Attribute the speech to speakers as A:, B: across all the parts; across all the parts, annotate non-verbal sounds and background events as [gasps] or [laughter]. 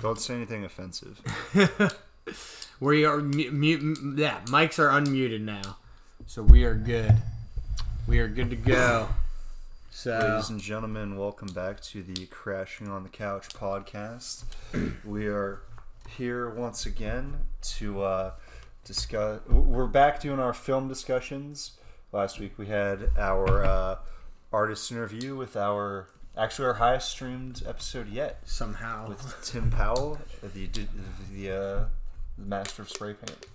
A: Don't say anything offensive. [laughs]
B: We are mu- mu- yeah, mics are unmuted now, so we are good. We are good to go. So
A: Ladies and gentlemen, welcome back to the Crashing on the Couch podcast. [clears throat] we are here once again to uh, discuss. We're back doing our film discussions. Last week we had our uh, artist interview with our actually our highest streamed episode yet
B: somehow
A: with Tim Powell, the the uh, master of spray paint.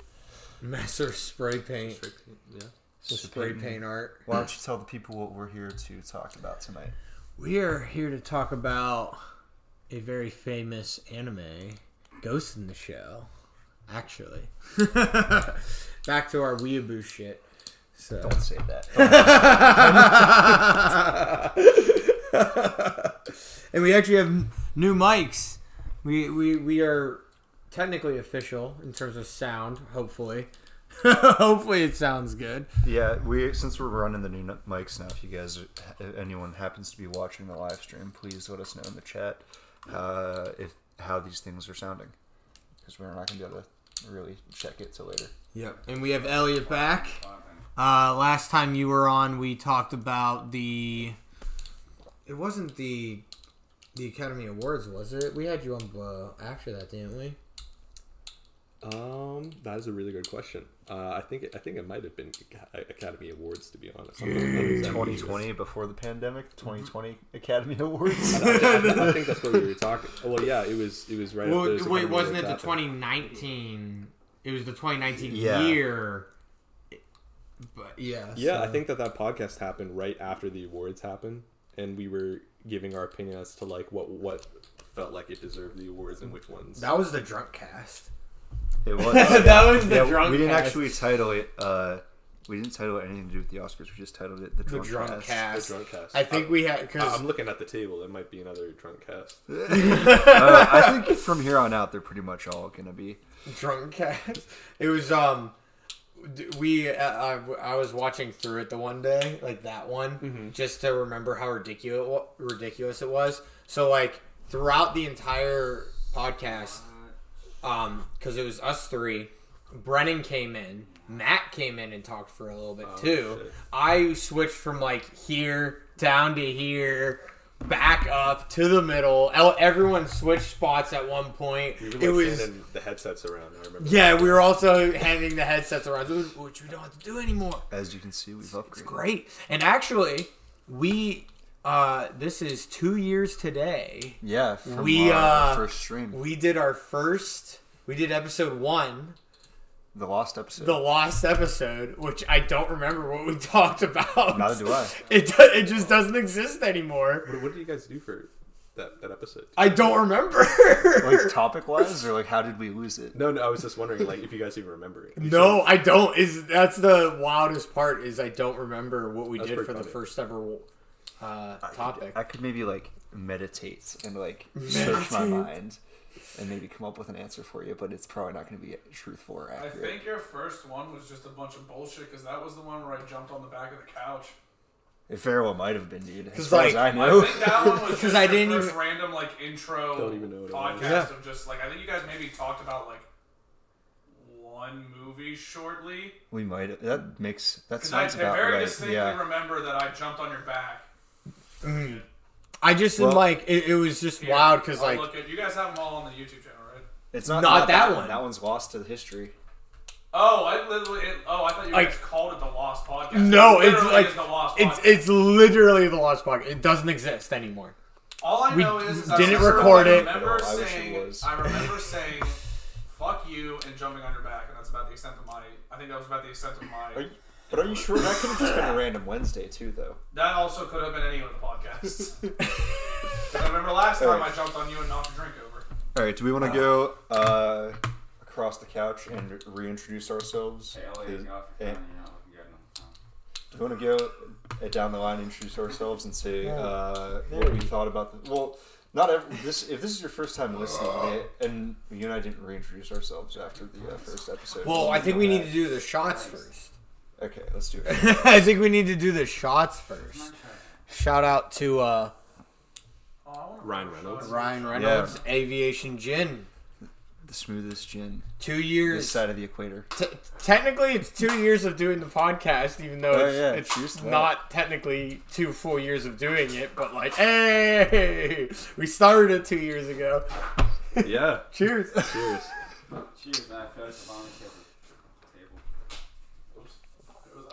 B: master of spray paint,
C: Yeah.
B: the
A: So
B: spray
A: Payton,
B: paint art.
A: Why don't you tell the people what we're here to talk about tonight?
B: We are here to talk about a very famous anime, Ghost in the Shell. Actually, [laughs] back to our weeaboo shit. So
A: Don't say that. [laughs] [laughs]
B: and we actually have new mics. We we we are technically official in terms of sound. Hopefully, [laughs] hopefully it sounds good.
A: Yeah, we since we're running the new mics now, if you guys, if anyone happens to be watching the live stream, please let us know in the chat uh, if how these things are sounding, because we're not gonna be able to really check it till later.
B: Yep. And we have Elliot back. Uh, last time you were on, we talked about the. It wasn't the the Academy Awards, was it? We had you on uh, after that, didn't we?
C: Um, that is a really good question. Uh, I think it, I think it might have been Academy Awards to be honest. I'm not- I'm not exactly
A: 2020 before the pandemic, 2020 Academy Awards.
C: sure. I, I, I think that's what we were talking. [laughs] Well, yeah, it was it was right.
B: Well,
C: after
B: wait,
C: Academy
B: wasn't it the 2019? It was the 2019
A: Yeah.
B: year. But yeah.
C: Yeah, I think that that podcast happened right after the awards happened, and we were giving our opinion as to like what what felt like it deserved the awards and which ones.
B: that was the drunk cast.
A: It [laughs] was.
B: that was the
A: yeah,
B: drunk.
A: we didn't
B: cast.
A: actually title it. Uh, we didn't title it anything to do with the Oscars. We just titled it the drunk,
B: the
A: Drunk,
B: drunk
A: Cast.
B: cast.
C: the drunk cast.
B: I think we had because
C: I'm looking at the table. There might be another drunk cast. [laughs]
A: Uh, I think from here on out, they're pretty much all gonna be.
B: drunk cast. It was um, d- we uh, I, I was watching through it the one day, like that one, just to remember how ridiculous ridiculous it was. So like throughout the entire podcast, um, because it was us three, Brennan came in, Matt came in and talked for a little bit too.
C: shit.
B: I switched from like here down to here. Back up to the middle. Everyone switched spots at one point.
C: We
B: It was
C: handing the headsets around. I remember.
B: yeah, we were also handing the headsets around, which we don't have to do anymore.
A: As you can see, we've upgraded.
B: It's great. And actually, we uh this is two years today.
A: Yeah, from
B: We,
A: our
B: uh,
A: first stream,
B: We did our first. We did episode one,
A: the lost episode.
B: the lost episode, which I don't remember what we [laughs] talked about.
A: Neither do I. [laughs]
B: It do- it just doesn't exist anymore.
C: What, what did you guys do for that, that episode?
B: I don't remember.
A: Like [laughs] topic wise, or like how did we lose it?
C: No, no, I was just wondering, like, if you guys even remember it. You
B: No, I don't. Is that's the wildest part? Is I don't remember what we
C: That's
B: did
C: pretty
B: for the first ever uh,
A: I could-
B: topic.
A: I could maybe like meditate and like search my mind and maybe come up with an answer for you, but it's probably not going to be truthful or
D: I think your first one was just a bunch of bullshit because that was the one where I jumped on the back of the couch.
A: It very well might have been, dude. As far
B: like,
A: as I
D: I
A: know.
D: think that one was [laughs]
B: 'Cause
D: just
B: I didn't
D: first
B: even-
D: random like intro
C: Don't even know what
D: podcast
C: was.
B: Yeah.
D: of just like I think you guys maybe talked about like one movie shortly
A: we might. Have, that makes that
D: because I, I
A: sounds about
D: very
A: right.
D: distinctly
A: Yeah.
D: remember that I jumped on your back. Mm.
B: I just
A: Well-
B: like it, it was just
D: Here,
B: wild because
D: oh,
B: like
D: look at you guys have them all on the YouTube channel, right?
A: It's not,
B: Not that one.
A: one. That one's lost to the history.
D: Oh, I literally. It, oh, I thought you
B: Like-
D: guys called it the Lost Podcast.
B: no,
D: It
B: it's like
D: is the Lost
B: it's
D: Podcast.
B: it's literally the lost podcast. It doesn't exist anymore.
D: All I
B: We
D: know is, is
B: didn't
D: remember-
B: record it.
D: remember
A: Oh, I wish it
D: saying,
A: was.
D: I remember saying, "Fuck you" and jumping on your back, and that's about the extent of my. I think that was about the extent of my.
A: You, but are you sure that could have just been a random Wednesday too, though?
D: That also could have been any of the podcasts. [laughs] 'Cause I remember last time I jumped on you and knocked a drink over.
A: All right. Do we want to go uh, across the couch and reintroduce ourselves?
E: Hey, Elliot,
A: Is-
E: you off
A: eh,
E: you know, you got no-
A: Do we want to go uh, down the line, introduce ourselves, and say uh, what we
B: we-
A: thought about the well? Not every, this. If this is your first time listening, eh, and you and I didn't reintroduce ourselves after the uh, first episode.
B: Well, I think we need to do the shots first.
A: Okay, let's do it. [laughs]
B: I think we need to do the shots first. Shout out to uh
D: Oh
C: Ryan Reynolds.
B: Ryan
D: it.
B: Reynolds, Aviation Gin.
A: The smoothest gin.
B: Two
A: This
B: years.
A: side of the equator.
B: T- technically, it's two years of doing the podcast, even though
A: Oh,
B: it's,
A: yeah,
B: it's
A: cheers to that.
B: not technically two full years of doing it. But like, hey, we started it two years ago.
C: Yeah. [laughs]
B: Cheers.
C: Cheers.
E: Cheers, man. I feel like the volunteer table.
D: It was up.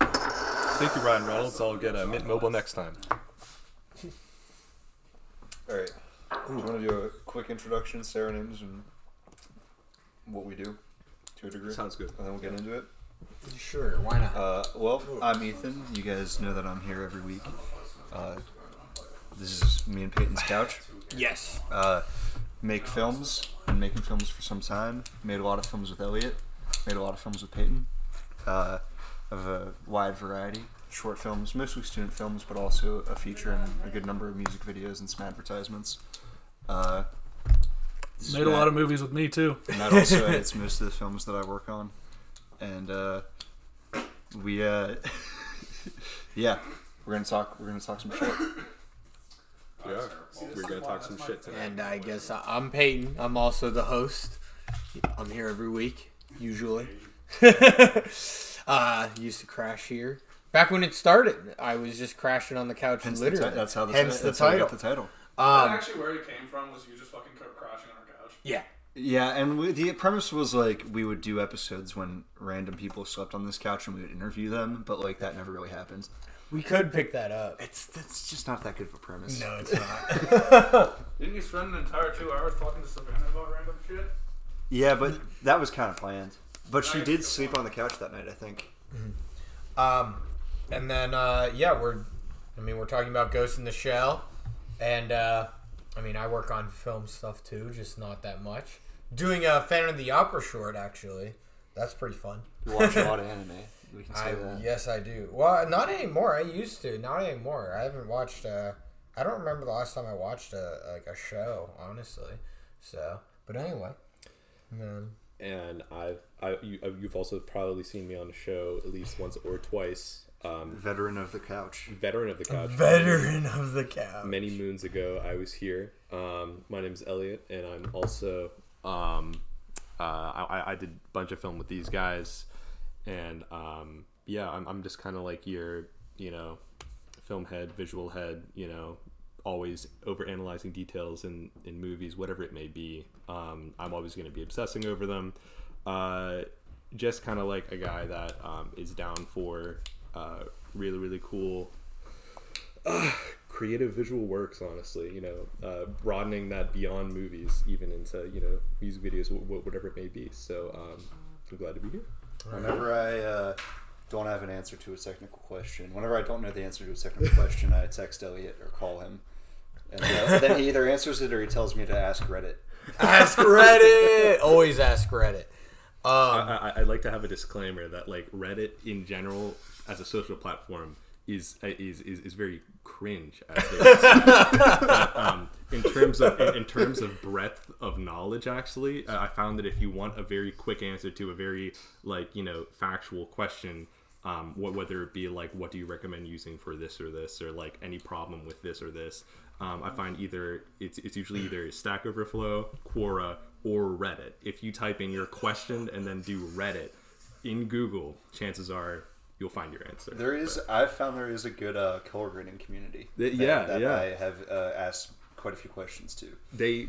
C: Thank you, Ryan Reynolds. I'll get a Mint Mobile next time.
A: All right. Do you want to do a quick introduction, Sarah names, and what we do to a degree?
C: Sounds good.
A: And then we'll get into it.
B: Sure, why not?
A: Uh, well, I'm Ethan. You guys know that I'm here every week. Uh, this is me and Payton's couch.
B: yes.
A: Uh, make films. Been making films for some time. Made a lot of films with Elliot. Made a lot of films with Payton. Uh, of a wide variety. Short films, mostly student films, but also a feature and a good number of music videos and some advertisements. Uh, this is
F: Made a lot of movies with me too. [laughs]
A: Matt also [laughs] edits most of the films that I work on, and uh, we, uh, [laughs] yeah, we're gonna talk. We're gonna talk some shit.
C: Yeah. We're gonna talk some shit today.
B: And I guess I- I'm Payton. I'm also the host. I'm here every week, usually. [laughs] uh, used to crash here. Back when it started, I was just crashing on the couch
A: Hence the
B: literally.
A: ti- that's how the,
B: Hence
A: ti-
B: the
A: that's how we
B: title.
A: got the title.
D: That
B: Um,
D: actually where it came from was you just fucking kept crashing on our couch.
B: yeah.
A: Yeah, and we, the premise was like we would do episodes when random people slept on this couch and we would interview them, but like that never really happened.
B: We could pick that up.
A: It's that's just not that good of a premise.
B: No, it's [laughs] not.
D: Didn't you spend an entire two hours talking to Savannah about random shit?
A: Yeah, but that was kind of planned. But she did sleep on the couch that night, I think.
B: Um, and then uh, yeah, we're. I mean, we're talking about Ghost in the Shell, and uh, I mean, I work on film stuff too, just not that much. Doing a Phantom of the Opera short, actually. That's pretty fun.
A: You watch a lot of [laughs] anime. We can
B: I yes, I do. Well, not anymore. I used to. Not anymore. I haven't watched. Uh, I don't remember the last time I watched a like a show, honestly. So, but anyway. Um,
C: And I've I, you, uh, you've also probably seen me on the show at least once or twice. Um,
A: Veteran of the couch.
C: veteran of the couch.
B: veteran of the couch.
C: Many moons ago, I was here. Um, my name's Elliot, and I'm also um, uh, I, I did a bunch of film with these guys, and um, yeah, I'm, I'm just kind of like your you know film head, visual head, you know, always over analyzing details in in movies, whatever it may be. Um, I'm always going to be obsessing over them. Uh, just kind of like a guy that um, is down for uh, really really cool creative visual works honestly you know uh, broadening that beyond movies even into you know music videos wh- wh- whatever it may be so um, i'm glad to be here
A: Whenever I uh, don't have an answer to a technical question, whenever I don't know the answer to a technical question, I text Elliot or call him. And uh, then he either answers it or he tells me to ask Reddit.
B: Ask Reddit. Always ask Reddit. Um,
C: I, I, i'd like to have a disclaimer that like reddit in general as a social platform is is is, is very cringe as it is. But, um, in terms of in, in terms of breadth of knowledge actually uh, i found that if you want a very quick answer to a very like you know factual question um, wh- whether it be like what do you recommend using for this or this or like any problem with this or this um, i find either it's, it's usually either stack overflow quora or reddit if you type in your question and then do reddit in google chances are you'll find your answer
A: There is, I've found there is a good uh, color grading community. That-
C: yeah,
A: that
C: yeah.
A: I have uh, asked quite a few questions too.
C: they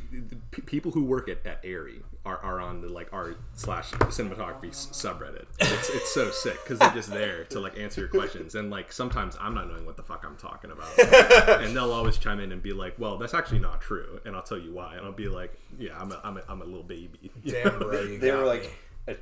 C: p- people who work at, at ARRI are, are on the like art slash cinematography s- subreddit. It's, it's so sick because they're just there to like answer your questions and like sometimes I'm not knowing what the fuck I'm talking about [laughs] and they'll always chime in and be like, well that's actually not true and I'll tell you why and I'll be like, yeah I'm a, I'm a, I'm a little baby.
B: damn right. [laughs] You
A: They were like, uh,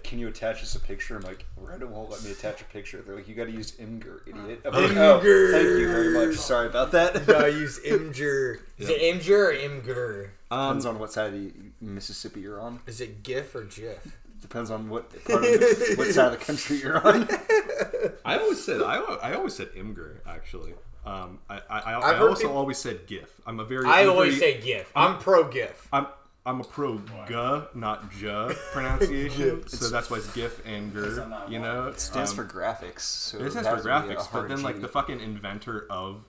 A: "Can you attach us a picture?" I'm like, "Reddit won't let me attach a picture." They're like, "You got to use Imgur, idiot." I'm like, oh,
B: Imgur.
A: thank you very much. Sorry about that.
B: I use Imgur. Is it Imgur or Imgur?
A: Depends on what side of the Mississippi you're on.
B: Is it GIF or GIF?
A: Depends on what part of the, what side of the country you're on. [laughs]
C: I always said I, I always said Imgur actually. Um, I, I, I,
B: I've heard
C: also
B: people-
C: always said GIF. I'm a very
B: I
C: I'm
B: always
C: very-
B: say GIF. I'm pro GIF.
C: I'm I'm a pro G, not J [laughs] pronunciation. so that's why it's GIF and GER. You know,
A: It stands
C: Um,
A: for graphics. So
C: It stands for
A: to be a
C: graphics, but
A: hard
C: then like the fucking inventor of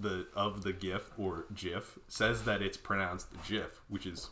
C: the of the GIF or GIF says that it's pronounced GIF, which is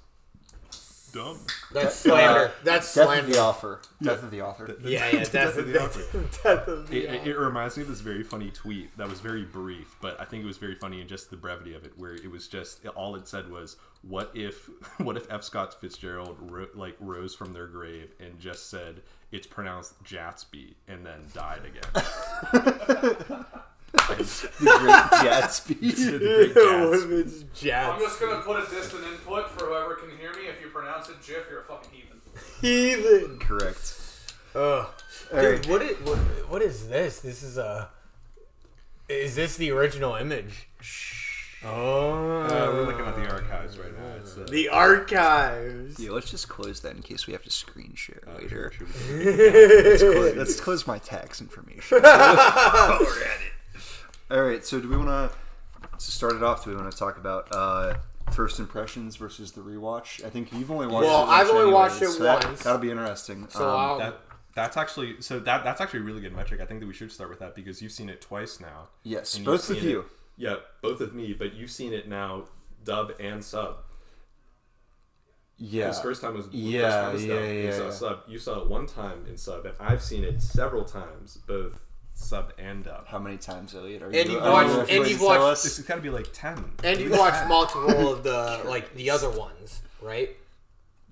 C: dumb.
B: That's slander. That's
A: Death of
B: slander.
A: the author. Death of the author.
B: Yeah, yeah. [laughs] Death of the
C: author. [laughs]
B: Death of the
C: It, it, it reminds me of this very funny tweet that was very brief, but I think it was very funny in just the brevity of it, where it was just all it said was, "What if, [laughs] what if F. Scott Fitzgerald ro- like rose from their grave and just said it's pronounced Jatsby and then died again?"
A: The great Gatsby.
C: The great Gatsby.
B: It's jazz.
D: I'm just gonna put a distant input for whoever can hear me. If you pronounce it Jiff, you're a fucking heathen.
B: Heathen.
A: Correct.
B: Ugh. Dude,
A: right.
B: what is what, what is this? This is a. Is this the original image? Oh,
C: Uh, we're looking at the archives right now. It's, uh,
B: the archives.
A: Yeah, let's just close that in case we have to screen share
C: uh,
A: later.
C: should- [laughs] [laughs]
A: Let's close, let's close my tax information. While we're at it. All right. So, do we want to to start it off? Do we want to talk about uh, first impressions versus the rewatch? I think you've only watched.
B: Well,
A: it once
B: I've only
A: anyways,
B: watched it
A: so that-
B: once.
A: That'll be interesting.
B: So
A: Um,
C: that that's actually so that that's actually a really good metric. I think that we should start with that because you've seen it twice now.
A: yes, both of you.
C: it- yeah, both of me, but you've seen it now, dub and sub.
A: Yeah.
C: Because first time was
A: Yeah,
C: first time was
A: yeah,
C: dub.
A: yeah,
C: you saw
A: yeah.
C: sub. You saw it one time in sub, and I've seen it several times, both sub and dub.
A: How many times, Elliot? Are
B: And
A: you,
B: you've
A: are
B: watched- and
A: willing
B: you've
A: to tell
B: watched-
A: us?
C: This has got to be like ten.
B: and you watched [laughs] multiple of the like the other ones, right?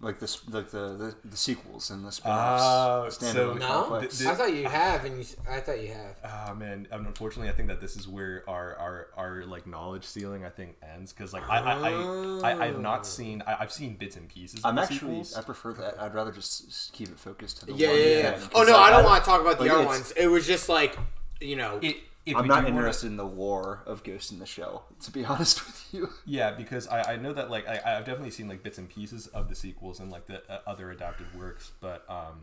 A: Like this, like the, the the sequels and the spin-offs.
C: so-
B: No,
A: complex.
C: Th-
B: I thought you have, and you, s- I thought you have.
C: Ah man, um, unfortunately, I think that this is where our our, our like knowledge ceiling I think ends because like I I, I, I I've not seen I, I've seen bits and pieces.
A: I'm
C: the
A: actually,
C: sequels.
A: I prefer that. I'd rather just keep it focused to the
B: Yeah,
A: one
B: yeah,
A: thing,
B: yeah.
A: 'cause,
B: Oh no,
A: like,
B: I don't want to talk about the
A: like,
B: other ones. It was just like, you know,
C: It, if
A: I'm not
C: do wanna-
A: interested in the war of Ghost in the Shell. To be [laughs] honest with you,
C: Yeah, because I, I know that like I, I've definitely seen like bits and pieces of the sequels and like the uh, other adapted works, but um,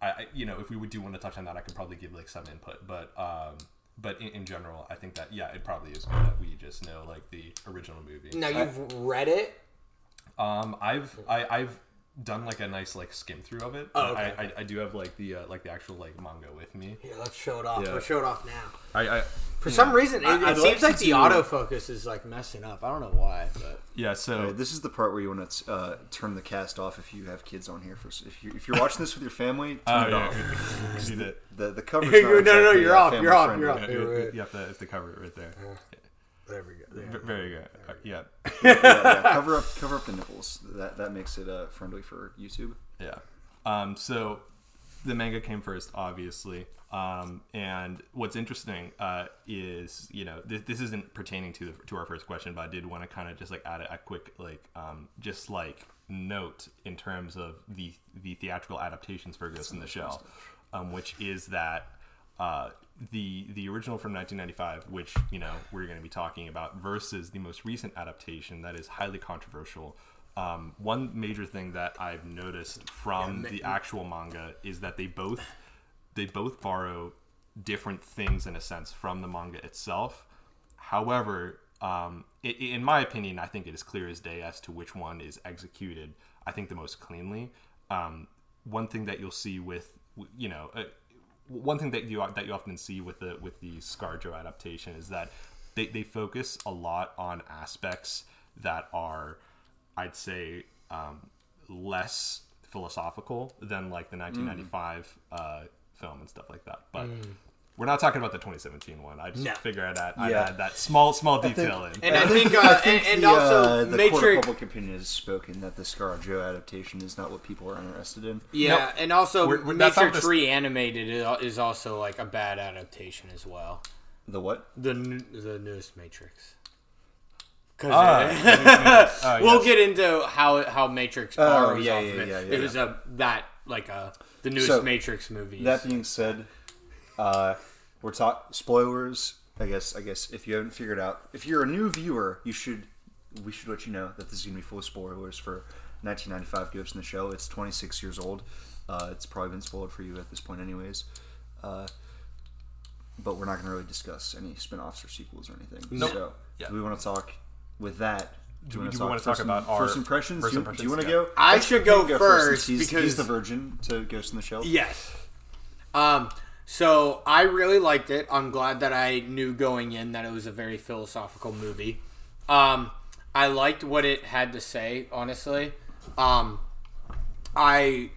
C: I, I you know if we would do want to touch on that, I could probably give like some input, but um, but in, in general, I think that yeah, it probably is good that we just know like the original movie.
B: now you've read it.
C: Um, I've I, I've done like a nice like skim through of it.
B: Oh, okay,
C: I, I, I do have like the uh, like the actual like manga with me.
B: Here, let's show it off.
C: Yeah.
B: Let's show it off now.
C: I, I
B: For some reason, it,
C: I-
B: it seems
C: like
B: like the
C: do-
B: autofocus is like messing up. I don't know why, but
C: yeah. So
A: Alright, this is the part where you want to uh, turn the cast off if you have kids on here. For if you if you're watching this with your family, [laughs] turn
C: oh
A: it
C: yeah,
A: off. [laughs]
C: you did.
A: The the cover's [laughs]
B: No,
A: not
B: no,
A: exactly,
B: you're off, you're off,
A: family
B: you're off.
C: You,
B: Wait,
C: you- you have to, have to cover it right there.
B: There we go.
C: V- Very good. Uh, yeah.
A: yeah, yeah, [laughs] cover up cover up the nipples. That that makes it uh, friendly for YouTube.
C: Yeah. Um, so the manga came first, obviously. Um, and what's interesting uh, is, you know, this, this isn't pertaining to the, to our first question, but I did want to kind of just like add a, a quick like um, just like note in terms of the the theatrical adaptations for Ghost in the Shell, um, which is that uh, the the original from 1995, which you know we're going to be talking about, versus the most recent adaptation that is highly controversial. Um, one major thing that I've noticed from the actual manga is that they both they both borrow different things in a sense from the manga itself. However, um, i i- in my opinion, I think it is clear as day as to which one is executed. I think the most cleanly. Um, one thing that you'll see with you know. One thing that you that you often see with the with the ScarJo adaptation is that they, they focus a lot on aspects that are, I'd say, um, less philosophical than like the 1995 uh, film and stuff like that. But we're not talking about the 2017 one. I just
B: No.
C: figured I'd add, I'd
A: Yeah.
C: add that small small detail in.
B: And I think, uh, and, and
A: the,
B: also
A: uh, the court of
B: Matrix.
A: public opinion has spoken that the ScarJo adaptation is not what people are interested in.
B: Yeah, and also
C: We're- we're-
B: Matrix
C: this-
B: Reanimated is also like a bad adaptation as well.
A: The what?
B: The the newest Matrix. 'Cause
C: Ah,
B: it-
C: uh, [laughs] [laughs]
B: we'll
C: yes.
B: get into how how Matrix
A: Oh,
B: borrows
A: yeah,
B: off
A: yeah,
B: of it.
A: yeah, yeah,
B: it was a that like a the newest
A: So,
B: Matrix movie.
A: That being said, uh, we're talking spoilers. I guess. I guess if you haven't figured out, if you're a new viewer, you should. We should let you know that this is gonna be full of spoilers for 1995 Ghost in the Shell. It's 26 years old. Uh, it's probably been spoiled for you at this point, anyways. Uh, but we're not gonna really discuss any spin-offs or sequels or anything.
C: Nope.
A: So,
C: Yeah.
A: do we want to talk with that?
C: Do we-
A: wanna
C: do we wanna talk
A: first
C: about
A: im-
C: our
A: first impressions?
C: first
A: do,
C: impressions?
A: do you want to
C: Yeah.
A: go?
B: I
A: Let's
B: should
A: have
B: go
A: Pete
B: first
A: he's,
B: because-
A: he's the virgin to Ghost in the Shell.
B: Yes. Um, So I really liked it. I'm glad that I knew going in that it was a very philosophical movie. Um, I liked what it had to say. Honestly, um, I,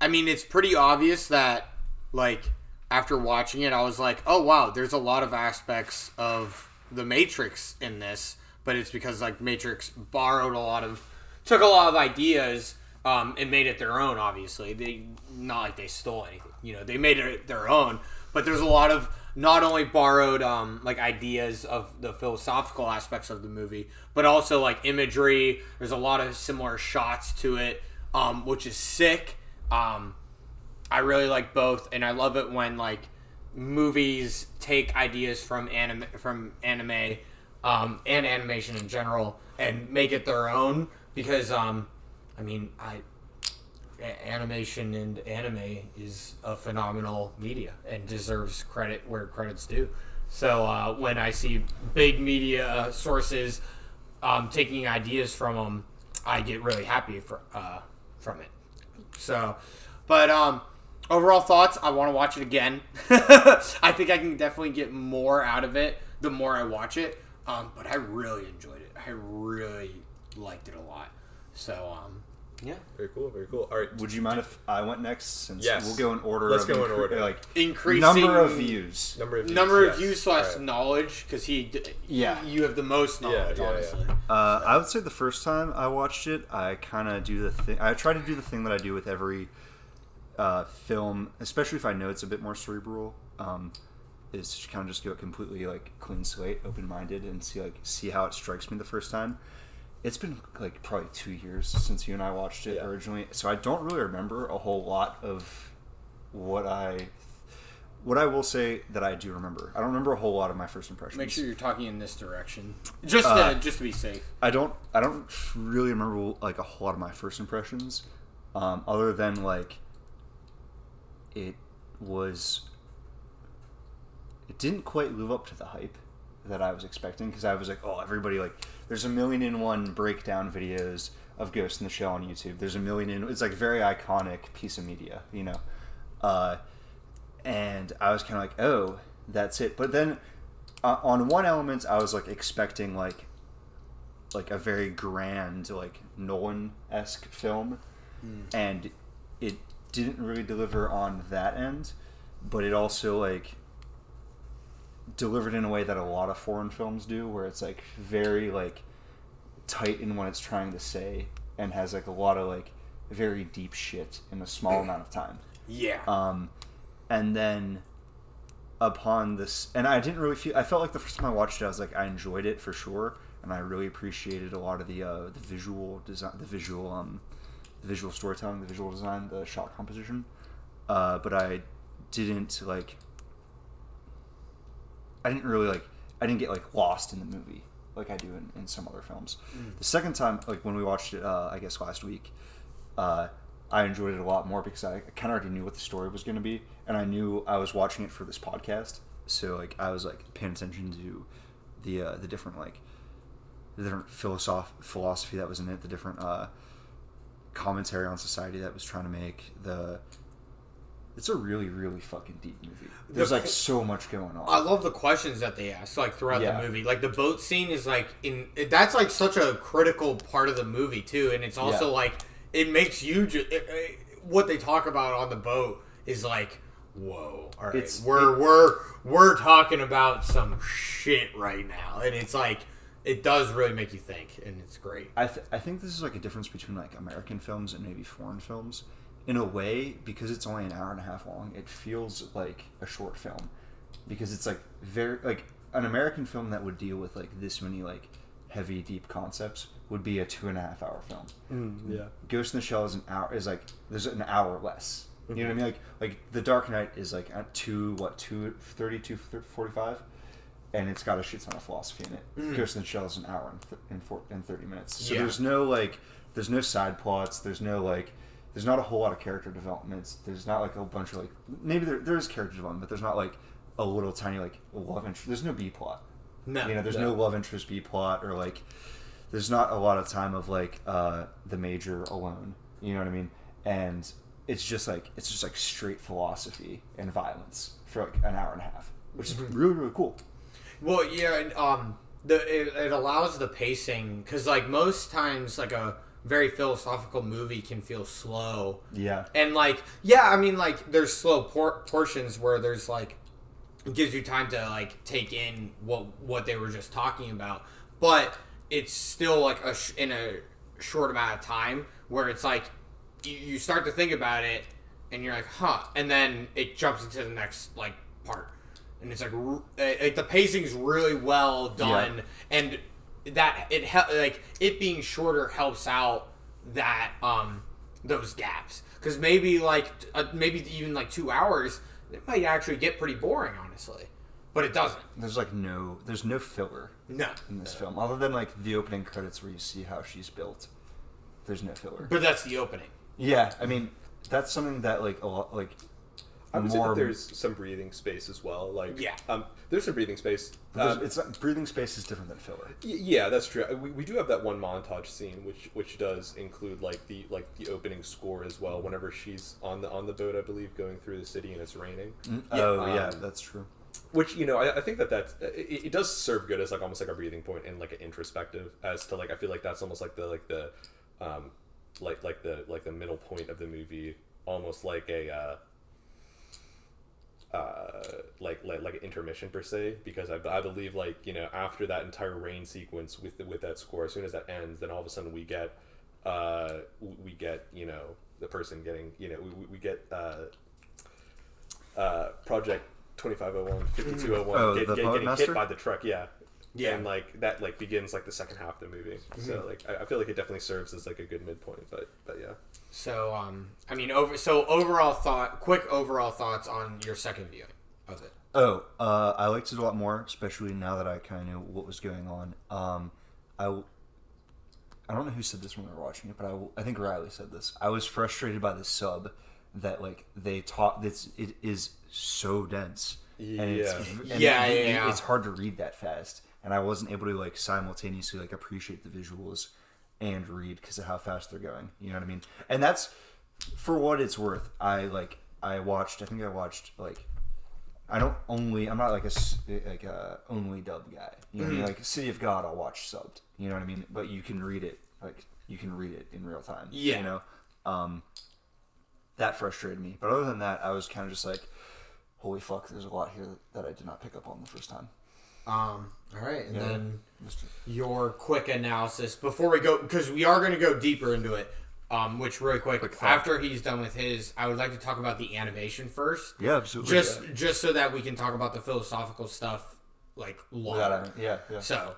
B: I mean, it's pretty obvious that like after watching it, I was like, oh wow, there's a lot of aspects of the Matrix in this, but it's because like Matrix borrowed a lot of, took a lot of ideas um, and made it their own. Obviously, they not like they stole anything. You know, they made it their own. But there's a lot of not only borrowed um, like ideas of the philosophical aspects of the movie, but also like imagery. There's a lot of similar shots to it, um, which is sick. Um, I really like both, and I love it when like movies take ideas from anime from anime um, and animation in general and make it their own because um, I mean I a- animation and anime is a phenomenal media and deserves credit where credit's due. So uh, when I see big media sources um, taking ideas from them, I get really happy for, uh, from it. So, but um, overall thoughts, I want to watch it again. [laughs] I think I can definitely get more out of it the more I watch it. Um, but I really enjoyed it. I really liked it a lot. So, um, yeah.
C: Very cool. Very cool. All right.
A: Would you mind if I went next? Since
C: Yes.
A: we'll go in order.
C: Let's
A: of
C: go in order.
A: Like
B: Increasing
A: number of views.
C: Number of views.
B: number
C: yes.
B: of views slash
C: All right.
B: knowledge because he d-
A: Yeah.
B: you have the most knowledge
C: yeah, yeah.
B: honestly
A: Uh, I would say the first time I watched it, I kind of do the thing. I try to do the thing that I do with every uh, film, especially if I know it's a bit more cerebral. Um, is to kind of just go completely like clean slate, open minded, and see like see how it strikes me the first time. It's been like probably two years since you and I watched it
C: Yeah.
A: originally, so I don't really remember a whole lot of what I. What I will say that I do remember, I don't remember a whole lot of my first impressions.
B: make sure you're talking in this direction just
A: Uh,
B: to, just to be safe
A: I don't I don't really remember like a whole lot of my first impressions, um, other than like it was it didn't quite live up to the hype that I was expecting because I was like, oh, everybody like there's a million and one breakdown videos of Ghost in the Shell on YouTube. There's a million and it's like very iconic piece of media, you know. Uh, and I was kind of like, oh, that's it. But then uh, on one element, I was like expecting like like a very grand like Nolan esque film, and it didn't really deliver on that end, but it also like delivered in a way that a lot of foreign films do, where it's like very like tight in what it's trying to say and has like a lot of like very deep shit in a small amount of time.
B: yeah
A: Um, and then upon this, and I didn't really feel. I felt like the first time I watched it, I was like, I enjoyed it for sure, and I really appreciated a lot of the uh, the visual design, the visual um, the visual storytelling, the visual design, the shot composition. Uh, but I didn't like. I didn't really like. I didn't get like lost in the movie like I do in, in some other films. The second time, like when we watched it, uh, I guess last week, uh, I enjoyed it a lot more because I kind of already knew what the story was going to be, and I knew I was watching it for this podcast. So like I was like paying attention to the uh, the different like the different philosoph- philosophy that was in it, the different uh, commentary on society that was trying to make. The it's a really really fucking deep movie. There's
B: The-
A: like so much going on.
B: I love the questions that they ask, like throughout
A: Yeah.
B: the movie. Like the boat scene is like in that's like such a critical part of the movie too, and it's also
A: Yeah.
B: like it makes you ju- it, it- what they talk about on the boat is like, whoa, all right,
A: It's-
B: we're we're we're talking about some shit right now, and it's like it does really make you think, and it's great.
A: I, th- I think this is like a difference between like American films and maybe foreign films. In a way, because it's only an hour and a half long, it feels like a short film. Because it's like very like an American film that would deal with like this many like heavy deep concepts would be a two and a half hour film.
C: Mm, yeah.
A: Ghost in the Shell is an hour is like there's an hour less. You know what I mm-hmm. mean? Like like The Dark Knight is like at two what two thirty two forty five, and it's got a shit ton of philosophy in it. Mm. Ghost in the Shell is an hour and, th- and, four, and thirty minutes. So
B: Yeah.
A: there's no like there's no side plots. There's no like there's not a whole lot of character developments. There's not like a bunch of like maybe there there is character development, but there's not like a little tiny like love interest. There's no B plot.
B: No,
A: You know, there's no love interest B plot or like there's not a lot of time of like uh the major alone. You know what I mean? And it's just like it's just like straight philosophy and violence for like an hour and a half, which is
B: Mm-hmm.
A: really really cool.
B: Well, yeah, and, um, the it, it allows the pacing because like most times like a very philosophical movie can feel slow.
A: Yeah.
B: and like yeah i mean like there's slow por- portions where there's like it gives you time to like take in what what they were just talking about. But it's still like a sh- in a short amount of time where it's like you, you start to think about it and you're like huh and then it jumps into the next like part. And it's like, r- uh, like the pacing's really well done and that it hel- like it being shorter helps out that um those gaps. Because maybe like uh, maybe even like two hours it might actually get pretty boring honestly. But it doesn't.
A: There's like no there's no filler
B: no.
A: in this film other than like the opening credits where you see how she's built. There's no filler.
B: but that's the opening.
A: Yeah, I mean that's something that like a lot like
C: I would say that there's some breathing space as well. Like,
B: Yeah.
C: um, there's some breathing space. Um,
A: it's not, breathing space is different than filler.
C: Y- Yeah, that's true. We, we do have that one montage scene, which which does include like the like the opening score as well. Whenever she's on the on the boat, I believe, going through the city and it's raining.
A: oh yeah,
C: um,
A: that's true.
C: Which you know, I, I think that that's it, it does serve good as like almost like a breathing point and like an introspective as to like I feel like that's almost like the like the um like like the like the middle point of the movie, almost like a. Uh, uh, like, like like intermission per se because I, I believe like you know after that entire rain sequence with with that score as soon as that ends then all of a sudden we get uh we get you know the person getting you know we, we get uh uh project 2501 5201
A: Oh,
C: get,
A: the
C: get- getting
A: Master?
C: hit by the truck yeah
B: Yeah.
C: and like that like begins like the second half of the movie so like I, I feel like it definitely serves as like a good midpoint but but yeah
B: so um i mean over so overall thought quick overall thoughts on your second viewing of it
A: Oh, uh, I liked it a lot more, especially now that I kind of knew what was going on. Um, I, w- I don't know who said this when we were watching it, but I, w- I think Riley said this. I was frustrated by the sub that like they taught this. It is so dense, and it's
C: Yeah.
A: and
B: Yeah,
A: it-
B: yeah, yeah.
A: it's hard to read that fast, and I wasn't able to like simultaneously like appreciate the visuals and read because of how fast they're going. You know what I mean? And that's for what it's worth. I like I watched. I think I watched like I don't only. I'm not like a like a only dub guy. You know, what I mean? like City of God, I'll watch subbed. You know what I mean? But you can read it like you can read it in real time.
B: Yeah.
A: You know, um, that frustrated me. But other than that, I was kind of just like, holy fuck, there's a lot here that I did not pick up on the first time.
B: Um all right and
A: Yeah.
B: then your quick analysis before we go because we are going to go deeper into it um which really quick,
A: thought.
B: after he's done with his i would like to talk about the animation first
A: Yeah, absolutely.
B: just just so that we can talk about the philosophical stuff like longer.
A: yeah, yeah, yeah.
B: so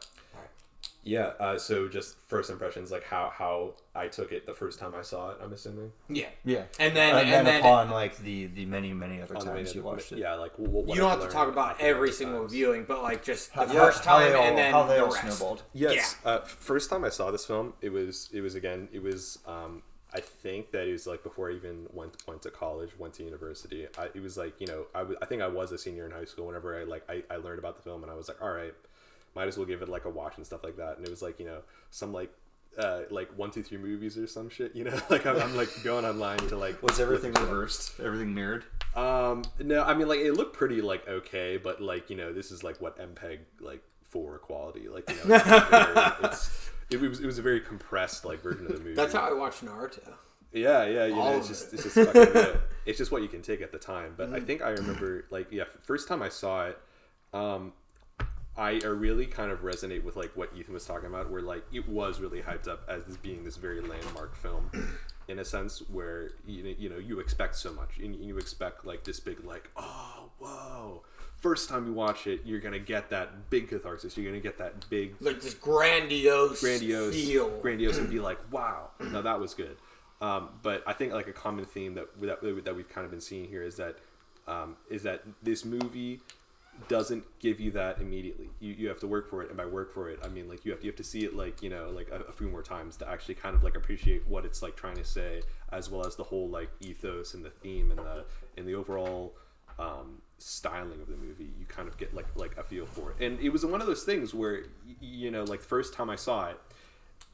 C: Yeah. Uh, so just first impressions, like how how I took it the first time I saw it. I'm assuming.
B: yeah
A: yeah.
B: and then
A: and,
B: and,
A: then
B: then
A: upon like the the many many other times
C: way
A: you watched it.
C: Yeah. Like what, what
B: you don't
C: I
B: have to talk about every single
C: times.
B: viewing but like just the
A: How-
B: first
A: how
B: time
A: all,
B: and then
A: how they
B: the
A: all
B: rest.
A: snowballed.
C: Yes. Uh, first time I saw this film, it was it was again it was um, I think that it was like before I even went went to college, went to university. I, it was like you know I w- I think I was a senior in high school. Whenever I like I, I learned about the film and I was like, all right, might as well give it like a watch and stuff like that. And it was like you know some like. Uh, like one two three movies or some shit, you know. [laughs] Like I'm, I'm like going online to like
A: Was everything
C: look-
A: reversed? Everything mirrored?
C: Um, no, I mean like it looked pretty like okay, but like you know this is like what MPEG like four quality, like you know, it's, very, [laughs] it's it was it was a very compressed like version of the movie.
B: that's how i watched naruto
C: Yeah, yeah, you
B: All
C: know,
B: of
C: it's just
B: it.
C: it's just fucking [laughs] it's just what you can take at the time. But
B: Mm-hmm.
C: I think I remember like yeah, first time I saw it, um, I I really kind of resonate with like what Ethan was talking about, where like it was really hyped up as this being this very landmark film, [clears throat] in a sense where you know, you know you expect so much and you expect like this big like oh whoa. First time you watch it, you're gonna get that big catharsis. You're gonna get that big
B: like this grandiose
C: grandiose,
B: feel
C: grandiose, and be like, [clears throat] "Wow, now that was good." Um, but I think like a common theme that that, that we've kind of been seeing here is that um, is that this movie doesn't give you that immediately. You, you have to work for it, and by work for it, I mean like you have you have to see it like you know like a, a few more times to actually kind of like appreciate what it's like trying to say, as well as the whole like ethos and the theme and the and the overall um, styling of the movie. You kind of get like like a feel for it, and it was one of those things where you know like the first time I saw it.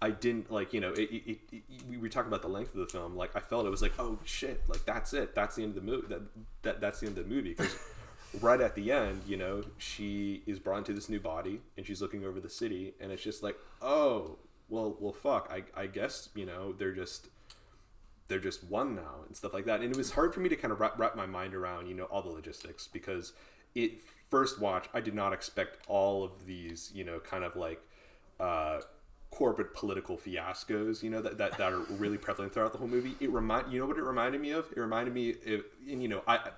C: I didn't like you know it, it, it, we were talking about the length of the film like I felt it was like oh shit like that's it that's the end of the movie that, that that's the end of the movie because right at the end you know she is brought into this new body and she's looking over the city and it's just like oh well well fuck. I, I guess you know they're just they're just one now and stuff like that. And it was hard for me to kind of wrap, wrap my mind around you know all the logistics because it first watch i did not expect all of these you know kind of like uh corporate political fiascos you know that, that, that are really prevalent throughout the whole movie. It remind you know what it reminded me of? It reminded me of, and you know i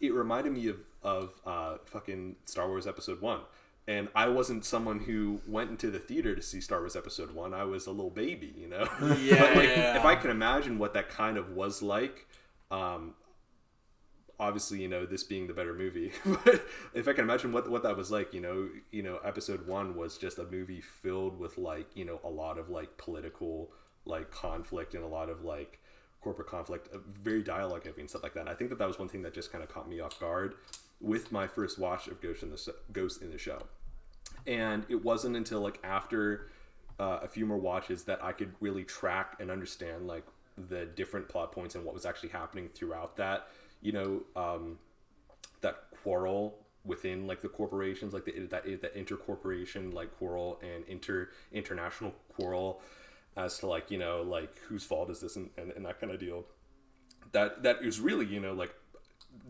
C: it reminded me of of uh fucking star wars episode one and I wasn't someone who went into the theater to see Star Wars Episode One. I was a little baby, you know.
B: Yeah. [laughs]
C: but like, if I can imagine what that kind of was like, um, obviously, you know, this being the better movie, [laughs] but if I can imagine what what that was like, you know, you know, Episode One was just a movie filled with like, you know, a lot of like political like conflict and a lot of like corporate conflict, very dialogue heavy and stuff like that. And I think that that was one thing that just kind of caught me off guard with my first watch of Ghost in the Ghost in the Show and it wasn't until like after uh, a few more watches that I could really track and understand like the different plot points and what was actually happening throughout that you know um, that quarrel within like the corporations like the that that intercorporation like quarrel and inter international quarrel as to like you know like whose fault is this and, and, and that kind of deal. That that is really you know like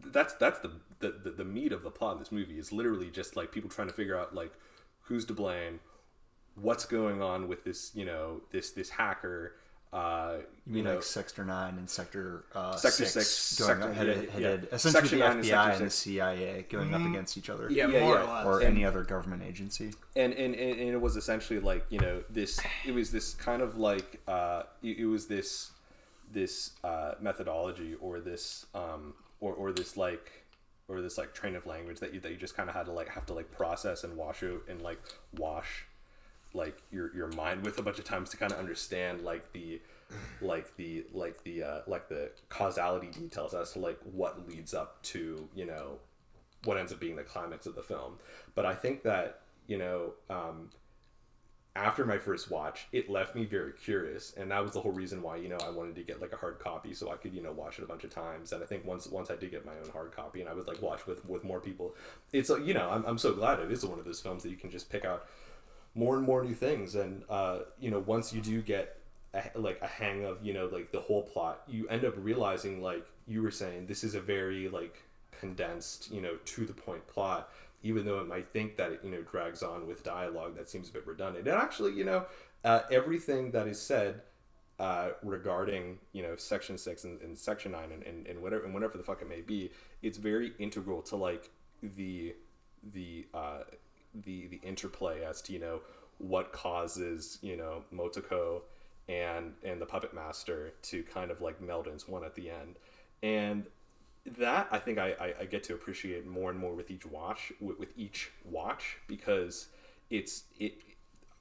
C: that's that's the, the the the meat of the plot of this movie is literally just like people trying to figure out like who's to blame what's going on with this you know this this hacker uh
A: You mean
C: know
A: like Sector Nine and Sector uh,
C: Sector
A: Six,
C: Six,
A: going
C: Sector-
A: headed,
C: yeah,
A: headed
C: yeah.
A: essentially
C: Section
A: the
C: nine and
A: FBI
C: Sector
A: and the. CIA going up against each other,
B: Yeah,
C: Yeah,
B: more
C: yeah.
B: or less.
A: or
C: And-
A: any other government agency.
C: and, and and and it was essentially like you know this it was this kind of like uh it, it was this this uh methodology or this um or or this like or this like train of language that you that you just kind of had to like have to like process and wash out and like wash like your your mind with a bunch of times to kind of understand like the like the like the uh like the causality details as to like what leads up to you know what ends up being the climax of the film. But i think that you know um after my first watch it left me very curious and that was the whole reason why you know i wanted to get like a hard copy so i could you know watch it a bunch of times. And i think once once i did get my own hard copy and i would like watch with with more people it's you know i'm, I'm so glad it is one of those films that you can just pick out more and more new things. And uh you know once you do get a, like a hang of you know like the whole plot you end up realizing like you were saying this is a very like condensed you know to the point plot even though it might think that it you know drags on with dialogue that seems a bit redundant. And actually you know uh, everything that is said uh, regarding you know section 6 and, and section 9 and, and, and whatever and whatever the fuck it may be it's very integral to like the the uh, the the interplay as to you know what causes you know Motoko and and the puppet master to kind of like meld into one at the end. And that I think I, I, I get to appreciate more and more with each watch with, with each watch because it's it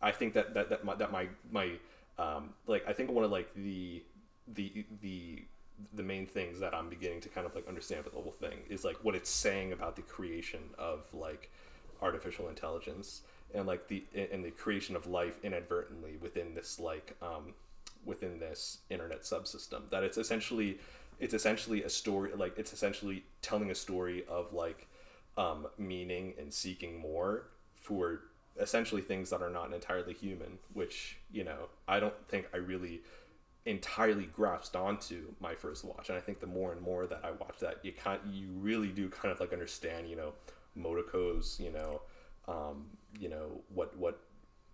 C: I think that that that my, that my my um like I think one of like the the the the main things that I'm beginning to kind of like understand with the whole thing is like what it's saying about the creation of like artificial intelligence and like the and the creation of life inadvertently within this like um within this internet subsystem. That it's essentially it's essentially a story like it's essentially telling a story of like um meaning and seeking more for essentially things that are not entirely human which you know i don't think i really entirely grasped onto my first watch. And i think the more and more that i watch that you kind you really do kind of like understand you know motoko's you know um you know what what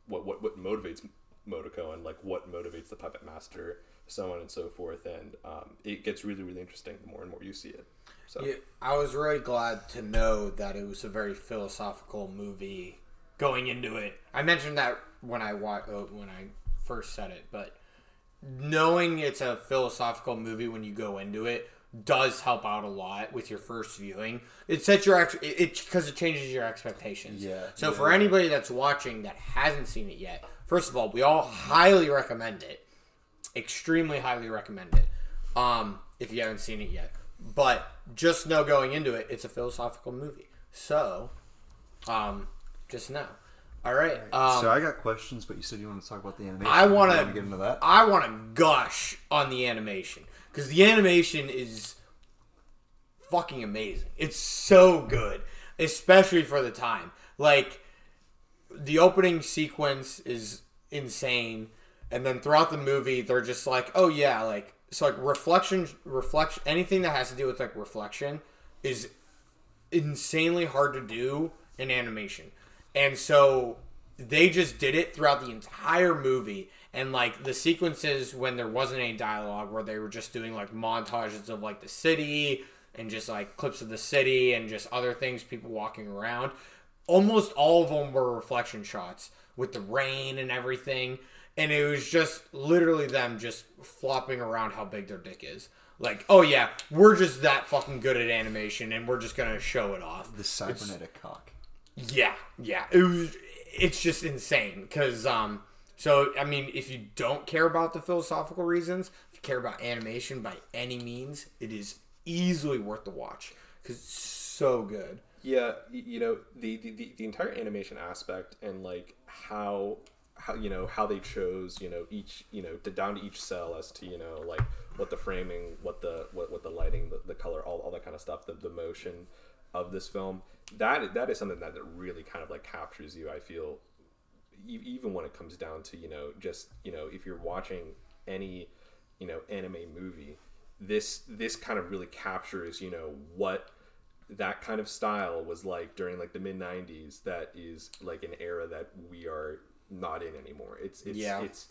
C: what what, what motivates Motoko and like what motivates the puppet master, so on and so forth. And um, it gets really, really interesting the more and more you see it. So
B: Yeah, I was really glad to know that it was a very philosophical movie going into it. I mentioned that when I wa- uh, when I first said it, but knowing it's a philosophical movie when you go into it does help out a lot with your first viewing. It sets your ex- it because it, changes your expectations.
A: Yeah.
B: So for anybody that's watching that hasn't seen it yet, first of all, we all highly recommend it. Extremely highly recommend it. Um, if you haven't seen it yet, but just know going into it, it's a philosophical movie. So, um, just know. All right. Um,
A: so I got questions, but you said you want to talk about the animation.
B: I want to
A: get into that.
B: I want to gush on the animation because the animation is fucking amazing. It's so good, especially for the time. Like the opening sequence is insane, and then throughout the movie, they're just like, oh yeah, like so like reflection, reflection, anything that has to do with like reflection is insanely hard to do in animation. And so they just did it throughout the entire movie. And like the sequences when there wasn't any dialogue, where they were just doing like montages of like the city and just like clips of the city and just other things, people walking around. Almost all of them were reflection shots with the rain and everything. And it was just literally them just flopping around how big their dick is. Like, oh yeah, we're just that fucking good at animation and we're just gonna show it off.
A: The cybernetic cock.
B: Yeah, yeah. It was. It's just insane because um. So I mean, if you don't care about the philosophical reasons, if you care about animation by any means, it is easily worth the watch because it's so good.
C: Yeah, you know the, the, the, entire animation aspect and like how how you know how they chose you know each you know to, down to each cell as to you know like what the framing, what the what, what the lighting, the, the color, all, all that kind of stuff, the, the motion of this film. That that is something that, that really kind of like captures you. I feel even when it comes down to you know just you know if you're watching any you know anime movie this this kind of really captures you know what that kind of style was like during like the mid 90s that is like an era that we are not in anymore it's it's
B: Yeah.
C: it's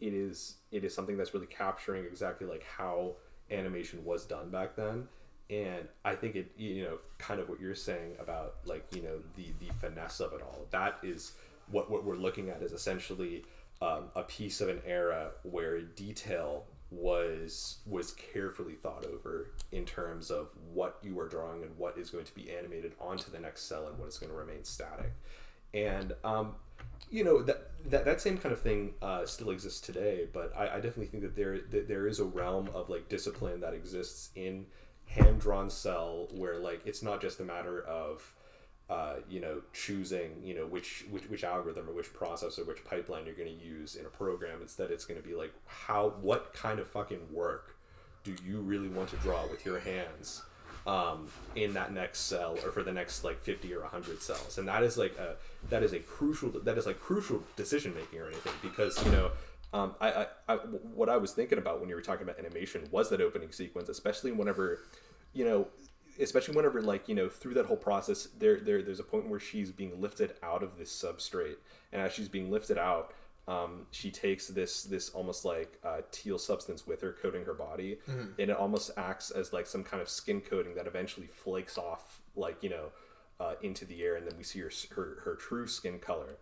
C: it is it is something that's really capturing exactly like how animation was done back then and i think it you know kind of what you're saying about like you know the the finesse of it all that is what what we're looking at is essentially um, a piece of an era where detail was was carefully thought over in terms of what you are drawing and what is going to be animated onto the next cell and what is going to remain static. And um, you know that, that that same kind of thing uh, still exists today but I, I definitely think that there that there is a realm of like discipline that exists in hand drawn cell where like it's not just a matter of uh, you know choosing you know which, which which algorithm or which process or which pipeline you're going to use in a program instead it's going to be like how what kind of fucking work do you really want to draw with your hands um, in that next cell or for the next like 50 or 100 cells? And that is like a that is a crucial that is like crucial decision making or anything because you know um, I, I, I what I was thinking about when you were talking about animation was that opening sequence especially whenever you know especially whenever like you know through that whole process there, there there's a point where she's being lifted out of this substrate. And as she's being lifted out um, she takes this this almost like uh, teal substance with her coating her body. And it almost acts as like some kind of skin coating that eventually flakes off like you know uh, into the air. And then we see her, her her true skin color.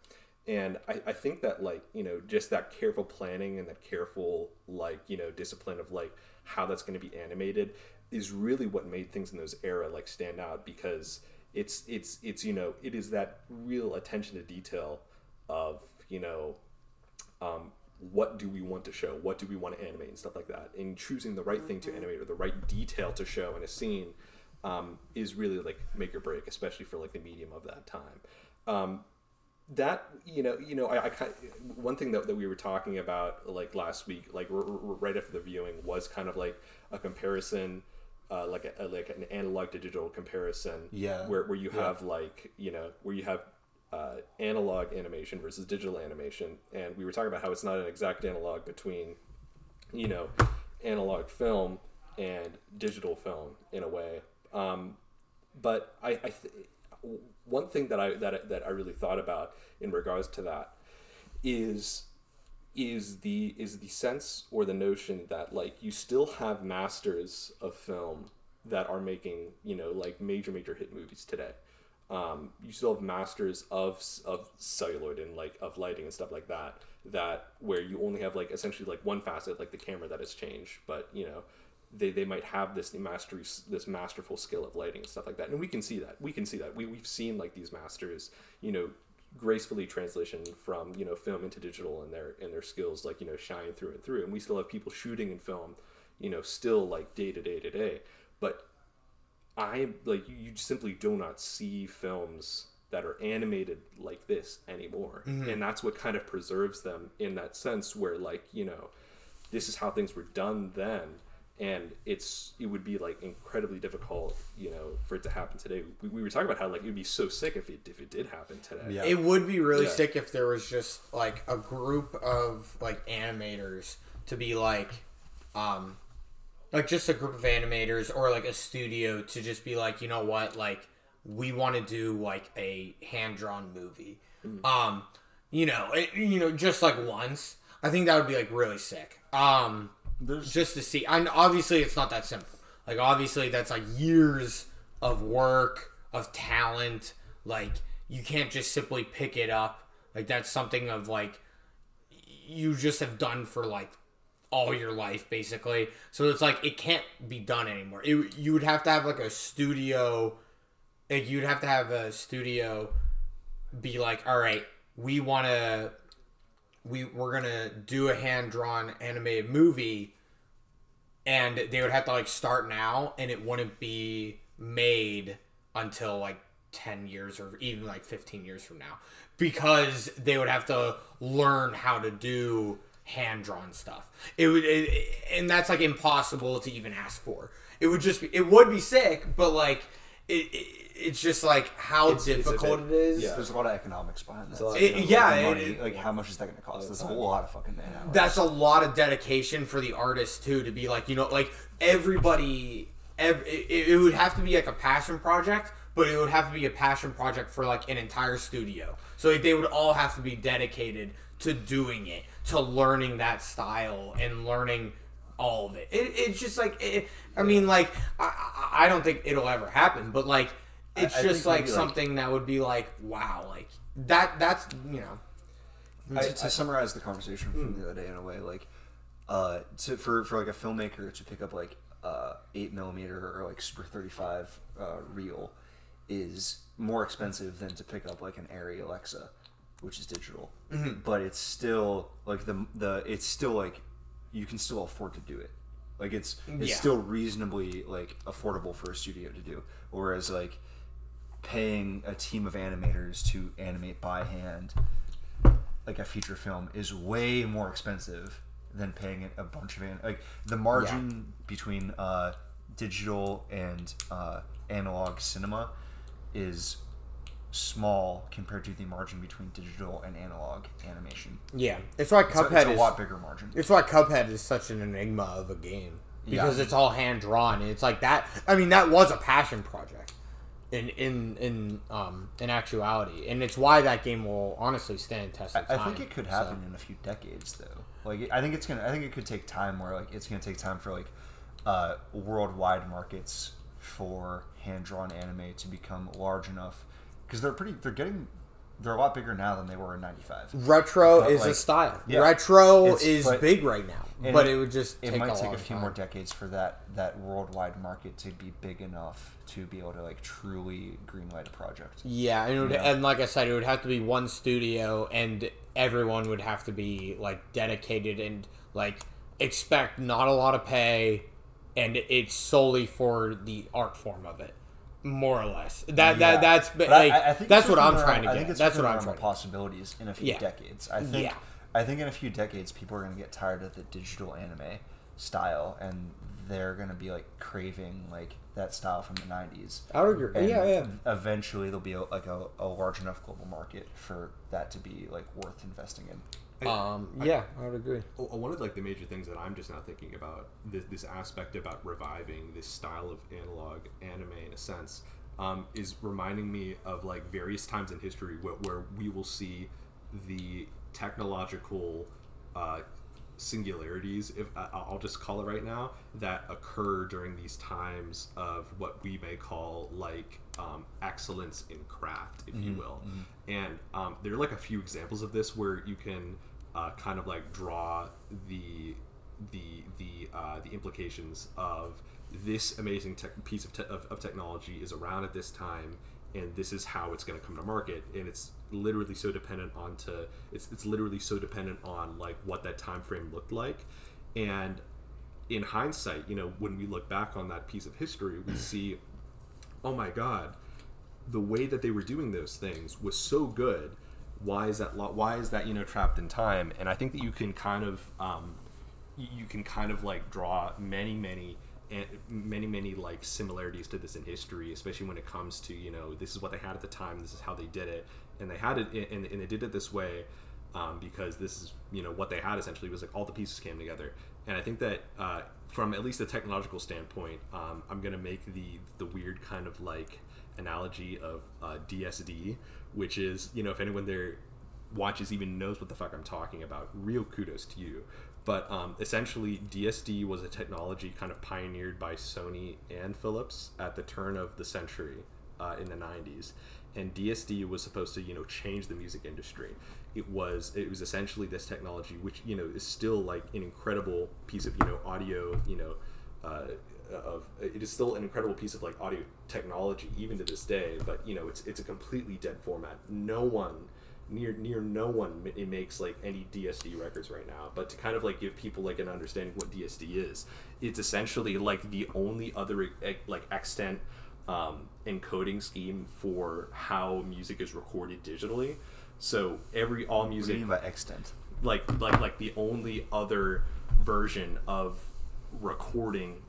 C: And I, I think that like you know just that careful planning and that careful like you know discipline of like how that's going to be animated is really what made things in those era like stand out because it's it's it's you know it is that real attention to detail of you know um, what do we want to show? What do we want to animate and stuff like that? And choosing the right thing to animate or the right detail to show in a scene um, is really like make or break especially for like the medium of that time. Um, that you know you know I, I kind one thing that, that we were talking about like last week like r- r- right after the viewing was kind of like a comparison uh, like a, like an analog to digital comparison
A: Yeah.
C: where, where you have like you know where you have uh, analog animation versus digital animation. And we were talking about how it's not an exact analog between you know analog film and digital film in a way. Um, but I, I th- one thing that I that that I really thought about in regards to that is is the is the sense or the notion that like you still have masters of film that are making you know like major major hit movies today. Um, you still have masters of of celluloid and like of lighting and stuff like that that where you only have like essentially like one facet like the camera that has changed but you know they, they might have this mastery this masterful skill of lighting and stuff like that. And we can see that. We can see that. We, we've seen like these masters you know gracefully transition from you know film into digital and their and their skills like you know shine through and through. And we still have people shooting in film you know still like day to day to day. But I like you, you simply do not see films that are animated like this anymore. Mm-hmm. And that's what kind of preserves them in that sense where like you know this is how things were done then and it's it would be like incredibly difficult you know for it to happen today we, we were talking about how like it would be so sick if it if it did happen today
A: Yeah.
B: It would be really
C: Yeah.
B: sick if there was just like a group of like animators to be like, um, like just a group of animators or like a studio to just be like, you know what, like we want to do like a hand drawn movie. Um, you know, it, you know, just like once. I think that would be like really sick. Um,
A: There's
B: just to see. And obviously, it's not that simple. Like, obviously, that's like years of work, of talent. Like, you can't just simply pick it up. Like, that's something of like you just have done for like all your life, basically. So it's like it can't be done anymore. It, you would have to have like a studio. Like, you'd have to have a studio be like, all right, we want to we we're gonna do a hand drawn animated movie and they would have to like start now and it wouldn't be made until like 10 years or even like 15 years from now. Because they would have to learn how to do hand drawn stuff. It would it, and that's like impossible to even ask for. It would just be it would be sick but like it, it it's just like how
C: It's- it's a
B: difficult
C: bit-
B: it is
C: yeah.
A: there's a lot of economics behind that.
F: a lot
A: too.
F: of-
A: Like,
B: yeah,
A: the money,
B: it-
A: like how much is that going to cost? There's a lot of fucking man hours.
B: that's a lot of dedication for the artist too to be like you know like everybody ev- it, it would have to be like a passion project but it would have to be a passion project for like an entire studio so like, they would all have to be dedicated to doing it to learning that style and learning all of it, it it's just like it, i mean like I, I I don't think it'll ever happen but like it's
A: I
B: just
A: think
B: like
A: maybe, like-
B: something that would be like wow like that that's you know
A: to, to summarize the conversation from the other day in a way, like uh, to, for for like a filmmaker to pick up like uh, eight millimeter or like Super Thirty Five uh, reel is more expensive than to pick up like an ARRI Alexa, which is digital. But it's still like the the it's still like you can still afford to do it. Like it's it's
B: Yeah.
A: still reasonably like affordable for a studio to do. Whereas like paying a team of animators to animate by hand like a feature film is way more expensive than paying a bunch of an- like the margin between uh, digital and uh, analog cinema is small compared to the margin between digital and analog animation.
B: yeah it's why
A: It's a,
B: Cuphead
A: it's a
B: is
A: lot bigger margin.
B: It's why Cuphead is such an enigma of a game because
A: Yeah.
B: it's all hand drawn. and It's like that. I mean, that was a passion project in in in um in actuality, and it's why that game will honestly stand test of
A: I think it could
B: so.
A: happen in a few decades, though. Like, I think it's gonna. I think it could take time. Where like it's gonna take time for like uh, worldwide markets for hand drawn anime to become large enough because they're pretty. They're getting. They're a lot bigger now than they were in '95.
B: Retro
A: But,
B: is a style.
A: yeah.
B: Retro is
A: but-
B: big right now, but it, would just
A: It
B: take
A: might
B: a
A: take a few
B: time.
A: more decades for that that worldwide market to be big enough to be able to like truly greenlight a project.
B: Yeah, and, it would,
A: Yeah.
B: and like I said, it would have to be one studio, and everyone would have to be like dedicated and like expect not a lot of pay, and it's solely for the art form of it, more or less. That
A: Yeah.
B: that that's
A: But
B: like
A: I- I think
B: that's what I'm
A: within
B: trying to
A: I think
B: get.
A: it's
B: That's what I'm trying
A: possibilities in a few
B: Yeah.
A: decades. I think.
B: Yeah.
A: I think in a few decades, people are going to get tired of the digital anime style, and they're going to be like craving like that style from the '90s.
B: I would agree.
A: And
B: Yeah, yeah.
A: Eventually, there'll be a, like a, a large enough global market for that to be like worth investing in.
B: Um, yeah, I would agree.
C: One of like the major things that I'm just now thinking about this, this aspect about reviving this style of analog anime in a sense um, is reminding me of like various times in history where, where we will see the technological uh, singularities if I- I'll just call it right now that occur during these times of what we may call like um, excellence in craft if you will and um, there are like a few examples of this where you can uh, kind of like draw the the the uh, the implications of this amazing tech piece of, te- of, of technology is around at this time and this is how it's going to come to market and it's literally so dependent on to it's, it's literally so dependent on like what that time frame looked like and in hindsight you know when we look back on that piece of history we [clears throat] see oh my god the way that they were doing those things was so good. Why is that? lo- Why is that? You know, trapped in time. And I think that you can kind of, um, you can kind of like draw many, many, many, many like similarities to this in history, especially when it comes to you know this is what they had at the time, this is how they did it, and they had it, and, and they did it this way um, because this is you know what they had essentially was like all the pieces came together and i think that uh, from at least a technological standpoint um, i'm going to make the the weird kind of like analogy of uh, dsd which is you know if anyone there watches even knows what the fuck i'm talking about real kudos to you but um, essentially dsd was a technology kind of pioneered by sony and philips at the turn of the century uh, in the 90s and DSD was supposed to you know change the music industry. It was it was essentially this technology which you know is still like an incredible piece of you know audio you know uh, of it is still an incredible piece of like audio technology even to this day. But you know it's it's a completely dead format. No one near near no one it makes like any DSD records right now. But to kind of like give people like an understanding what DSD is, it's essentially like the only other like extent um, encoding scheme for how music is recorded digitally. So every all
A: What do
C: music
A: you mean by extent?
C: like like like the only other version of recording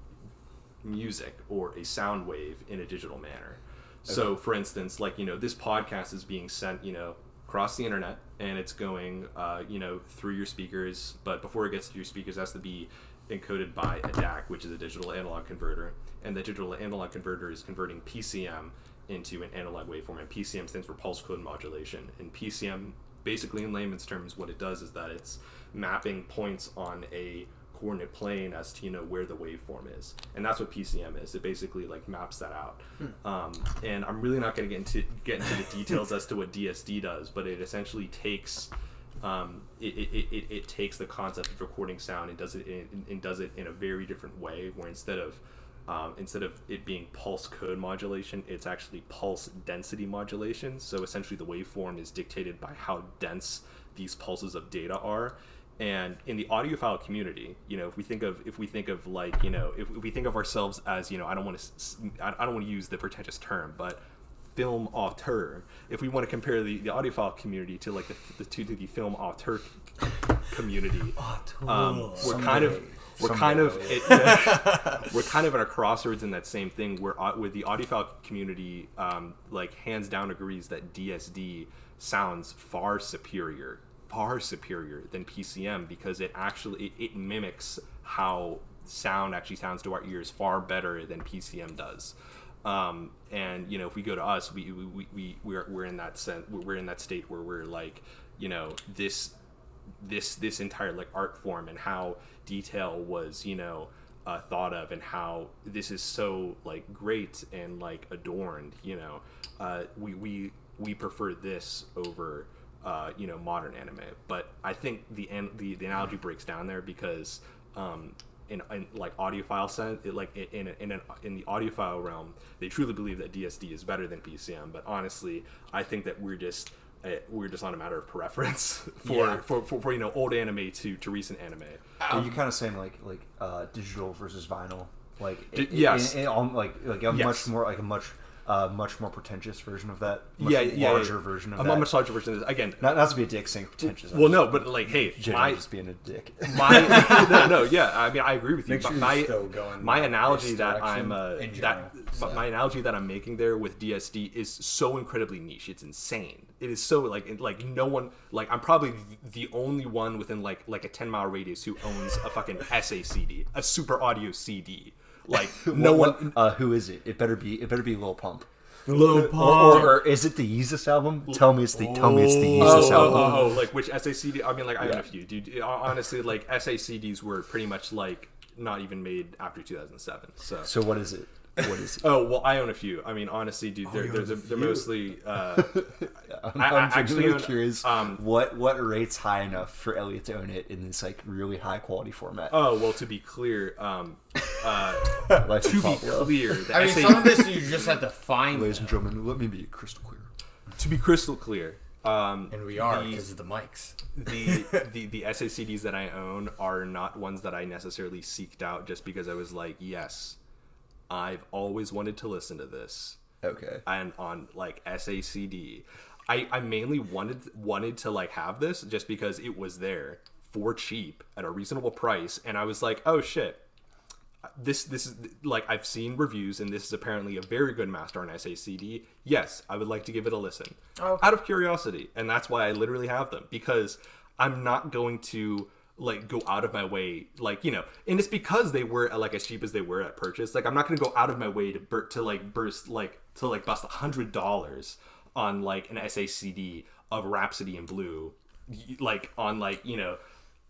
C: music or a sound wave in a digital manner. So for instance, like you know, this podcast is being sent, you know, across the internet and it's going uh, you know, through your speakers, but before it gets to your speakers it has to be encoded by a DAC, which is a digital analog converter. And the digital analog converter is converting PCM into an analog waveform. And PCM stands for pulse code modulation. And PCM, basically in layman's terms, what it does is that it's mapping points on a coordinate plane as to you know where the waveform is. And that's what pcm is. It basically like maps that out. Um, and i'm really not going to get into get into the details as to what dsd does but it essentially takes um, it, it, it, it takes the concept of recording sound and does it in, and does it in a very different way where instead of um, instead of it being pulse code modulation it's actually pulse density modulation. So essentially the waveform is dictated by how dense these pulses of data are and in the audiophile community you know if we think of if we think of like you know if we think of ourselves as you know i don't want to i don't want to use the pretentious term but film auteur. If we want to compare the, the audiophile community to like the, the to the film auteur community [laughs] um, we're kind of we're kind of [laughs] it, we're kind of at a crossroads in that same thing where with the audiophile community um, like hands down agrees that DSD sounds far superior far superior than PCM because it actually it, it mimics how sound actually sounds to our ears far better than PCM does. Um, and you know, if we go to us, we we, we, we we're, we're in that sense, we're in that state where we're like, you know, this this this entire like art form and how detail was you know uh, thought of and how this is so like great and like adorned you know uh, we we we prefer this over uh, you know modern anime but i think the an- the, the analogy breaks down there because um, in, in like audiophile sense it, like in in, in, an, in the audiophile realm they truly believe that dsd is better than pcm but honestly i think that we're just uh, we're just on a matter of preference [laughs] for,
B: Yeah.
C: for, for, for you know old anime to, to recent anime.
A: Are you kind of saying like like uh, digital versus vinyl? Like
C: D-
A: i- i-
C: yes.
A: in, in, on, like like a
C: Yes.
A: much more like a much uh, much more pretentious version of that. Much
C: yeah, yeah,
A: larger
C: yeah.
A: version of
C: a
A: that.
C: much larger version of this. Again,
A: not, not to be a dick saying pretentious. I'm
C: well,
A: just
C: no, but like, hey,
A: genuinely
C: my
A: just being a dick.
C: my [laughs] [laughs] no, no, yeah. I mean, I agree with you.
B: Sure
C: my
B: still going
C: my analogy that I'm uh,
B: in
C: that
B: so.
C: my analogy that I'm making there with DSD is so incredibly niche. It's insane. It is so like like no one like I'm probably the only one within like like a 10 mile radius who owns a fucking [laughs] SACD, a super audio CD. Like [laughs] no
A: What-
C: one.
A: Uh, who is it? It better be. It better be Lil Pump.
C: Lil
A: Pump. or, or is it the Yeezus album? Tell me it's the. Tell me it's the
C: Oh,
A: Yeezus
C: oh,
A: album.
C: oh, oh, like which SACD? I mean, like I own
A: Yeah.
C: a few, dude. Honestly, like SACDs were pretty much like not even made after 2007. So,
A: So what is it? What is it?
C: oh well, I own a few. I mean, honestly, dude, they're
B: you
C: they're, they're, they're mostly. Uh, [laughs]
A: I'm,
C: I- I
A: I'm
C: actually
A: genuinely
C: own-
A: curious.
C: um,
A: what what rates high enough for Elliot to own it in this like really high quality format?
C: oh well, to be clear, um, [laughs] uh,
A: Life
C: to
A: of
C: be
A: Pablo.
C: clear, the
B: I mean,
C: SA
B: some of this you just have to find,
A: Ladies and gentlemen, let me be crystal clear.
C: to be crystal clear, um,
B: and we are because of the mics.
C: the, the the SACDs that I own are not ones that I necessarily seeked out just because I was like, yes, I've always wanted to listen to this.
A: Okay.
C: and on like SACD. I, I mainly wanted wanted to like have this just because it was there for cheap at a reasonable price, and I was like, oh shit, this this is like I've seen reviews, and this is apparently a very good master on SACD. Yes, I would like to give it a listen Oh. out of curiosity, and that's why I literally have them because I'm not going to like go out of my way like you know and it's because they were like as cheap as they were at purchase. Like i'm not to go out of my way to bur- to like burst like to like bust a hundred dollars on like an sacd of rhapsody in blue like on like you know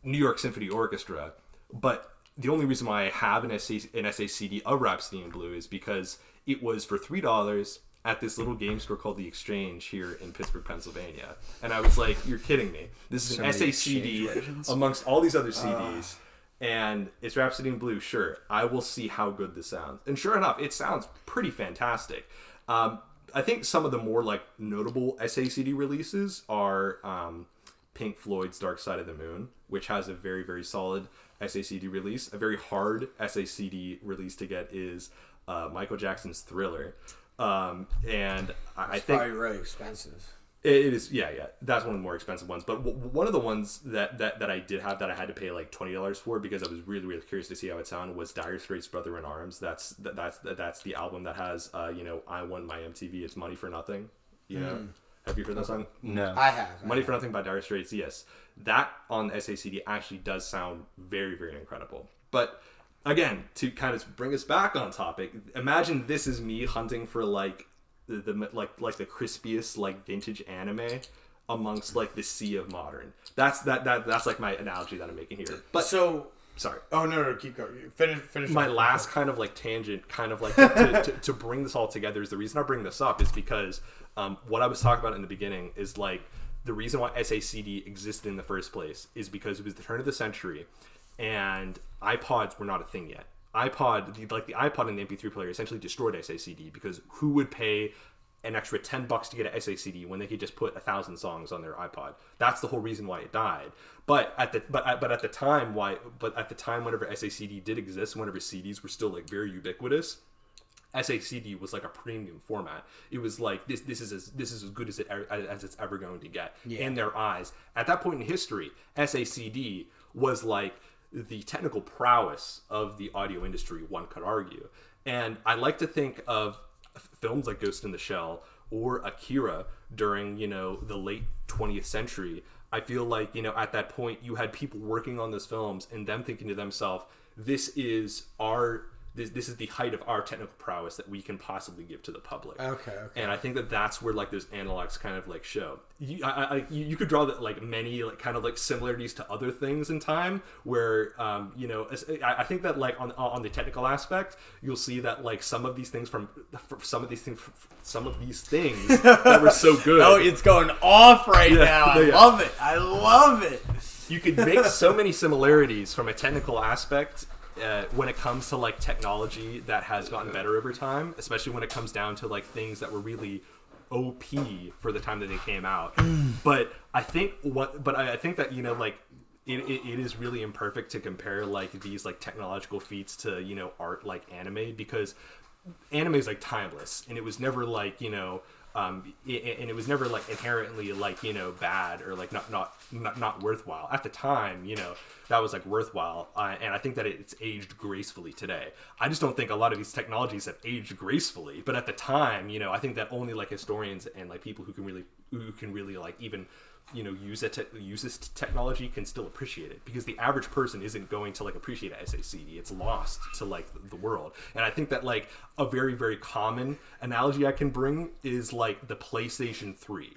C: new york symphony orchestra. But the only reason why i have an, SA- an sacd of rhapsody in blue is because it was for three dollars at this little game store called the exchange here in pittsburgh pennsylvania and i was like you're kidding me this is
A: So
C: an sacd amongst all these other CDs. and it's Rhapsody in Blue. Sure, I will see how good this sounds. And sure enough, it sounds pretty fantastic. Um, I think some of the more like notable SACD releases are um, Pink Floyd's Dark Side of the Moon, which has a very very solid SACD release. A very hard SACD release to get is uh, Michael Jackson's Thriller. Um, and I, I think
B: Probably really expensive.
C: it it is, yeah, yeah. That's one of the more expensive ones. But w- one of the ones that, that, that I did have that I had to pay like twenty dollars for because I was really really curious to see how it sounded was Dire Straits' "Brother in Arms." That's that, that's that's the album that has uh, you know I won my MTV. It's money for nothing. You know, have you heard that song?
A: No.
B: I have. I
C: Money for Nothing by Dire Straits, yes. That on SACD actually does sound very, very incredible. But again, to kind of bring us back on topic, imagine this is me hunting for like the, the like like the crispiest like vintage anime amongst like the sea of modern. That's that that that's like my analogy that I'm making here. But
B: so.
C: sorry.
B: Oh no no keep going. Finish finish.
C: My
B: off.
C: last kind of like tangent, kind of like to, to, to bring this all together is the reason I bring this up is because um, what I was talking about in the beginning is like the reason why SACD existed in the first place is because it was the turn of the century and iPods were not a thing yet. iPod, the, like the iPod and the MP3 player, essentially destroyed SACD because who would pay an extra 10 bucks to get an SACD when they could just put a thousand songs on their iPod. That's the whole reason why it died. But at the but at, but at the time why but at the time whenever SACD did exist, whenever CDs were still like very ubiquitous, SACD was like a premium format. It was like this this is as this is as good as it as it's ever going to get in their eyes. At that point in history, SACD was like the technical prowess of the audio industry, one could argue. And I like to think of films like Ghost in the Shell or Akira during, you know, the late 20th century. I feel like, you know, at that point you had people working on those films and them thinking to themselves, this is our this, this is the height of our technical prowess that we can possibly give to the public.
B: Okay, okay.
C: And I think that that's where like those analogs kind of like show. You, I, I, you, you could draw that like many like kind of like similarities to other things in time where um, you know I, I think that like on on the technical aspect you'll see that like some of these things from from some of these things some of these things that were so [laughs] good.
B: Oh, it's going off right
C: Yeah,
B: now. I
C: yeah.
B: love it. I love it.
C: you could make so many similarities from a technical aspect uh, when it comes to like technology that has gotten better over time, especially when it comes down to like things that were really OP for the time that they came out. but I think what, but I I think that you know like. It, it, it is really imperfect to compare like these like technological feats to you know art like anime because anime is like timeless and it was never like you know um and it was never like inherently like you know bad or like not not not, not worthwhile. At the time you know that was like worthwhile. Uh, and i think that it's aged gracefully today. I just don't think a lot of these technologies have aged gracefully but at the time you know i think that only like historians and like people who can really who can really like even you know use it te- use this technology can still appreciate it because the average person isn't going to like appreciate a SACD it's lost to like the world. And I think that like a very very common analogy I can bring is like the PlayStation 3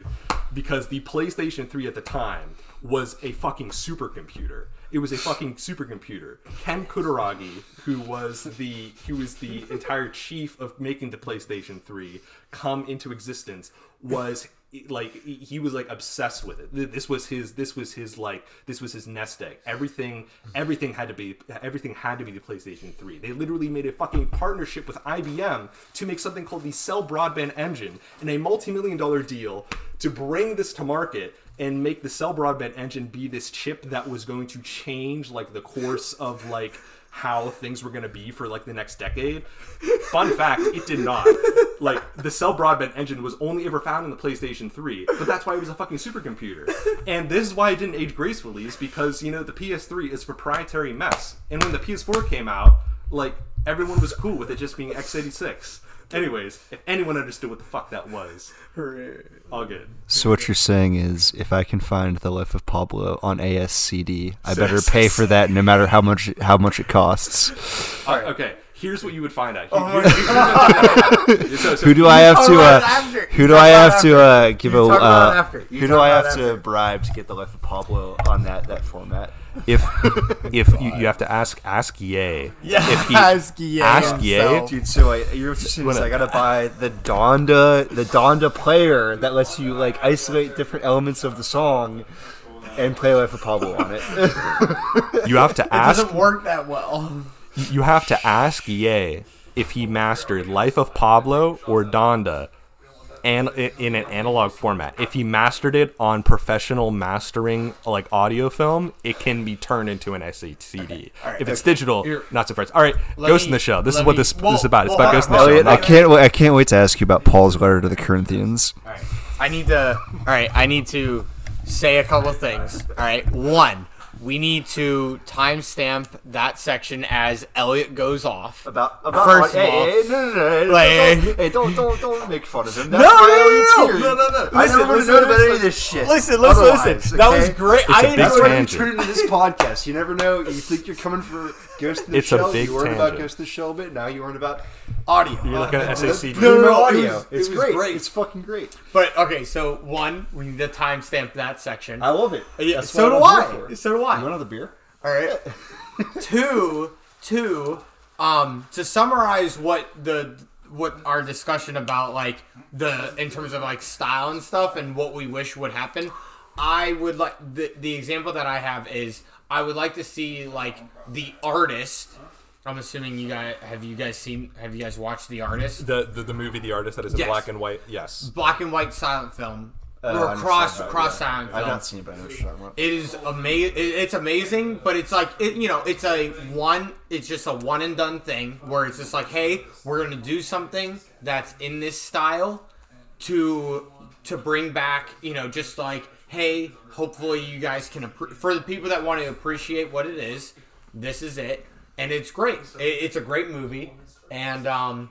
C: because the PlayStation 3 at the time was a fucking supercomputer. It was a fucking supercomputer. Ken Kutaragi who was the who was the entire chief of making the PlayStation 3 come into existence was like he- was like obsessed with it. This was his this was his like this was his nest egg. Everything everything had to be everything had to be the playstation 3 they literally made a fucking partnership with ibm to make something called the cell broadband engine in a multi-million dollar deal to bring this to market and make the cell broadband engine be this chip that was going to change like the course of like how things were going to be for like the next decade. Fun fact, it did not. Like the cell broadband engine was only ever found in the PlayStation 3, but that's why it was a fucking supercomputer. And this is why it didn't age gracefully is because, you know, the PS3 is a proprietary mess. And when the PS4 came out, like everyone was cool with it just being x86. Anyways, if anyone understood what the fuck that was, all good.
A: So what you're saying is, if I can find the Life of Pablo on ASCD, I better pay for that, no matter how much how much it costs.
C: All right, okay, here's what you would find out. Here- here- here- so- so
A: Who do I have to?
B: about
A: Uh,
B: after.
A: who do I have to uh, give
B: You
A: a?
B: talk about it
A: Uh,
B: after. You
A: who
B: talk
A: do I
B: about
A: have to
B: after.
A: bribe to get the Life of Pablo on that that format?
C: If [laughs] if you, you have to ask ask Ye.
B: Yeah,
C: If he- [laughs]
B: ask Ye
C: ask Ye.
A: Dude, so I, you're just saying is
C: What
A: gotta buy the Donda, the Donda player that lets you like isolate different elements of the song and play Life of Pablo on it. [laughs]
C: You have to
B: It
C: ask.
B: doesn't work that well.
C: You have to ask Ye if he mastered Life of Pablo or Donda, and in an analog format. If he mastered it on professional mastering, like audio film, it can be turned into an SHCD. if it's digital,
B: Here.
C: not so fast. All right,
B: Let
C: Ghost
B: me-
C: in the Shell. This is what
B: me-
C: this
B: whoa,
C: this is about. It's
B: whoa,
C: about
B: hold
C: Ghost in the Shell.
A: I can't wait, I can't wait to ask you about Paul's letter to the Corinthians.
B: All right. I need to. All right. I need to say a couple of things. All right. One, we need to timestamp that section as Elliot goes off.
A: About about
B: First
A: hey,
B: of all-
A: hey, no, no, no, no,
B: Like-
A: don't, hey, don't don't don't make fun of him. [laughs] That's
B: No,
A: why
B: no,
A: Elliot's
B: no,
A: here.
B: no, no, no.
A: I never would have
B: listen,
A: known about any of this shit.
B: Listen, listen,
A: Otherwise,
B: listen. That was
A: okay?
B: great. I
C: a
B: didn't
A: That's
B: know
A: why you
C: tangent.
A: turn into this [laughs] podcast. You never know. You think you're coming for Ghost in the
C: It's a
A: Shell.
C: big
A: you learned about
C: tangent.
A: Ghost in the Shell a bit. Now you learned about audio.
C: You're looking at SACD.
A: No, no, no,
B: No, it
A: audio.
B: was- it
A: it's
B: was
A: great.
B: great.
A: It's fucking great.
B: But okay, so one, we need to timestamp that section.
A: I love it.
B: Yeah,
A: That's
B: so do
A: what I'm
B: I. So do I.
A: You
B: I.
A: want another beer?
B: All right. [laughs] two, two. Um, to summarize what the what our discussion about like the in terms of like style and stuff and what we wish would happen, I would like the the example that I have is I would like to see like the artist. I'm assuming you guys have you guys seen have you guys watched the artist
C: The, the the movie The Artist that is in
B: Yes.
C: black and white. Yes.
B: black and white silent film
A: Uh, I
B: or
A: understand
B: cross
A: about it,
B: cross
A: yeah.
B: silent film.
A: I've not seen it, but I know what you're talking about.
B: It is amazing. It's amazing, but it's like it, you know, it's a one. It's just a one and done thing where it's just like, hey, we're gonna do something that's in this style to to bring back, you know, just like, hey, hopefully you guys can appre- for the people that want to appreciate what it is. This is it, and it's great. It, it's a great movie, and um,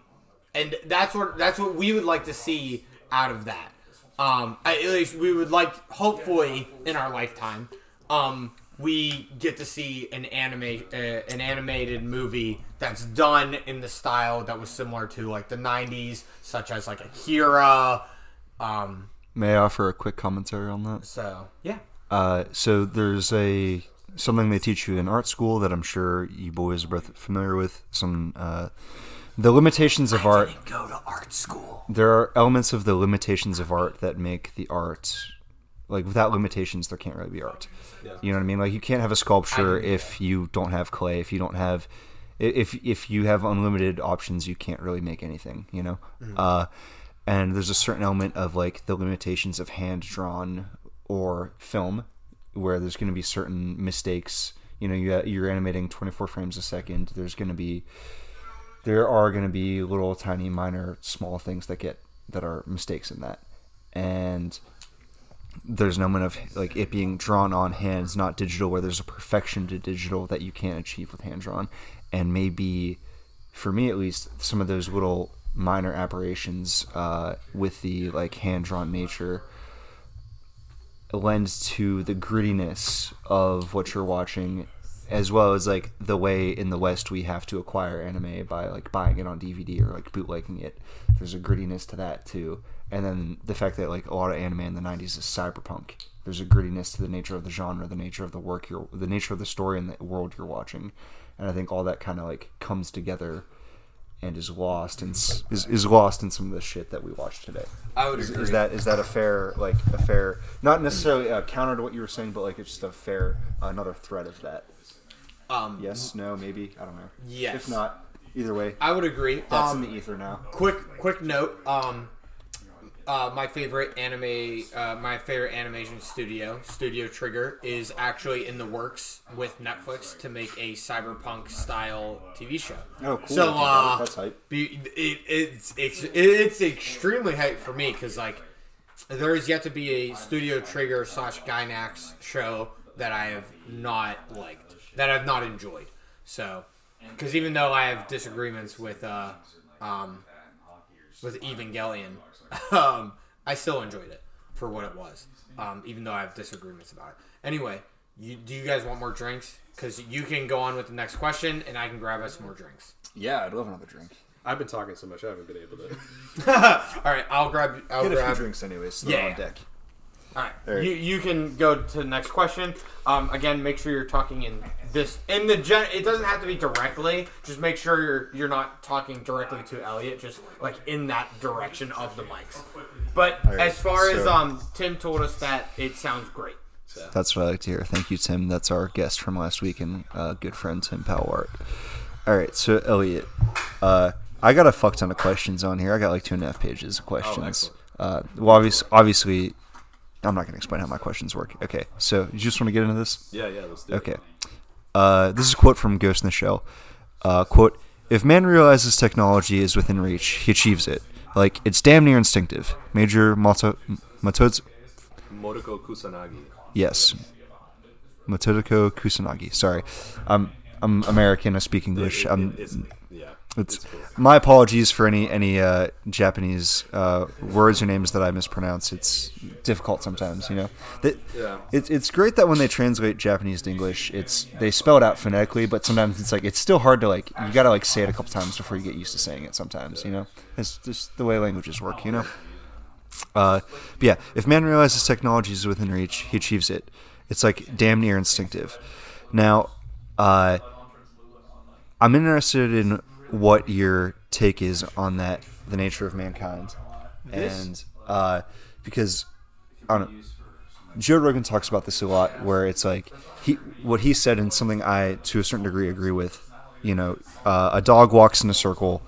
B: and that's what that's what we would like to see out of that. Um, at least we would like, hopefully, in our lifetime, um, we get to see an anime, uh, an animated movie that's done in the style that was similar to like the '90s, such as like Akira. Um,
A: May I offer a quick commentary on that?
B: so yeah,
A: Uh, so there's a something they teach you in art school that I'm sure you boys are both familiar with. Some uh, the limitations of art.
B: go to art school.
A: There are elements of the limitations of art that make the art like without limitations there can't really be art. You know what I mean? Like you can't have a sculpture if you don't have clay, if you don't have if if you have unlimited options you can't really make anything, you know? Uh and there's a certain element of like the limitations of hand drawn or film where there's going to be certain mistakes. You know, you, you're animating 24 frames a second. There's going to be there are going to be little tiny minor small things that get that are mistakes in that and there's an element of like it being drawn on hands not digital where there's a perfection to digital that you can't achieve with hand drawn and maybe for me at least some of those little minor aberrations uh, with the like hand drawn nature lends to the grittiness of what you're watching as well as like the way in the west we have to acquire anime by like buying it on dvd or like bootlegging it. There's a grittiness to that too. And then the fact that like a lot of anime in the 90s is cyberpunk. There's a grittiness to the nature of the genre the nature of the work you're the nature of the story and the world you're watching. And i think all that kind of like comes together and is lost and is, is lost in some of the shit that we watch today
B: I would
A: is,
B: agree.
A: is that is that a fair like a fair not necessarily a counter to what you were saying but like it's just a fair another thread of that
B: um,
A: yes no maybe i don't know
B: Yes.
A: if not either way
B: I would agree.
A: that's
B: um,
A: in the ether now
B: quick quick note um uh, my favorite anime, uh, my favorite animation studio, Studio Trigger, is actually in the works with Netflix to make a cyberpunk style TV show.
A: Oh, cool.
B: So uh,
A: That's hype.
B: be, it, it's it's it's extremely hype for me because like there is yet to be a Studio Trigger slash Gainax show that I have not liked, that I've not enjoyed. So, because even though I have disagreements with uh, um, with Evangelion, um, I still enjoyed it for what it was. Um, even though I have disagreements about it. Anyway, you, do you guys want more drinks? Because you can go on with the next question, and I can grab us more drinks.
A: Yeah, I'd love another drink.
C: I've been talking so much, I haven't been able to. [laughs]
B: All right, I'll grab. I'll
A: Get a few
B: grab.
A: drinks anyways. So
B: Yeah,
A: they're
B: yeah.
A: on deck.
B: All right,
A: All right.
B: you you can go to the next question. Um, again, make sure you're talking in this in the gen. It doesn't have to be directly. Just make sure you're you're not talking directly to Elliot. Just like in that direction of the mics. But
A: right,
B: as far as um, Tim told us that it sounds great. So
A: That's what I like to hear. Thank you, Tim. That's our guest from last week and uh, good friend Tim Powart. All right, so Elliot, uh, I got a fuck ton of questions on here. I got like two and a half pages of questions.
C: excellent.
A: uh, well, obviously, obviously, I'm not going to explain how my questions work. Okay, so you just want to get into this?
C: Yeah, yeah, let's do it.
A: Okay. Uh, this is a quote from Ghost in the Shell. Uh, quote, if man realizes technology is within reach, he achieves it. Like, it's damn near instinctive. Major Mato- Matoz...
C: Motoko Kusanagi.
A: Yes. Motodoko Kusanagi. Sorry. I'm, I'm American. I speak English.
C: It- it-
A: I'm,
C: yeah,
A: it's,
C: cool.
A: my apologies for any any uh, Japanese uh, words or names that I mispronounce. It's difficult sometimes, you know. That,
C: Yeah.
A: It's it's great that when they translate Japanese to English, it's they spell it out phonetically, but sometimes it's like it's still hard to like you gotta like say it a couple times before you get used to saying it. Sometimes, you know, it's just the way languages work, you know. Uh, but yeah, if man realizes technology is within reach, he achieves it. It's like damn near instinctive. Now, uh, I'm interested in what your take is on that, the nature of mankind, and uh, because I don't know, Joe Rogan talks about this a lot, where it's like he what he said and something I to a certain degree agree with. You know, uh, a dog walks in a circle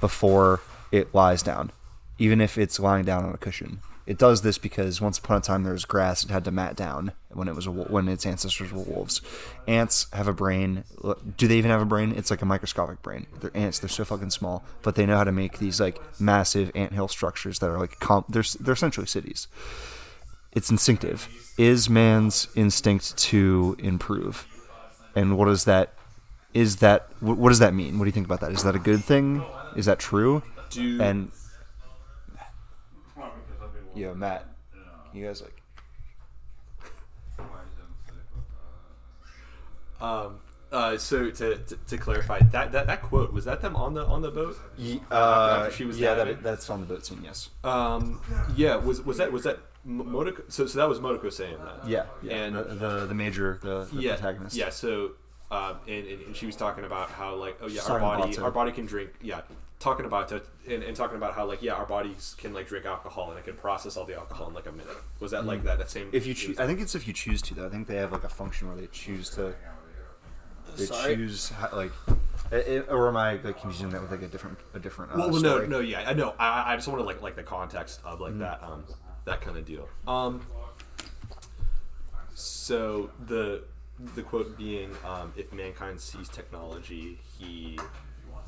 A: before it lies down, even if it's lying down on a cushion. It does this because once upon a time there was grass. It had to mat down when it was a, when its ancestors were wolves. Ants have a brain. Do they even have a brain? It's like a microscopic brain. They're ants. They're so fucking small, but they know how to make these like massive anthill structures that are like com- they're they're essentially cities it's instinctive. Is man's instinct to improve? And what is that? Is that wh- what does that mean? What do you think about that? Is that a good thing? Is that true?
C: Do
A: And yo, Matt, you guys like
C: um, uh, so to, to, to clarify that, that that quote was that them on the on the boat?
A: uh,
C: After she was
A: yeah, that, that's on the boat scene. Yes.
C: Um, yeah, was was that was that M- Motoko? So so that was Motoko saying that.
A: Yeah, yeah.
C: And-
A: the, the the major the, the
C: yeah,
A: protagonist.
C: Yeah, so um, and, and, and she was talking about how like oh yeah,
A: She's
C: our body our body can drink yeah, talking about it and, and talking about how like yeah, our bodies can like drink alcohol and it can process all the alcohol in like a minute. Was that like that that same?
A: Mm. If you choose, I think it's if you choose to though. I think they have like a function where they choose to. They
B: Sorry?
A: choose how, like, i i or am I like confusing that with like a different a different? Uh,
C: well, well, no,
A: story?
C: no, yeah, I know. I, I just wanted like like the context of
A: Mm.
C: like that um that kind of deal. Um. So the the quote being, um, "If mankind sees technology, he."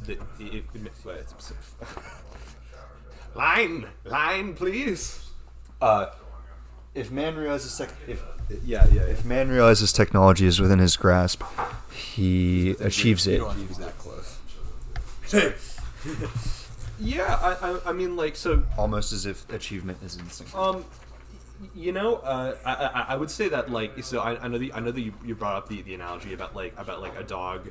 C: The, if, [laughs] line, line, please.
A: Uh, if man realizes tech, if
C: Yeah, yeah.
A: if man realizes technology is within his grasp, he achieves it. [laughs]
C: yeah, I, I, I mean, like, so
A: Almost as if achievement is instinct.
C: Um, you know, uh, I, I, I would say that like so I, I know that I know that you, you brought up the, the analogy about like about like a dog,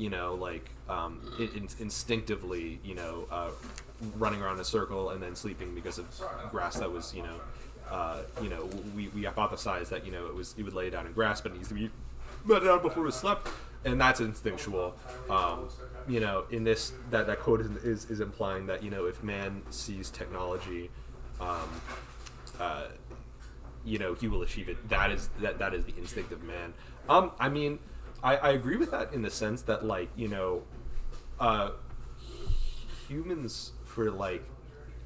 C: you know, like um, in, in, instinctively, you know, uh, running around in a circle and then sleeping because of grass that was you know, uh, you know, we, we hypothesized that you know it was it would lay down in grass, but it needs to be let down before it slept, and that's instinctual. Um, you know, in this that that quote is, is, is implying that you know if man sees technology, um, uh, you know he will achieve it. That is that that is the instinct of man. Um, I mean, I, I agree with that in the sense that like you know, uh, humans for like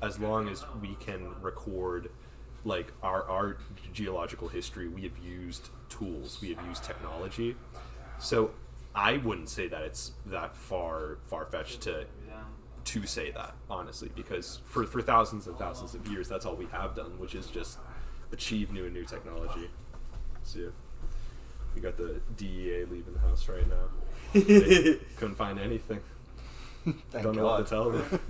C: as long as we can record like our our geological history, we have used tools, we have used technology. So I wouldn't say that it's that far far fetched to to say that honestly, because for for thousands and thousands of years, that's all we have done, which is just achieve new and new technology. So yeah. We got the DEA leaving the house right now. They [laughs] couldn't find anything. [laughs]
A: Thank
C: Don't know
A: God.
C: what to tell them.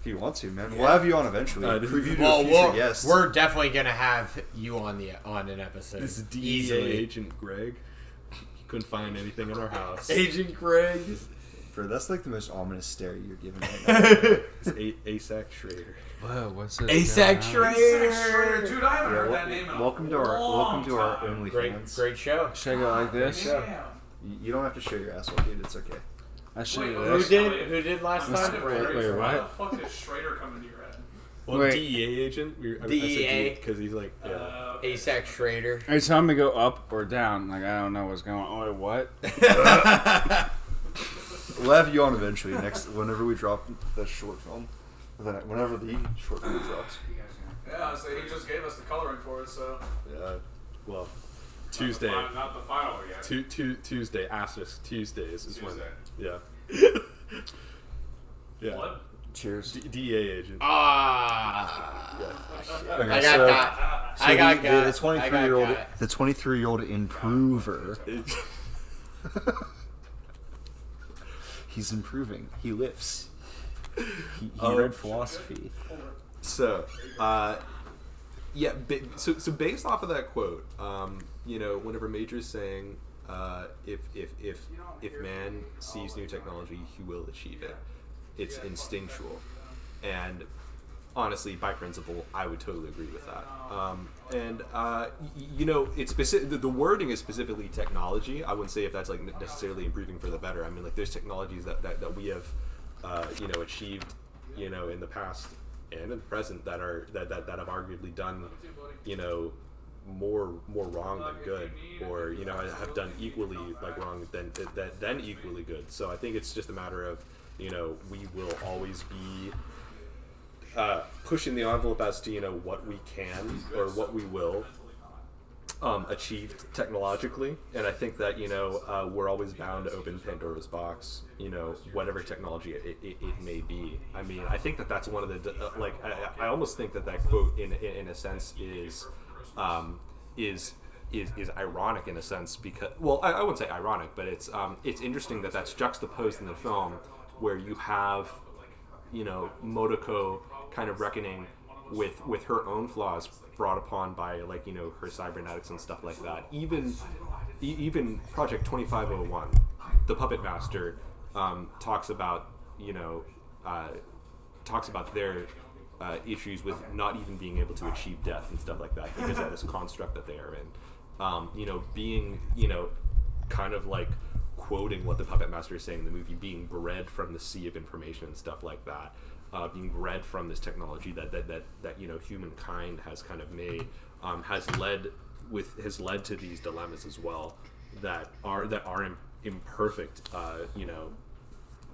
A: If you want to, man, we'll have you on eventually.
C: Uh, this is-
A: Preview to
B: Well,
A: a future
B: we're,
A: guest.
B: we're definitely gonna have you on the on an episode.
C: This is DEA
B: Easily.
C: agent Greg. He couldn't find anything in our house.
B: Agent Greg.
A: Bro, that's like the most ominous stare you're giving right [laughs] now.
C: It's A- ASAC Schrader.
G: Whoa, what's it?
B: ASAC
D: Schrader,
B: Schrader.
D: dude, I haven't
A: Yeah,
D: heard that name in a
A: welcome to our
D: long
A: welcome to our
D: time.
B: Great,
A: OnlyFans.
B: great show.
G: Should I go like this?
D: Damn.
A: You, you don't have to show your asshole, dude. It's okay.
G: I should
D: Wait,
G: do
D: who
B: Who
G: this.
B: did? Who did last
D: I'm kind
B: time?
D: of
G: Wait, wait,
D: Why
G: what?
D: the fuck did Schrader come into your head?
C: Well,
G: Wait.
C: DEA agent. We, I,
B: DEA.
C: because he's like, yeah.
D: Uh,
B: ASAC Schrader.
G: Are you telling me to go up or down? Like I don't know what's going on. Wait, what? [laughs]
A: We'll have you on eventually next whenever we drop the short film. Then whenever the short film drops.
D: yeah, so he just gave us the coloring for it, so.
C: yeah. Well, Tuesday.
H: Not, not the final yet.
C: Tu- tu- Tuesday. Asterisk Tuesdays is when. Yeah. [laughs] yeah.
D: What?
A: Cheers.
C: D- DEA agent.
B: Ah.
A: Okay,
B: I got
A: so-
B: that.
A: so
B: I got
A: the,
B: got.
A: the 23
B: got
A: year old
B: got.
A: the 23 year old improver. [laughs] He's improving. He lifts. He, he
C: Oh.
A: read philosophy.
C: So, uh, yeah. Ba- so, so based off of that quote, um, you know, whenever Major's saying, uh, if if if if man sees new technology, he will achieve it. It's instinctual, and honestly, by principle, I would totally agree with that. Um, and uh, y- you know, it's specific. The, the wording is specifically technology. I wouldn't say if that's like necessarily improving for the better. I mean, like there's technologies that that, that we have, uh, you know, achieved, you know, in the past and in the present that are that, that, that have arguably done, you know, more more wrong than good, or you know, have done equally like wrong than than, than equally good. So I think it's just a matter of, you know, we will always be uh, pushing the envelope as to you know what we can or what we will um, achieve technologically, and I think that you know uh, we're always bound to open Pandora's box. You know, whatever technology it, it, it may be. I mean, I think that that's one of the uh, like I, I almost think that that quote in in, in a sense is um, is. Is, is ironic in a sense because well I, I wouldn't say ironic but it's um, it's interesting that that's juxtaposed in the film where you have you know Motoko kind of reckoning with with her own flaws brought upon by like you know her cybernetics and stuff like that. Even even Project Twenty Five Hundred One, the Puppet Master um, talks about you know uh, talks about their uh, issues with not even being able to achieve death and stuff like that because of this construct that they are in. Um, you know, being you know kind of like quoting what the puppet master is saying in the movie, being bred from the sea of information and stuff like that, uh, being bred from this technology that that, that that you know humankind has kind of made, um, has led with has led to these dilemmas as well that are that are im- imperfect. Uh, you know,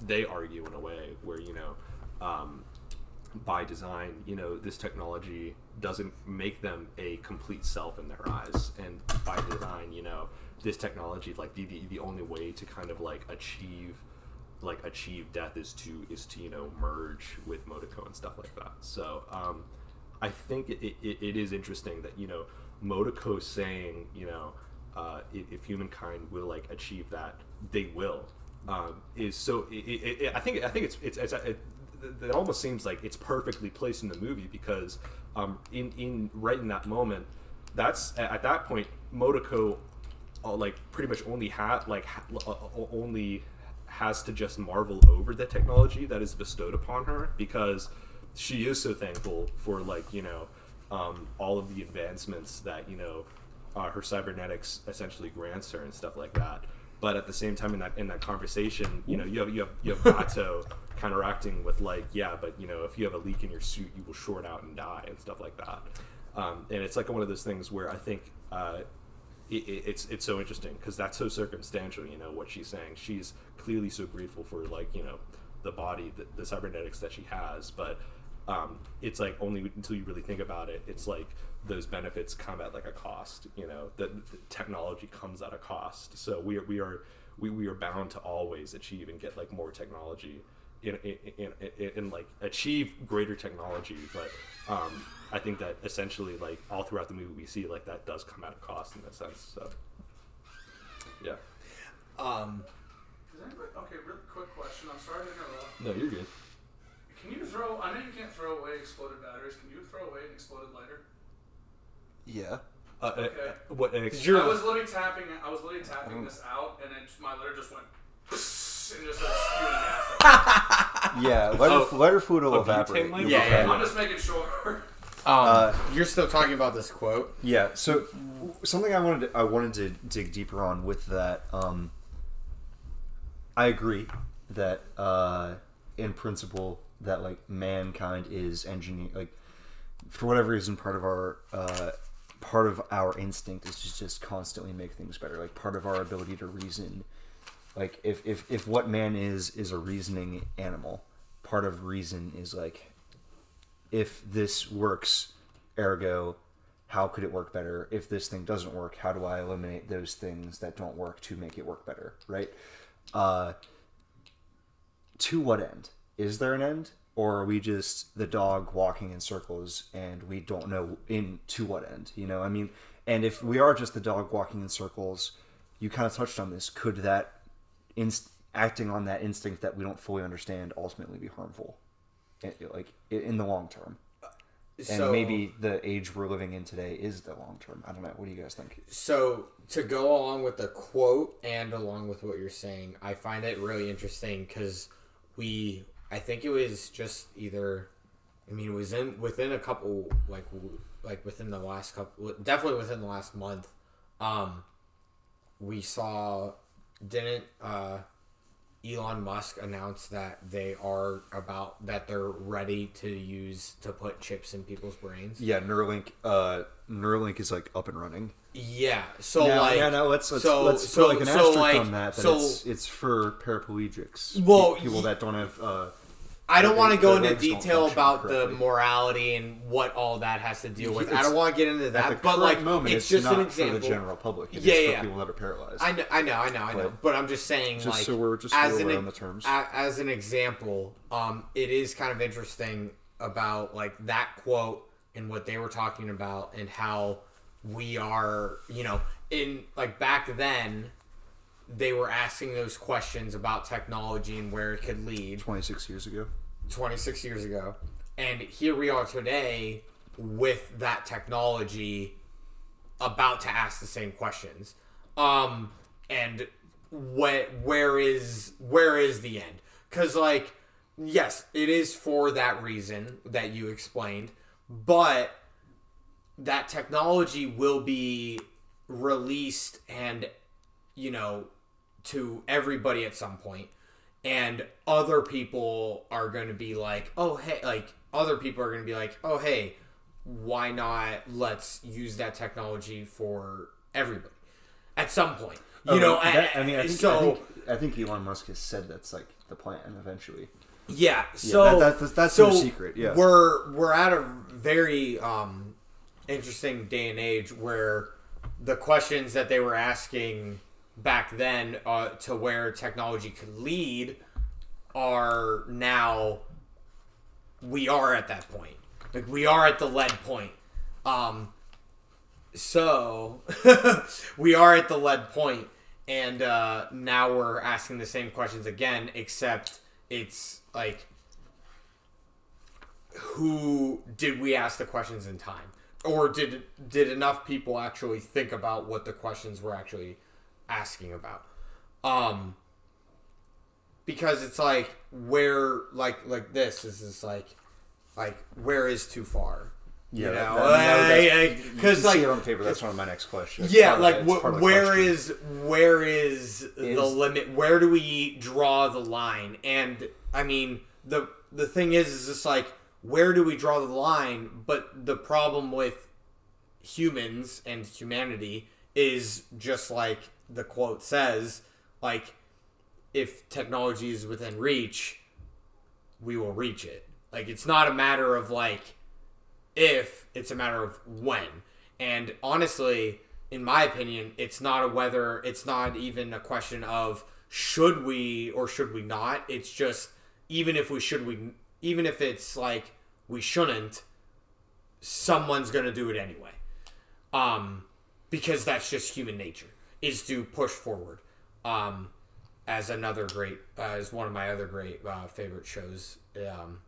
C: they argue in a way where you know. Um, by design, you know, this technology doesn't make them a complete self in their eyes. And by design, you know, this technology, like the, the, the only way to kind of like achieve like achieve death is to is to you know merge with Motoko and stuff like that. So um, I think it, it, it is interesting that you know Motoko saying you know uh, if, if humankind will like achieve that, they will. Um, is so. It, I think. I think it's it's. it's it, it almost seems like it's perfectly placed in the movie because um, in in right in that moment, that's at that point Motoko, uh, like pretty much only had like ha- only has to just marvel over the technology that is bestowed upon her because she is so thankful for like you know um, all of the advancements that you know uh, her cybernetics essentially grants her and stuff like that. But at the same time, in that in that conversation, you know, you have you have you have Batou [laughs] counteracting with like, yeah, but you know, if you have a leak in your suit, you will short out and die and stuff like that. Um, and it's like one of those things where I think uh, it, it, it's it's so interesting because that's so circumstantial. You know what she's saying. She's clearly so grateful for like you know the body, the, the cybernetics that she has, but
F: um, it's like only until you really think about it, it's like those benefits come at like a cost. You know, that technology comes at a cost. So we are we are we, we are bound to always achieve and get like more technology. In, in, in, in, in like achieve greater technology, but um, I think that essentially like all throughout the movie we see like that does come at a cost in a sense. So yeah,
B: Um,
D: Does anybody, okay, really quick question. I'm sorry to interrupt.
F: no, you're good.
D: Can you throw? I know you can't throw away exploded batteries. Can you throw away an exploded lighter?
A: Yeah.
F: Uh, uh,
D: Okay.
F: what an ex-
B: You're-
D: I was literally tapping. I was literally tapping this out, and then my lighter just went and just started spewing gas. [laughs]
A: Yeah. Lighter,
F: Oh,
A: lighter fluid will
F: a butane
A: evaporate.
F: lighter?
A: You'll
B: Yeah,
A: be
B: yeah.
D: I'm just making sure. [laughs]
B: um,
A: Uh,
B: you're still talking about this quote.
A: Yeah. So something I wanted to, I wanted to dig deeper on with that. Um, I agree that uh, in principle that like mankind is engineer like for whatever reason part of our uh, part of our instinct is to just constantly make things better. Like part of our ability to reason. Like if if if what man is is a reasoning animal, part of reason is like if this works, ergo, how could it work better? If this thing doesn't work, how do I eliminate those things that don't work to make it work better? Right? Uh, to what end? Is there an end? Or are we just the dog walking in circles and we don't know in to what end? You know, I mean, and if we are just the dog walking in circles, you kind of touched on this. Could that inst- acting on that instinct that we don't fully understand ultimately be harmful, like in the long term? and
B: So
A: maybe the age we're living in today is the long term. I don't know. What do you guys think?
B: So to go along with the quote and along with what you're saying, I find it really interesting because we, I think it was just either, I mean, it was in within a couple like like within the last couple, definitely within the last month, um, we saw didn't uh, Elon Musk announced that they are about that they're ready to use to put chips in people's brains.
A: Yeah, Neuralink. Uh, Neuralink is like up and running.
B: Yeah. So
A: Now-
B: like
A: yeah, no, let's let's,
B: so-
A: let's
B: so-
A: put like an
B: so,
A: asterisk
B: like-
A: on that. That
B: so-
A: it's it's for paraplegics.
B: Well,
A: people that don't have. Uh,
B: I don't want to go into detail about the morality and what all that has to deal with. I don't want to get into
A: at
B: that, but like
A: moment,
B: it's,
A: it's,
B: just an example.
A: for the general public. It's
B: Yeah, yeah.
A: people that are paralyzed.
B: I know, I know, I know, I know.
A: But-
B: I'm just saying,
A: just
B: like,
A: so we're just
B: as an
A: the terms.
B: as an example, um, it is kind of interesting about like that quote and what they were talking about and how we are, you know, in like back then, they were asking those questions about technology and where it could lead.
A: Twenty six years ago.
B: 26 years ago. And here we are today with that technology about to ask the same questions. Um and what where is where is the end? Cuz like yes, it is for that reason that you explained, but that technology will be released and you know to everybody at some point and other people are going to be like oh hey like other people are going to be like oh hey why not let's use that technology for everybody at some point you know
A: I, that, I mean, I think,
B: so
A: I think I think Elon Musk has said that's like the plan eventually.
B: yeah so
A: that- that- that's- that's
B: so
A: secret, yeah.
B: we're we're at a very um interesting day and age where the questions that they were asking back then uh, to where technology could lead are now we are at that point. Like we are at the lead point. Um so [laughs] we are at the lead point and uh now we're asking the same questions again except it's like who did we ask the questions in time? Or did did enough people actually think about what the questions were actually asking about um because it's like where like like this is just like like where is too far you know because
A: you
B: like
A: on paper. That's one of my next questions.
B: yeah, like wh-
A: part of the
B: where is where is, the limit? Where do we draw the line? And I mean, the the thing is, is just like where do we draw the line? But the problem with humans and humanity is just like the quote says, like if technology is within reach, we will reach it. Like it's not a matter of like if, it's a matter of when. And honestly, in my opinion, it's not a whether, it's not even a question of should we or should we not. It's just even if we should we even if it's like we shouldn't, someone's going to do it anyway. Um because that's just human nature is to push forward. Um as another great uh, as one of my other great uh, favorite shows um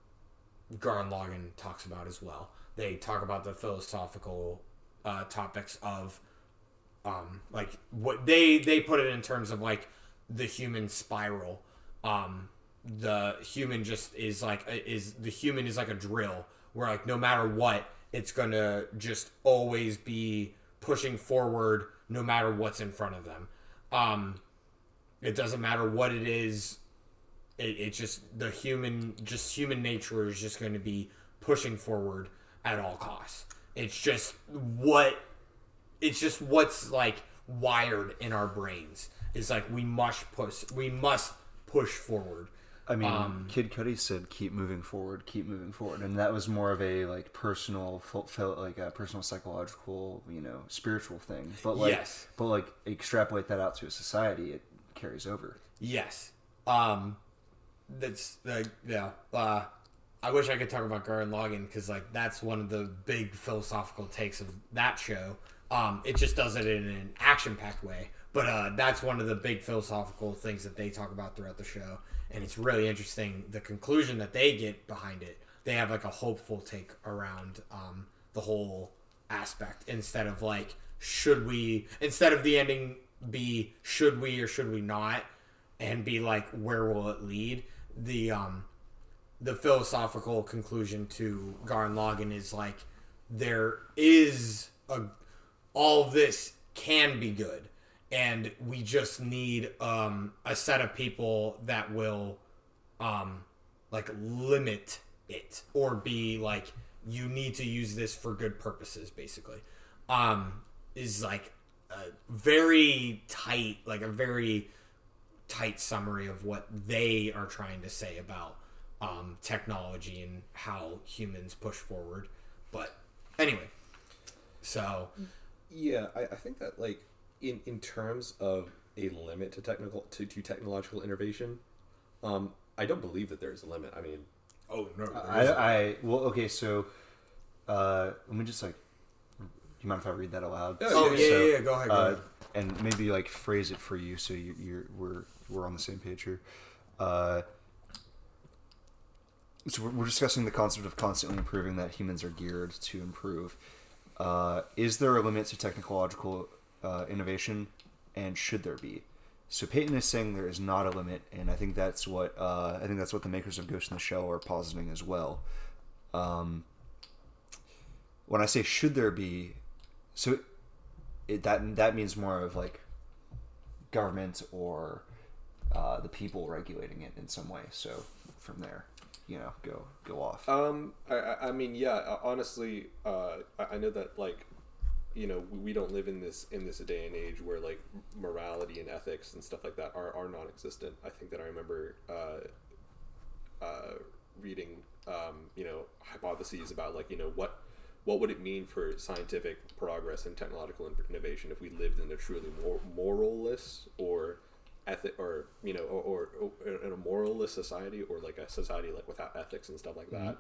B: Gurren Lagann talks about as well. They talk about the philosophical uh, topics of um, like what they they put it in terms of like the human spiral. Um, the human just is like is the human is like a drill where like no matter what, it's gonna just always be pushing forward no matter what's in front of them. Um, it doesn't matter what it is. It, it's just the human just human nature is just going to be pushing forward at all costs. It's just what it's just what's like wired in our brains. It's like we must push we must push forward
A: I mean,
B: Um,
A: Kid Cudi said, "Keep moving forward, keep moving forward," and that was more of a like personal, like a personal psychological, you know, spiritual thing. But like,
B: Yes.
A: but like extrapolate that out to a society, it carries over.
B: yes um that's like yeah uh I wish I could talk about Gurren Lagann because like that's one of the big philosophical takes of that show. Um, it just does it in an action-packed way, but uh, that's one of the big philosophical things that they talk about throughout the show, and it's really interesting the conclusion that they get behind it. They have like a hopeful take around um, the whole aspect instead of like should we instead of the ending be should we or should we not and be like where will it lead? The um the philosophical conclusion to Gurren Lagann is like there is a all of this can be good and we just need um a set of people that will um like limit it or be like you need to use this for good purposes basically um is like a very tight like a very tight summary of what they are trying to say about um, technology and how humans push forward. But anyway, so
C: Yeah, I, I think that like in in terms of a limit to technical to, to technological innovation, um, I don't believe that there is a limit. I mean,
B: oh no,
A: I, I well, okay, so uh, let me just like, do you mind if I read that aloud?
B: oh yeah,
A: So,
B: yeah, yeah, go ahead. Go
A: uh,
B: ahead.
A: and maybe like phrase it for you so you, you're we're we're on the same page here. Uh, so we're, we're discussing the concept of constantly improving that humans are geared to improve. Uh, is there a limit to technological uh, innovation, and should there be? So Payton is saying there is not a limit, and I think that's what uh, I think that's what the makers of Ghost in the Shell are positing as well. Um, when I say should there be, so it, that that means more of like government or uh, the people regulating it in some way. So from there, you know, go go off.
C: Um, I, I- mean, yeah. Honestly, uh, I know that like, you know, we- don't live in this in this day and age where like morality and ethics and stuff like that are, are non-existent. I think that I remember uh, uh, reading, um, you know, hypotheses about like, you know, what what would it mean for scientific progress and technological innovation if we lived in a truly mor- moralless or ethic or you know or, or, or in a moralless society or like a society like without ethics and stuff like that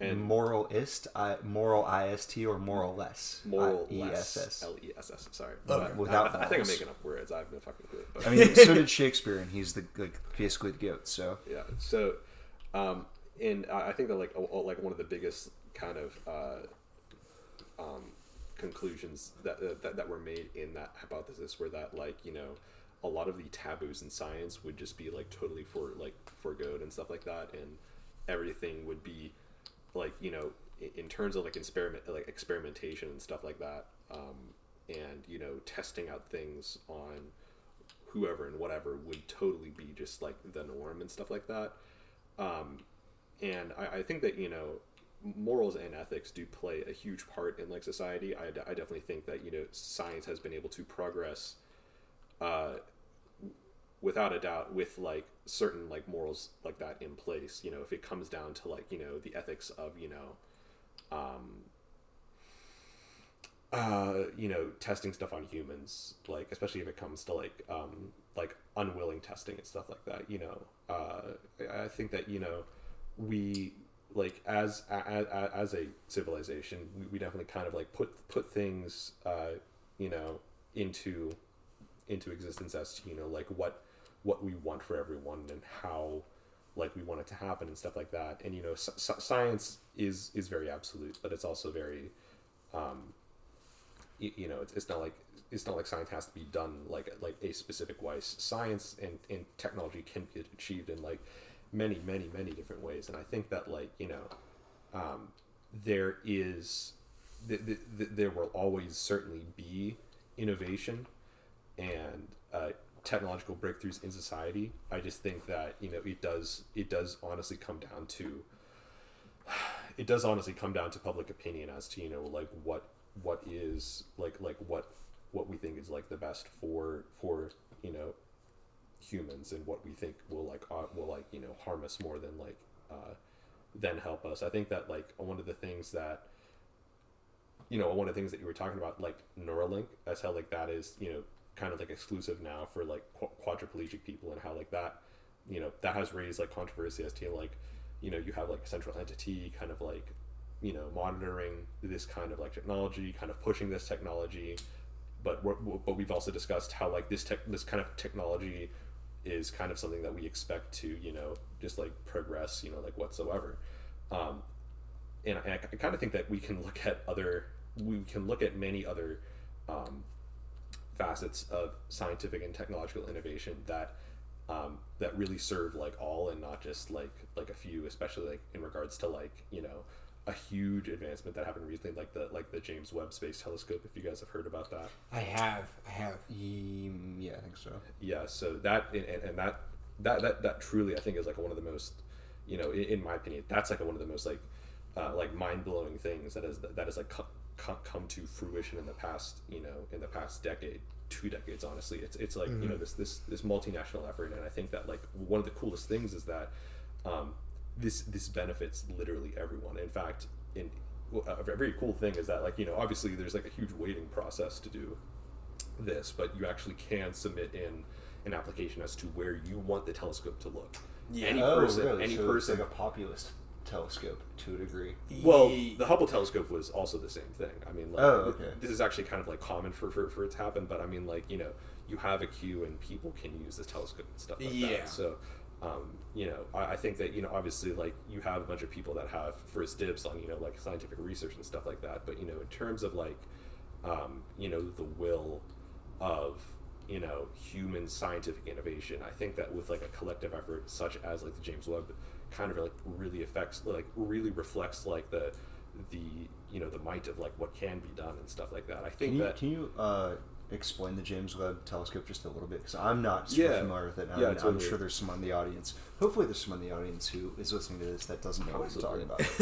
C: and
A: moralist, I, moral ist or moral less,
C: moral less l-e-s-s sorry.
B: Okay.
A: Without
C: I, I think i'm making up words. I have no fucking clue but
A: I mean, so did Shakespeare, and he's the like basically the goat. So. [laughs]
C: Yeah so um and i think that like a, like one of the biggest kind of uh um conclusions that, that that were made in that hypothesis were that like you know a lot of the taboos in science would just be like totally for like foregoed and stuff like that and everything would be like you know in, terms of like experiment like experimentation and stuff like that um and you know testing out things on whoever and whatever would totally be just like the norm and stuff like that. Um, and I, I think that you know morals and ethics do play a huge part in like society. I, d- I definitely think that you know science has been able to progress uh, without a doubt with like certain like morals like that in place you know if it comes down to like you know the ethics of you know um uh you know testing stuff on humans like especially if it comes to like um like unwilling testing and stuff like that you know uh i think that you know we like as as, as a civilization we, we definitely kind of like put put things uh you know into into existence as to you know like what what we want for everyone and how like we want it to happen and stuff like that. And you know s- science is is very absolute but it's also very um y- you know it's, it's not like it's not like science has to be done like like a specific way science and, and technology can be achieved in like many many many different ways. And i think that like you know um there is th- th- th- there will always certainly be innovation and uh, technological breakthroughs in society. I just think that you know it does it does honestly come down to it does honestly come down to public opinion as to you know like what what is like like what what we think is like the best for for you know humans and what we think will like uh, will like you know harm us more than like uh, than help us. I think that like one of the things that you know one of the things that you were talking about like Neuralink as how like that is you know kind of like exclusive now for like qu- quadriplegic people and how like that you know that has raised like controversy as to like you know you have like a central entity kind of like you know monitoring this kind of like technology kind of pushing this technology. But we're, but we've also discussed how like this tech this kind of technology is kind of something that we expect to you know just like progress you know like whatsoever. Um, and I, I kind of think that we can look at other we can look at many other um, facets of scientific and technological innovation that um, that really serve like all and not just like like a few especially like in regards to like you know a huge advancement that happened recently like the like the James Webb Space Telescope if you guys have heard about that
B: I have, I have.
G: Yeah, I think so.
C: yeah so that and, and that that that that truly i think is like one of the most you know in, in my opinion that's like one of the most like uh, like mind-blowing things that is that has like come, to fruition in the past you know in the past decade two decades honestly it's it's like you know this this this multinational effort and i think that like one of the coolest things is that um this this benefits literally everyone in fact in a very cool thing is that like you know obviously there's like a huge waiting process to do this, but you actually can submit in an application as to where you want the telescope to look. yeah. Any
A: oh,
C: person,
A: really?
C: any
A: so
C: person.
A: Like a populist telescope to a degree.
C: well, the Hubble telescope was also the same thing. I mean, like,
A: Oh, okay.
C: this is actually kind of like common for, for, for it to happen, but I mean, like, you know, you have a queue and people can use the telescope and stuff like
B: Yeah.
C: that. So, um, you know, I, I think that, you know, obviously, like, you have a bunch of people that have first dibs on, you know, like scientific research and stuff like that. But, you know, in terms of, like, um, you know, the will of, you know, human scientific innovation, I think that with, like, a collective effort such as, like, the James Webb kind of, like, really affects, like, really reflects, like, the, the, you know, the might of, like, what can be done and stuff like that. I think
A: Can you
C: that.
A: can you uh, explain the James Webb Telescope just a little bit? Because I'm not super
C: Yeah.
A: familiar with it. and
C: Yeah,
A: I'm, I'm sure there's someone in the audience. Hopefully, there's someone in the audience who is listening to this that doesn't know what you're talking about. [laughs]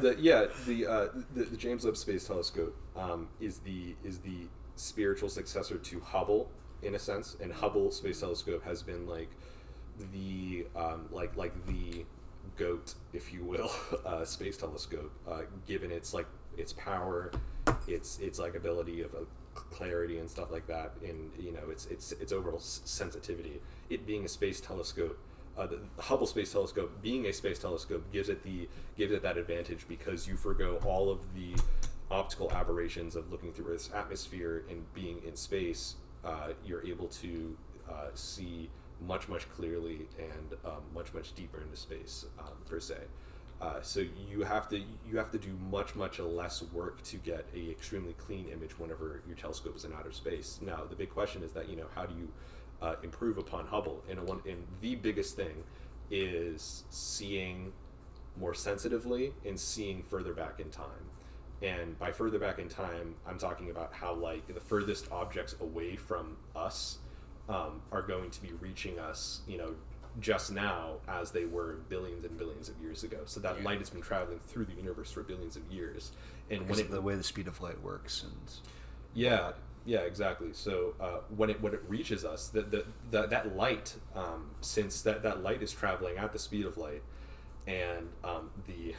C: the, yeah, the, uh, the the James Webb Space Telescope um, is the is the spiritual successor to Hubble in a sense, and Hubble Space Telescope has been like the um, like like the goat, if you will, [laughs] uh, space telescope, uh, given its like its power, its its like ability of uh, clarity and stuff like that, and you know its its its overall s- sensitivity. It being a space telescope uh, the Hubble Space Telescope, being a space telescope, gives it the gives it that advantage because you forego all of the optical aberrations of looking through Earth's atmosphere and being in space. Uh, you're able to uh, see much much clearly and um, much much deeper into space um, per se. Uh, so you have to you have to do much much less work to get a extremely clean image whenever your telescope is in outer space. Now the big question is that you know how do you uh, improve upon Hubble? And one and the biggest thing is seeing more sensitively and seeing further back in time. And by further back in time, I'm talking about how like the furthest objects away from us um, are going to be reaching us, you know, just now as they were billions and billions of years ago. So that light has been traveling through the universe for billions of years. And when
A: Because
C: it
A: of the way the speed of light works, and
C: yeah, Yeah, exactly. So uh, when it when it reaches us, that the, the, that light, um, since that, that light is traveling at the speed of light, and um, the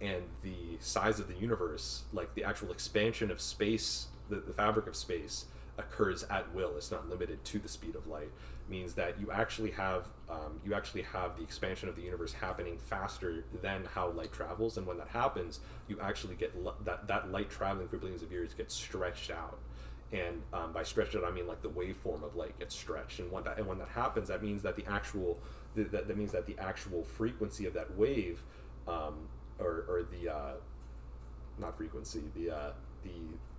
C: and the size of the universe, like the actual expansion of space, the, the fabric of space occurs at will. It's not limited to the speed of light. Means that you actually have um, you actually have the expansion of the universe happening faster than how light travels, and when that happens, you actually get that that light traveling for billions of years gets stretched out and um, by stretched out I mean like the waveform of light gets stretched, and when that and when that happens, that means that the actual th- that, that means that the actual frequency of that wave, um, or or the uh, not frequency, the uh, the the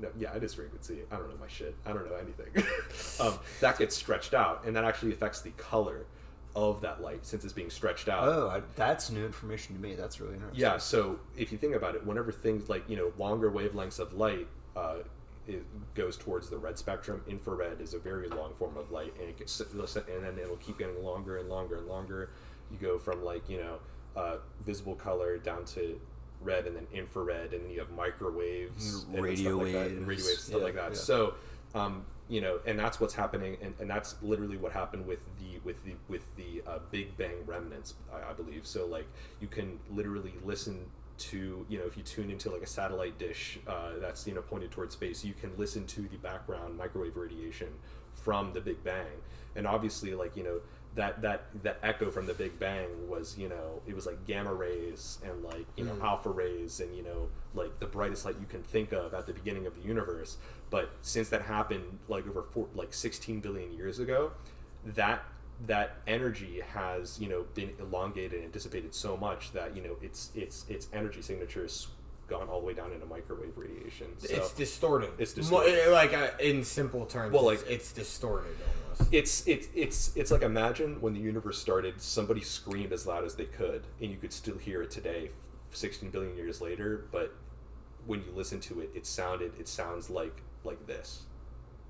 C: no, yeah, it is frequency. I don't know my shit. I don't know anything. [laughs] um, that gets stretched out, and that actually affects the color of that light since it's being stretched out.
A: Oh, I, that's new information to me. That's really interesting.
C: Yeah, so if you think about it, whenever things like you know longer wavelengths of light uh, it goes towards the red spectrum, infrared is a very long form of light, and it gets and then it'll keep getting longer and longer and longer. You go from like you know uh, visible color down to red, and then infrared, and then you have microwaves,
A: Mm,
C: and
A: radio
C: stuff like that, and radio
A: waves.
C: waves, stuff
A: Yeah,
C: like that.
A: yeah.
C: So. Um, you know, and that's what's happening, and, and that's literally what happened with the with the with the uh, Big Bang remnants, I, I believe. So like, you can literally listen to you know if you tune into like a satellite dish uh, that's you know pointed towards space, you can listen to the background microwave radiation from the Big Bang, and obviously like you know that that that echo from the Big Bang was you know it was like gamma rays and like you know mm. alpha rays and you know like the brightest light you can think of at the beginning of the universe. But since that happened like over four, like 16 billion years ago, that that energy has you know been elongated and dissipated so much that you know its its its energy signature has gone all the way down into microwave radiation. So
B: it's distorted.
C: It's
B: Mo-
C: distorted.
B: like uh, in simple terms.
C: Well,
B: it's,
C: like-
B: it's distorted almost.
C: it's it's it's it's like imagine when the universe started, somebody screamed as loud as they could, and you could still hear it today, 16 billion years later. But when you listen to it, it sounded it sounds like like this,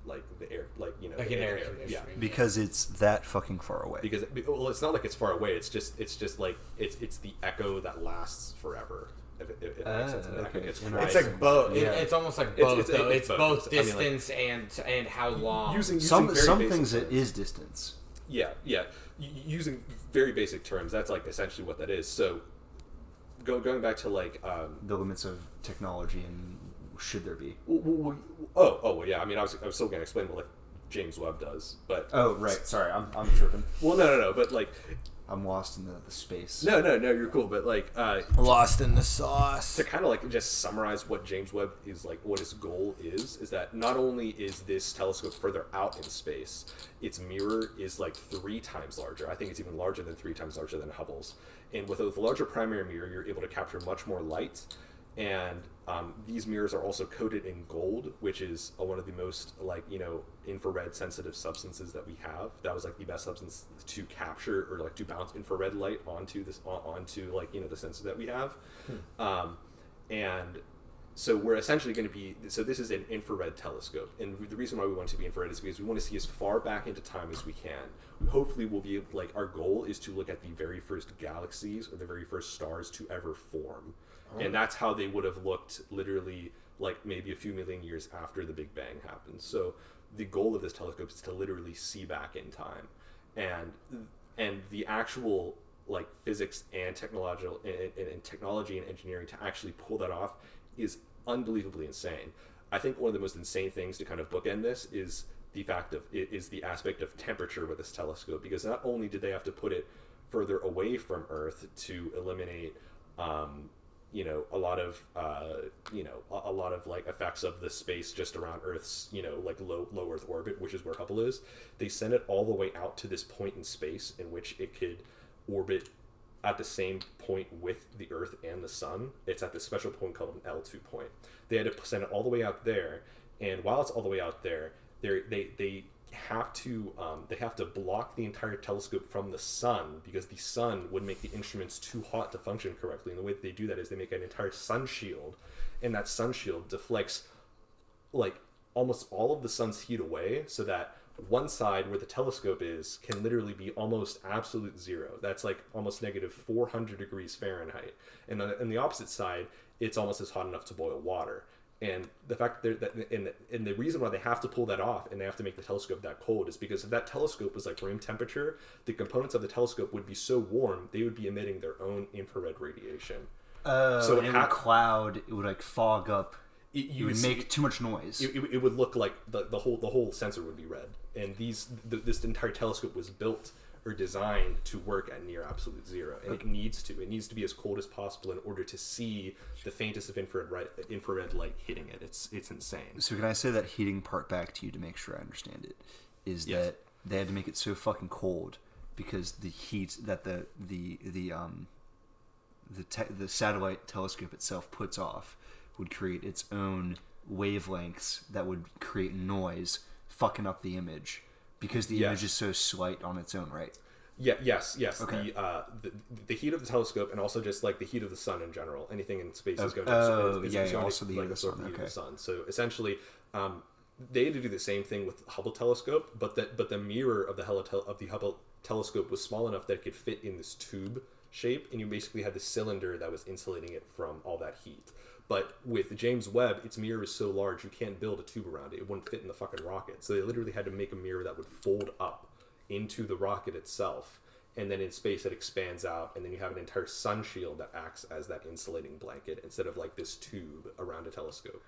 C: like the air, like you know,
B: Like
C: the
B: an air
C: Yeah.
A: Because it's that fucking far away.
C: because well, it's not like it's far away. It's just it's just like it's it's the echo that lasts forever. If it, if it
A: Ah,
C: makes sense. And that
A: okay.
C: gets
A: Interesting.
B: It's like both. it- it's almost like both.
C: it's-
B: though.
C: it's
B: It's,
C: both.
B: both
C: I mean, like-
B: distance and and how long.
C: using, using
A: some
C: very
A: some
C: basic
A: things it
C: terms.
A: is distance.
C: Yeah, yeah. Y- using very basic terms, that's like essentially what that is. So, go, going back to like, um,
A: The limits of technology and should there be?
C: w- w- w- oh, oh, well, yeah. I mean, I was, I was still going to explain what like James Webb does, but
A: Oh right, sorry, I'm I'm tripping.
C: well, no, no, no. But like,
A: I'm lost in the, the space.
C: no, no, no. You're cool, but like, uh,
B: Lost in the sauce.
C: to kind of like just summarize what James Webb is like, what his goal is, is that not only is this telescope further out in space, its mirror is like three times larger. I think it's even larger than three times larger than Hubble's. And with a, with a larger primary mirror, you're able to capture much more light. And um, these mirrors are also coated in gold, which is uh, one of the most like you know infrared sensitive substances that we have. That was like the best substance to capture or like to bounce infrared light onto this onto like you know the sensor that we have. Um, and so we're essentially going to be so this is an infrared telescope and the reason why we want it to be infrared is because we want to see as far back into time as we can we hopefully will be able, like our goal is to look at the very first galaxies or the very first stars to ever form and that's how they would have looked literally like maybe a few million years after the big bang happened. So the goal of this telescope is to literally see back in time. And and the actual like physics and technological and, and, and technology and engineering to actually pull that off is unbelievably insane. I think one of the most insane things to kind of bookend this is the fact of is the aspect of temperature with this telescope because not only did they have to put it further away from Earth to eliminate um, you know a lot of uh, you know a, a lot of like effects of the space just around Earth's you know like low low Earth orbit, which is where Hubble is. They sent it all the way out to this point in space in which it could orbit at the same point with the Earth and the Sun. It's at this special point called an L2 point. They had to send it all the way out there, and while it's all the way out there, they they they have to um, they have to block the entire telescope from the sun because the sun would make the instruments too hot to function correctly. And the way that they do that is they make an entire sun shield, and that sun shield deflects like almost all of the sun's heat away so that one side where the telescope is can literally be almost absolute zero. That's like almost negative 400 degrees fahrenheit. And on, on the opposite side it's almost as hot enough to boil water And the fact that, that and, and the reason why they have to pull that off and they have to make the telescope that cold is because if that telescope was like room temperature, the components of the telescope would be so warm they would be emitting their own infrared radiation.
A: Uh,
C: So
A: so
C: it
A: it
C: ha-
A: would cloud. It would like fog up.
C: It,
A: It
C: you
A: would
C: would see-
A: make too much noise.
C: it, it, it would look like the, the whole the whole sensor would be red and these th- this entire telescope was built designed to work at near absolute zero. And it needs to it needs to be as cold as possible in order to see the faintest of infrared right, infrared light hitting it. It's it's insane.
A: So can I say that heating part back to you to make sure I understand it? Is
C: Yes.
A: that they had to make it so fucking cold because the heat that the the the um the te- the satellite telescope itself puts off would create its own wavelengths that would create noise, fucking up the image because the
C: Yes.
A: image is so slight on its own, right?
C: yeah yes yes
A: Okay.
C: the, uh, the the heat of the telescope and also just like the heat of the sun in general anything in space is going to
A: Oh,
C: is, is,
A: yeah, yeah, also the heat
C: like,
A: of the sun,
C: the heat of the sun so essentially um, they had to do the same thing with the Hubble telescope, but the but the mirror of the Hubble of the Hubble telescope was small enough that it could fit in this tube shape, and you basically had the cylinder that was insulating it from all that heat. But with James Webb, its mirror is so large you can't build a tube around it; it wouldn't fit in the fucking rocket. So they literally had to make a mirror that would fold up into the rocket itself, and then in space it expands out, and then you have an entire sun shield that acts as that insulating blanket instead of like this tube around a telescope.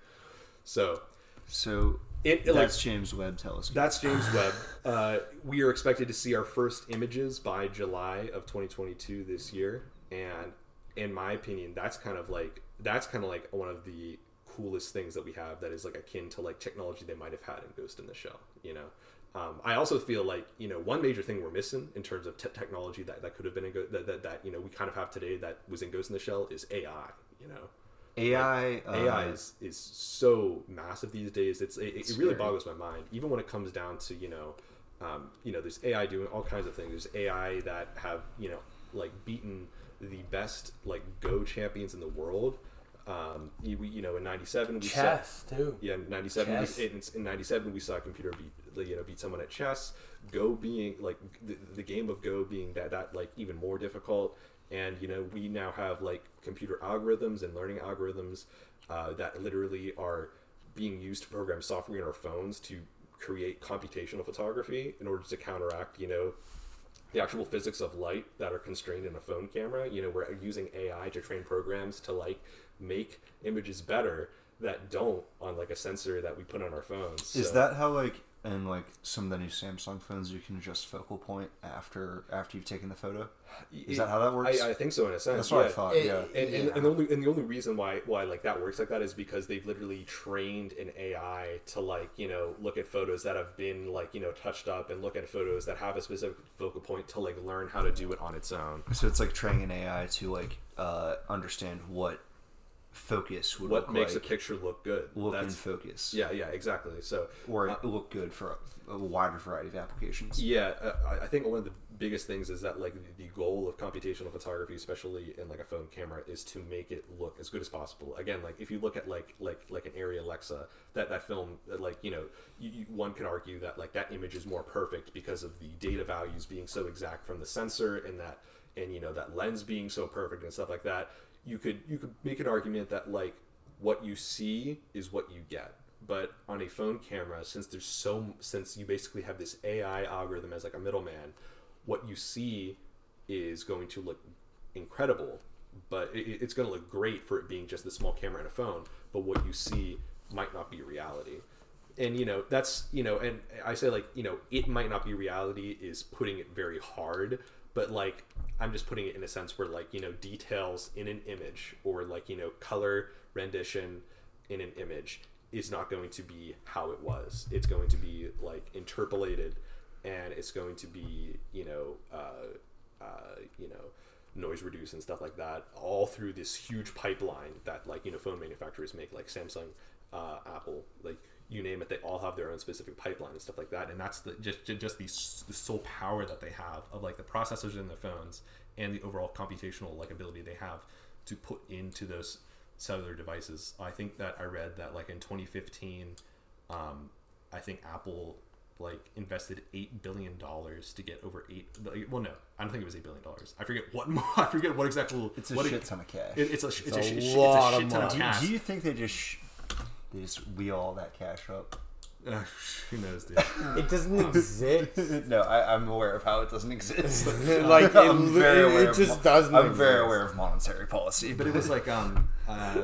C: So
A: So
C: it, it, like,
A: that's James Webb telescope.
C: that's James Webb. Uh, we are expected to see our first images by July of 2022 this year, and in my opinion, that's kind of like that's kind of like one of the coolest things that we have that is like akin to like technology they might have had in Ghost in the Shell. You know, um, I also feel like you know one major thing we're missing in terms of te- technology that, that could have been in Go- that, that that you know we kind of have today that was in Ghost in the Shell is AI. You know,
A: AI. Uh,
C: AI is, is so massive these days. It's it, it really boggles my mind. Even when it comes down to you know, um, you know, there's AI doing all kinds of things. There's AI that have you know like beaten the best like Go champions in the world. Um, you, we- you know, in '97 we saw
B: Chess too.
C: yeah, '97 in, in '97 we saw a computer beat you know beat someone at chess. Go being like the, the game of Go being that that like even more difficult, and you know we now have like computer algorithms and learning algorithms uh, that literally are being used to program software in our phones to create computational photography in order to counteract you know the actual physics of light that are constrained in a phone camera. You know, we're using AI to train programs to like make images better that don't on like a sensor that we put on our phones.
A: Is
C: So-
A: that how like in like some of the new Samsung phones you can adjust focal point after after you've taken the photo? Is that how that works?
C: I, I think so in a sense.
A: That's what I thought.
B: It-
A: yeah.
C: And, and,
B: Yeah.
C: and the only and the only reason why why like that works like that is because they've literally trained an AI to like you know look at photos that have been like you know touched up and look at photos that have a specific focal point to like learn how to do it on its own.
A: So it's like training an AI to like uh, understand what focus would
C: What
A: look
C: makes
A: like,
C: a picture look good?
A: look in
C: That's
A: focus,
C: yeah yeah exactly. So
A: or
C: uh,
A: look good for a, a wider variety of applications.
C: Yeah, uh, I- I think one of the biggest things is that like the goal of computational photography, especially in like a phone camera, is to make it look as good as possible. Again, like if you look at like like like an Arri Alexa, that that film, uh, like you know, you, you, one could argue that like that image is more perfect because of the data values being so exact from the sensor and that and you know that lens being so perfect and stuff like that. You could you could make an argument that like what you see is what you get. But on a phone camera since there's so since you basically have this ai algorithm as like a middleman what you see is going to look incredible but it, it's going to look great for it being just the small camera and a phone but what you see might not be reality. And you know that's you know and i say like you know it might not be reality is putting it very hard but like i'm just putting it in a sense where like you know details in an image or like you know color rendition in an image is not going to be how it was. It's going to be like interpolated and it's going to be you know uh, uh, you know noise reduce and stuff like that all through this huge pipeline that like you know phone manufacturers make like samsung uh, apple like you name it they all have their own specific pipeline and stuff like that and that's the just just the, the sole power that they have of like the processors in the phones and the overall computational like ability they have to put into those cellular devices i think that i read that like in 2015 um, i think apple like invested eight billion dollars to get over eight. Well, no, I don't think it was eight billion dollars. I forget what. [laughs] I forget what exactly.
A: It's a
C: what
A: shit ton of cash.
C: It, it's a, sh- it's, a,
B: a lot
C: it's a
B: of
C: shit ton
B: money.
C: of
A: do, you,
C: cash.
A: do you think they just? Sh- They just wheel all that cash up.
C: Uh, [laughs] who knows, dude? [laughs]
B: It doesn't [laughs] exist.
A: no, I, I'm aware of how it doesn't exist.
B: like it,
A: I'm very
B: it,
A: aware
B: it
A: of
B: just
A: mo-
B: doesn't.
A: I'm very
B: exist.
A: aware of monetary policy,
C: But it was like, um, uh,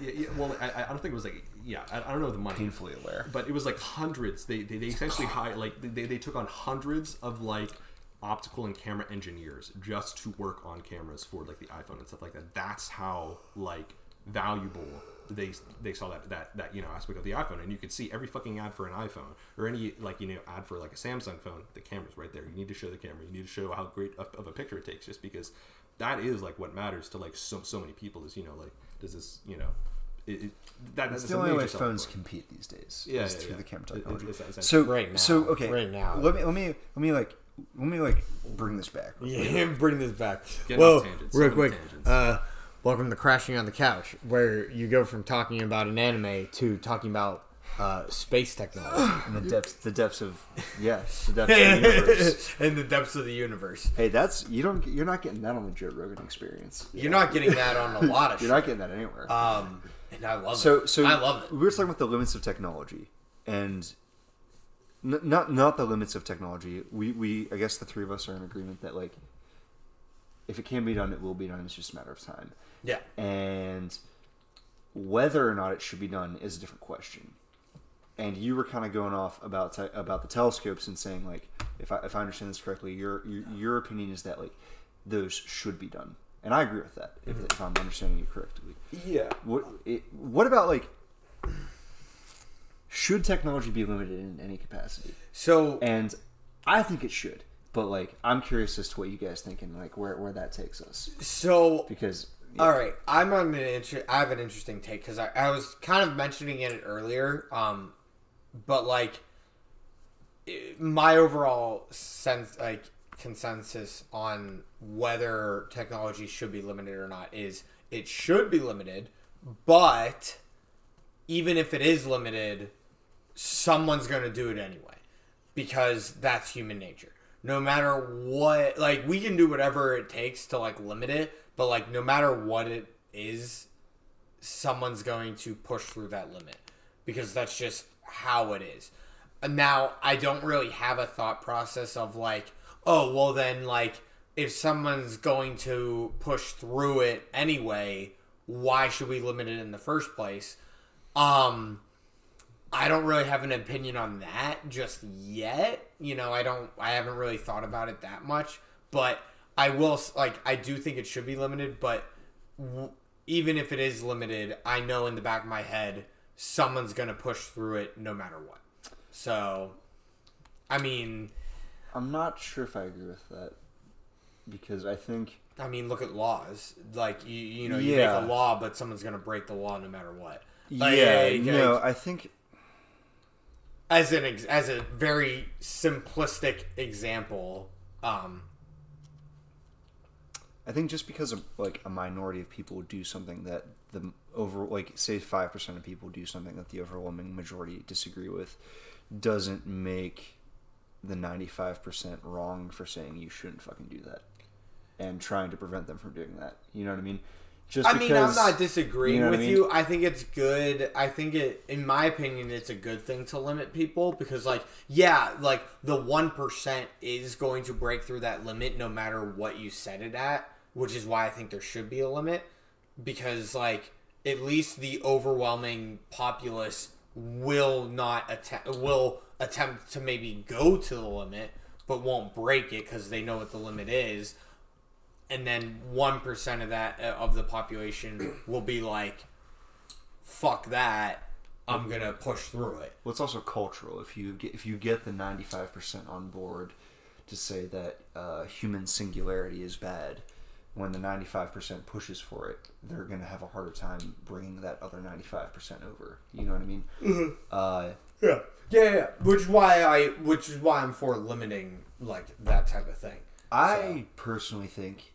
C: yeah, yeah, well, I, I don't think it was like, yeah, I, I don't know the money.
A: painfully aware.
C: but it was like hundreds. They they, they essentially hired like they, they took on hundreds of like optical and camera engineers just to work on cameras for like the iPhone and stuff like that. That's how like valuable they they saw that that that you know aspect of the iPhone. And you could see every fucking ad for an iPhone or any like you know ad for like a Samsung phone. The camera's right there. You need to show the camera. You need to show how great of, of a picture it takes, just because that is like what matters to like so so many people. Is you know like does this you know. It, it, that,
A: That's
C: that's
A: the only way phones
C: point.
A: compete these days.
C: Yeah,
A: is
C: yeah,
A: through
C: yeah.
A: the camera
C: It- it-
A: technology.
C: it's- it's-
A: so
B: Right now.
A: so okay,
B: Right now.
A: Let me let me let me like let me like bring this back.
B: Yeah, [laughs] bring this back.
C: Get
B: Whoa,
C: off tangents,
B: real quick.
C: tangents.
B: Uh, welcome to Crashing on the Couch, where you go from talking about an anime to talking about uh, space technology [gasps]
A: In the depths, the depths of yes, the depths of the [laughs] universe.
B: in the depths of the universe.
A: Hey, that's you don't you're not getting that on the Joe Rogan experience.
B: You're not getting that on a lot of [laughs]
A: You're
B: shit.
A: not getting that anywhere.
B: Um, and I love
A: so
B: it.
A: so
B: I love it.
A: We were talking about the limits of technology, and n- not not the limits of technology. We we I guess the three of us are in agreement that like if it can be done, it will be done. It's just a matter of time.
B: Yeah.
A: and whether or not it should be done is a different question. And you were kind of going off about te- about the telescopes and saying like, if I if I understand this correctly, your your, your opinion is that like those should be done, and I agree with that if, mm-hmm. if I'm understanding you correctly.
F: Yeah.
A: What it, what about like should technology be limited in any capacity?
B: So
A: And I think it should, but like I'm curious as to what you guys think and like where where that takes us
B: so
A: because
B: All right, I'm on an inter- I have an interesting take because I, I was kind of mentioning it earlier, um, but like my overall sense, like consensus on whether technology should be limited or not is it should be limited, but even if it is limited, someone's going to do it anyway because that's human nature. No matter what, like we can do whatever it takes to like limit it, but like no matter what it is, someone's going to push through that limit because that's just how it is. And Now, I don't really have a thought process of like, oh, well then like if someone's going to push through it anyway, why should we limit it in the first place? Um I don't really have an opinion on that just yet. You know, I don't I haven't really thought about it that much, but I will like I do think it should be limited, but w- even if it is limited, I know in the back of my head someone's going to push through it no matter what. So I mean,
A: I'm not sure if I agree with that because I think
B: I mean, look at laws. Like you, you know, you
A: Yeah.
B: make a law, but someone's gonna break the law no matter what. Like,
A: yeah,
B: like,
A: no,
B: like,
A: I think
B: as an ex- as a very simplistic example, um,
A: I think just because of, like a minority of people do something that the over like say five percent of people do something that the overwhelming majority disagree with, doesn't make the ninety five percent wrong for saying you shouldn't fucking do that, and trying to prevent them from doing that. You know what I mean? Just
B: I mean, I'm not disagreeing
A: you know
B: with
A: I mean?
B: you. I think it's good. I think it, in my opinion, it's a good thing to limit people because, like, yeah, like the one percent is going to break through that limit no matter what you set it at, which is why I think there should be a limit because, like, at least the overwhelming populace will not attempt will attempt to maybe go to the limit, but won't break it because they know what the limit is and then one percent of that uh, of the population [clears throat] will be like, "Fuck that! I'm gonna push through it."
A: Well, it's also cultural. If you get if you get the ninety five percent on board to say that uh, human singularity is bad, when the ninety five percent pushes for it, they're gonna have a harder time bringing that other ninety five percent over. You know what I mean? Uh,
B: Yeah, yeah, yeah. Which is why I, which is why I'm for limiting like that type of thing.
A: I personally think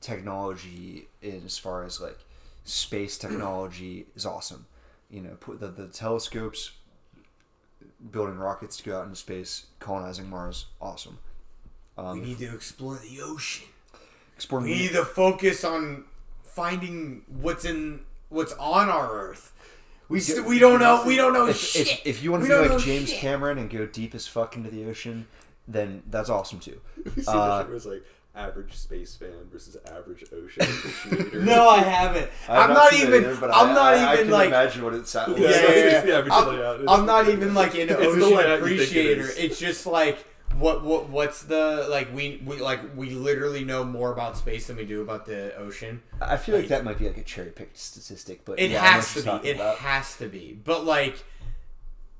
A: technology, in as far as like space technology, is awesome. You know, put the, the telescopes, building rockets to go out into space, colonizing Mars, awesome. Um,
B: We need to explore the ocean.
A: Exploring
B: We need to focus on finding what's in what's on our Earth. We st- we don't know. We don't know
A: if,
B: shit.
A: if, if you want
B: We
A: to be
B: don't
A: like James
B: shit.
A: Cameron and go deep as fuck into the ocean, then that's awesome too. [laughs] Uh,
C: that was like average space fan versus average ocean [laughs] appreciator.
B: no, I haven't.
A: I've
B: I'm not
A: seen
B: even.
A: it either,
B: I'm
A: I,
B: not
A: I, I
B: even
A: can
B: like.
A: imagine what it sounds
B: Yeah,
A: like.
B: yeah,
C: It's
B: yeah.
C: the
B: I'm. I'm not even like an
C: It's
B: ocean
C: layout you think it
B: appreciator. It's just like what what what's the like we we like we literally know more about space than we do about the ocean.
A: I feel like
B: Like-
A: that might be like a cherry picked statistic, but
B: It
A: yeah,
B: has to be. It
A: about.
B: has to be. But like,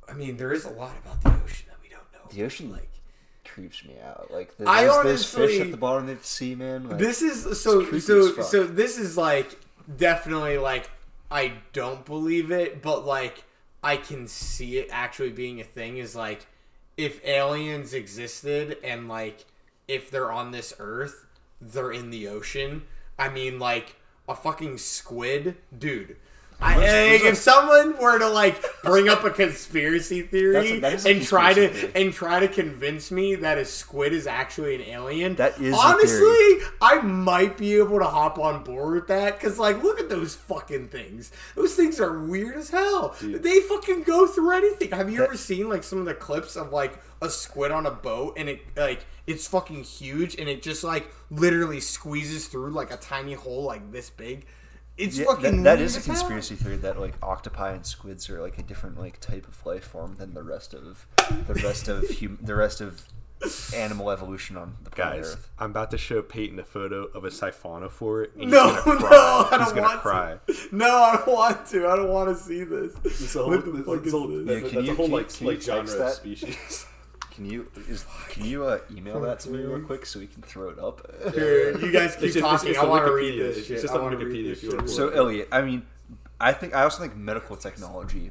B: I mean, there is a lot about the ocean that we don't know.
A: The ocean
B: like.
A: creeps me out. Like the,
B: I
A: those fish
B: honestly-
A: at the bottom of the sea, man. Like,
B: This is so so so. This is like definitely like I don't believe it, but like I can see it actually being a thing. Is like if aliens existed and like if they're on this Earth, they're in the ocean. I mean, like a fucking squid, dude. I, like, if someone were to like bring up a conspiracy theory
A: That's a- that is a
B: and try to
A: theory.
B: and try to convince me that a squid is actually an alien,
A: That is
B: honestly. I might be able to hop on board with that because, like, look at those fucking things. Those things are weird as hell. They fucking go through anything. Have you
A: That-
B: ever seen like some of the clips of like a squid on a boat and it like it's fucking huge and it just like literally squeezes through like a tiny hole like this big? It's
A: Yeah,
B: fucking
A: that, that
B: weird
A: is a conspiracy theory that like octopi and squids are like a different like type of life form than the rest of the rest of [laughs] hum- the rest of animal evolution on the planet
C: Guys,
A: Earth.
C: I'm about to show Payton a photo of a siphonophore. And he's
B: No,
C: gonna [laughs]
B: no. I
C: He's
B: don't
C: gonna
B: want
C: cry.
B: to. No, I don't want to. I don't want to see this.
C: It's a whole,
B: What the
C: it's-
B: fuck
C: it's
B: is
C: a whole-
B: this?
C: that's,
A: Yeah, can
C: that's
A: you-
C: a whole
A: can
C: like,
A: can
C: like genre
A: text
C: of species. [laughs]
A: Can you is can you uh, email that to me real quick so we can throw it up?
B: Here, you guys keep
C: It's
B: talking.
C: it's
B: I want to read
C: Wikipedia.
B: this
C: It's
B: shit.
C: just
B: I
C: on
B: want to
C: Wikipedia
B: read
C: if
B: this
C: you wanna
B: shit.
A: So Elliot, I mean, I think I also think medical technology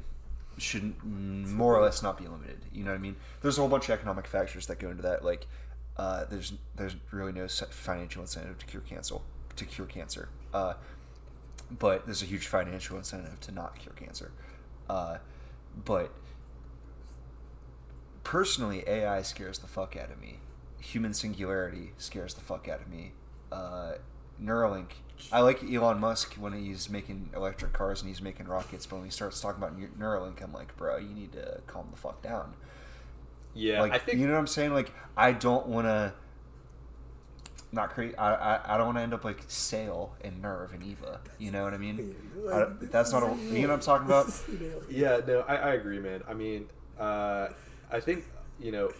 A: should mm, more or less not be limited. You know what I mean? There's a whole bunch of economic factors that go into that. Like, uh, there's there's really no financial incentive to cure cancer to cure cancer, uh, but there's a huge financial incentive to not cure cancer. Uh, but personally, AI scares the fuck out of me. Human singularity scares the fuck out of me. Uh, Neuralink. I like Elon Musk when he's making electric cars and he's making rockets, but when he starts talking about Neuralink, I'm like, bro, you need to calm the fuck down.
C: Yeah,
A: like,
C: I think
A: you know what I'm saying? Like, I don't want to. Not create. I, I, I don't want to end up like SEELE and NERV and Eva. You know what I mean? [laughs] I, that's not a. You know what I'm talking about? [laughs]
C: Yeah, no, I, I agree, man. I mean, uh, I think you know,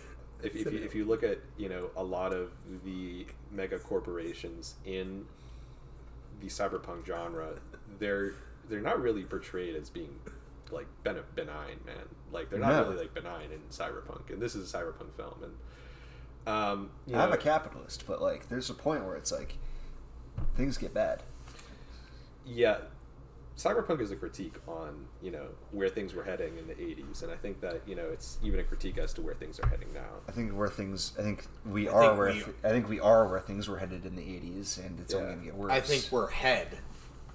C: if, if, you, if you look at you know a lot of the mega corporations in the cyberpunk genre, they're they're not really portrayed as being like ben- benign, man. Like they're not
A: No.
C: really like benign in cyberpunk, and this is a cyberpunk film, and um, you
A: I'm a capitalist, but like, there's a point where it's like things get bad.
C: yeah cyberpunk is a critique on you know where things were heading in the 80s and i think that you know it's even a critique as to where things are heading now
A: I think where things. I think we
B: I
A: are
B: think
A: where.
B: we-
A: I think we are where things were headed in the '80s, and it's only going to get worse.
B: I think we're head.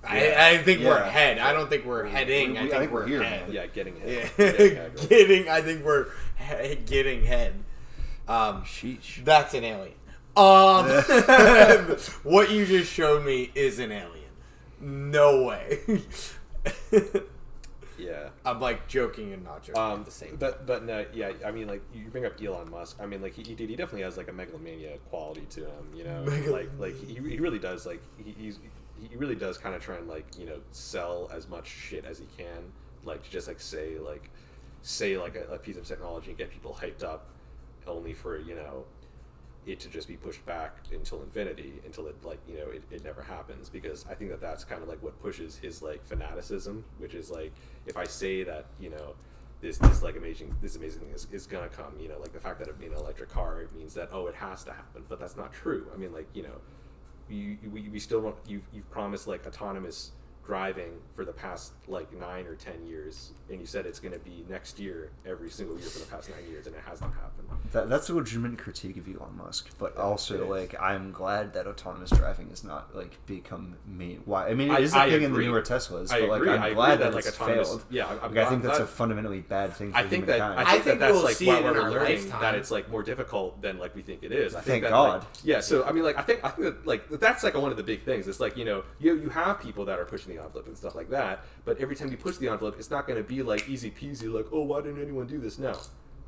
C: Yeah.
B: I, I think we're
A: Yeah.
B: head. I don't think we're heading.
A: we-
B: I,
A: I
B: think
A: think we're
B: we're
A: here,
B: head.
C: yeah getting head. Getting head,
B: getting. I think we're he- getting head. Um,
A: Sheesh.
B: that's an alien. Um, [laughs] [laughs] what you just showed me is an alien. No way. [laughs]
C: yeah.
B: I'm like joking and not joking
C: um
B: at the same
C: but but no yeah i mean like you bring up elon musk. I mean like he, he, he definitely has like a megalomania quality to him you know? Like like he, he really does like he, he's he really does kind of try and like you know sell as much shit as he can like to just like say like say like a, a piece of technology and get people hyped up only for you know it to just be pushed back until infinity until it like you know it, it never happens because i think that that's kind of like what pushes his like fanaticism which is like if i say that you know this this like amazing this amazing thing is, is gonna come you know like the fact that it being an electric car it means that oh it has to happen but that's not true. I mean like you know you, we, we still want you've, you've promised like autonomous driving for the past like nine or ten years and you said it's going to be next year every single year for the past nine years and it hasn't happened
A: That, that's a legitimate critique of Elon Musk, but
C: Yeah,
A: also like I'm glad that autonomous driving is not like become main. Why? I mean, it is a
C: I
A: thing in the newer Teslas,
C: I
A: but like
C: agree.
A: I'm glad
C: that,
A: that,
C: like,
A: it's
C: autonomous-
A: failed.
C: yeah, I'm-
A: Like, I think
C: I'm
A: that's a fundamentally bad thing. For
C: I think that. I think,
B: I think
C: that that's
B: we'll
C: like
B: see in
C: we're
B: our
C: learning
B: lifetime.
C: that it's like more difficult than like we think it is. I
A: Thank
C: think that,
A: God.
C: Like, yeah. So I mean, like I think I think that like that's like one of the big things. It's like you know you you have people that are pushing the the envelope and stuff like that. But every time you push the envelope, it's not going to be like easy peasy, like oh why didn't anyone do this? No.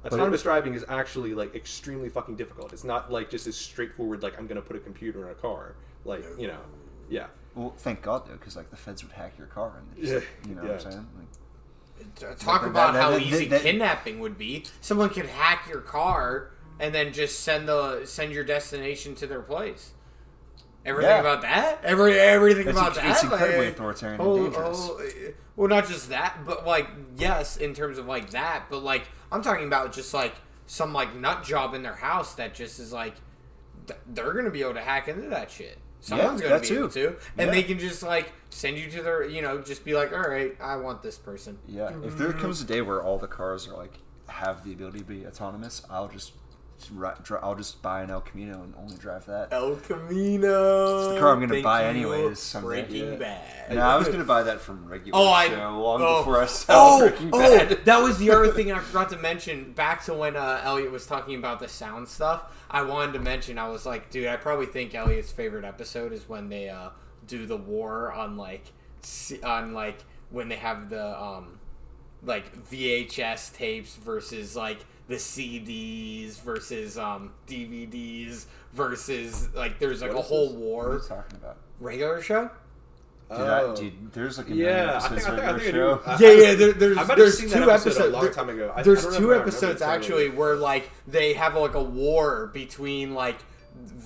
C: Autonomous driving is actually like extremely fucking difficult. It's not like just as straightforward like I'm going to put a computer in a car. Like you know, yeah.
A: Well, thank God though, because like the feds would hack your car and they just,
C: Yeah,
A: you know
C: yeah.
A: what I'm saying? Uh, like,
B: Talk
A: That-
B: about
A: that-
B: how
A: that-
B: easy
A: that-
B: kidnapping would be. Someone could hack your car and then just send the send your destination to their place. Everything
A: Yeah.
B: about that? Every everything
A: It's-
B: about
A: it's
B: that?
A: incredibly
B: Like,
A: authoritarian and
B: oh,
A: dangerous.
B: oh, eh, well, not just that, but like yes, in terms of like that, but like I'm talking about just like some like nut job in their house that just is like th- they're gonna be able to hack into that shit. Someone's gonna
A: that
B: be able
A: too.
B: to, and
A: Yeah.
B: they can just like send you to their, you know, just be like, all right, I want this person.
A: yeah, if there comes a day where all the cars are like have the ability to be autonomous, I'll just I'll just buy an El Camino and only drive that.
B: El Camino.
A: It's the car I'm gonna buy
B: you,
A: anyways someday.
B: Breaking. Bad.
A: No, I was gonna buy that from regular
B: Oh, I
A: show long
B: oh,
A: before I saw
B: oh,
A: Breaking
B: oh,
A: Bad. [laughs]
B: that was the other thing I forgot to mention. Back to when uh, Elliot was talking about the sound stuff, I wanted to mention. I was like, dude, I probably think Elliot's favorite episode is when they uh, do the war on like on like when they have the um like VHS tapes versus like the CDs versus um DVDs versus like there's like
C: What
B: a whole
C: this?
A: What are
B: war.
A: you talking about?
B: Regular show?
A: Dude,
C: Oh.
A: I, dude, there's like a
C: Yeah,
A: million
C: I
A: episodes
C: think- I
A: of
C: think- I
A: regular
C: think I
A: show.
B: Yeah, yeah. There, there's
C: I
B: there's
C: seen
B: two
C: that episode
B: episodes.
C: a long
B: there-
C: time ago. I- I
B: there's
C: don't
B: two
C: remember
B: episodes actually
C: movie.
B: where like they have like a war between like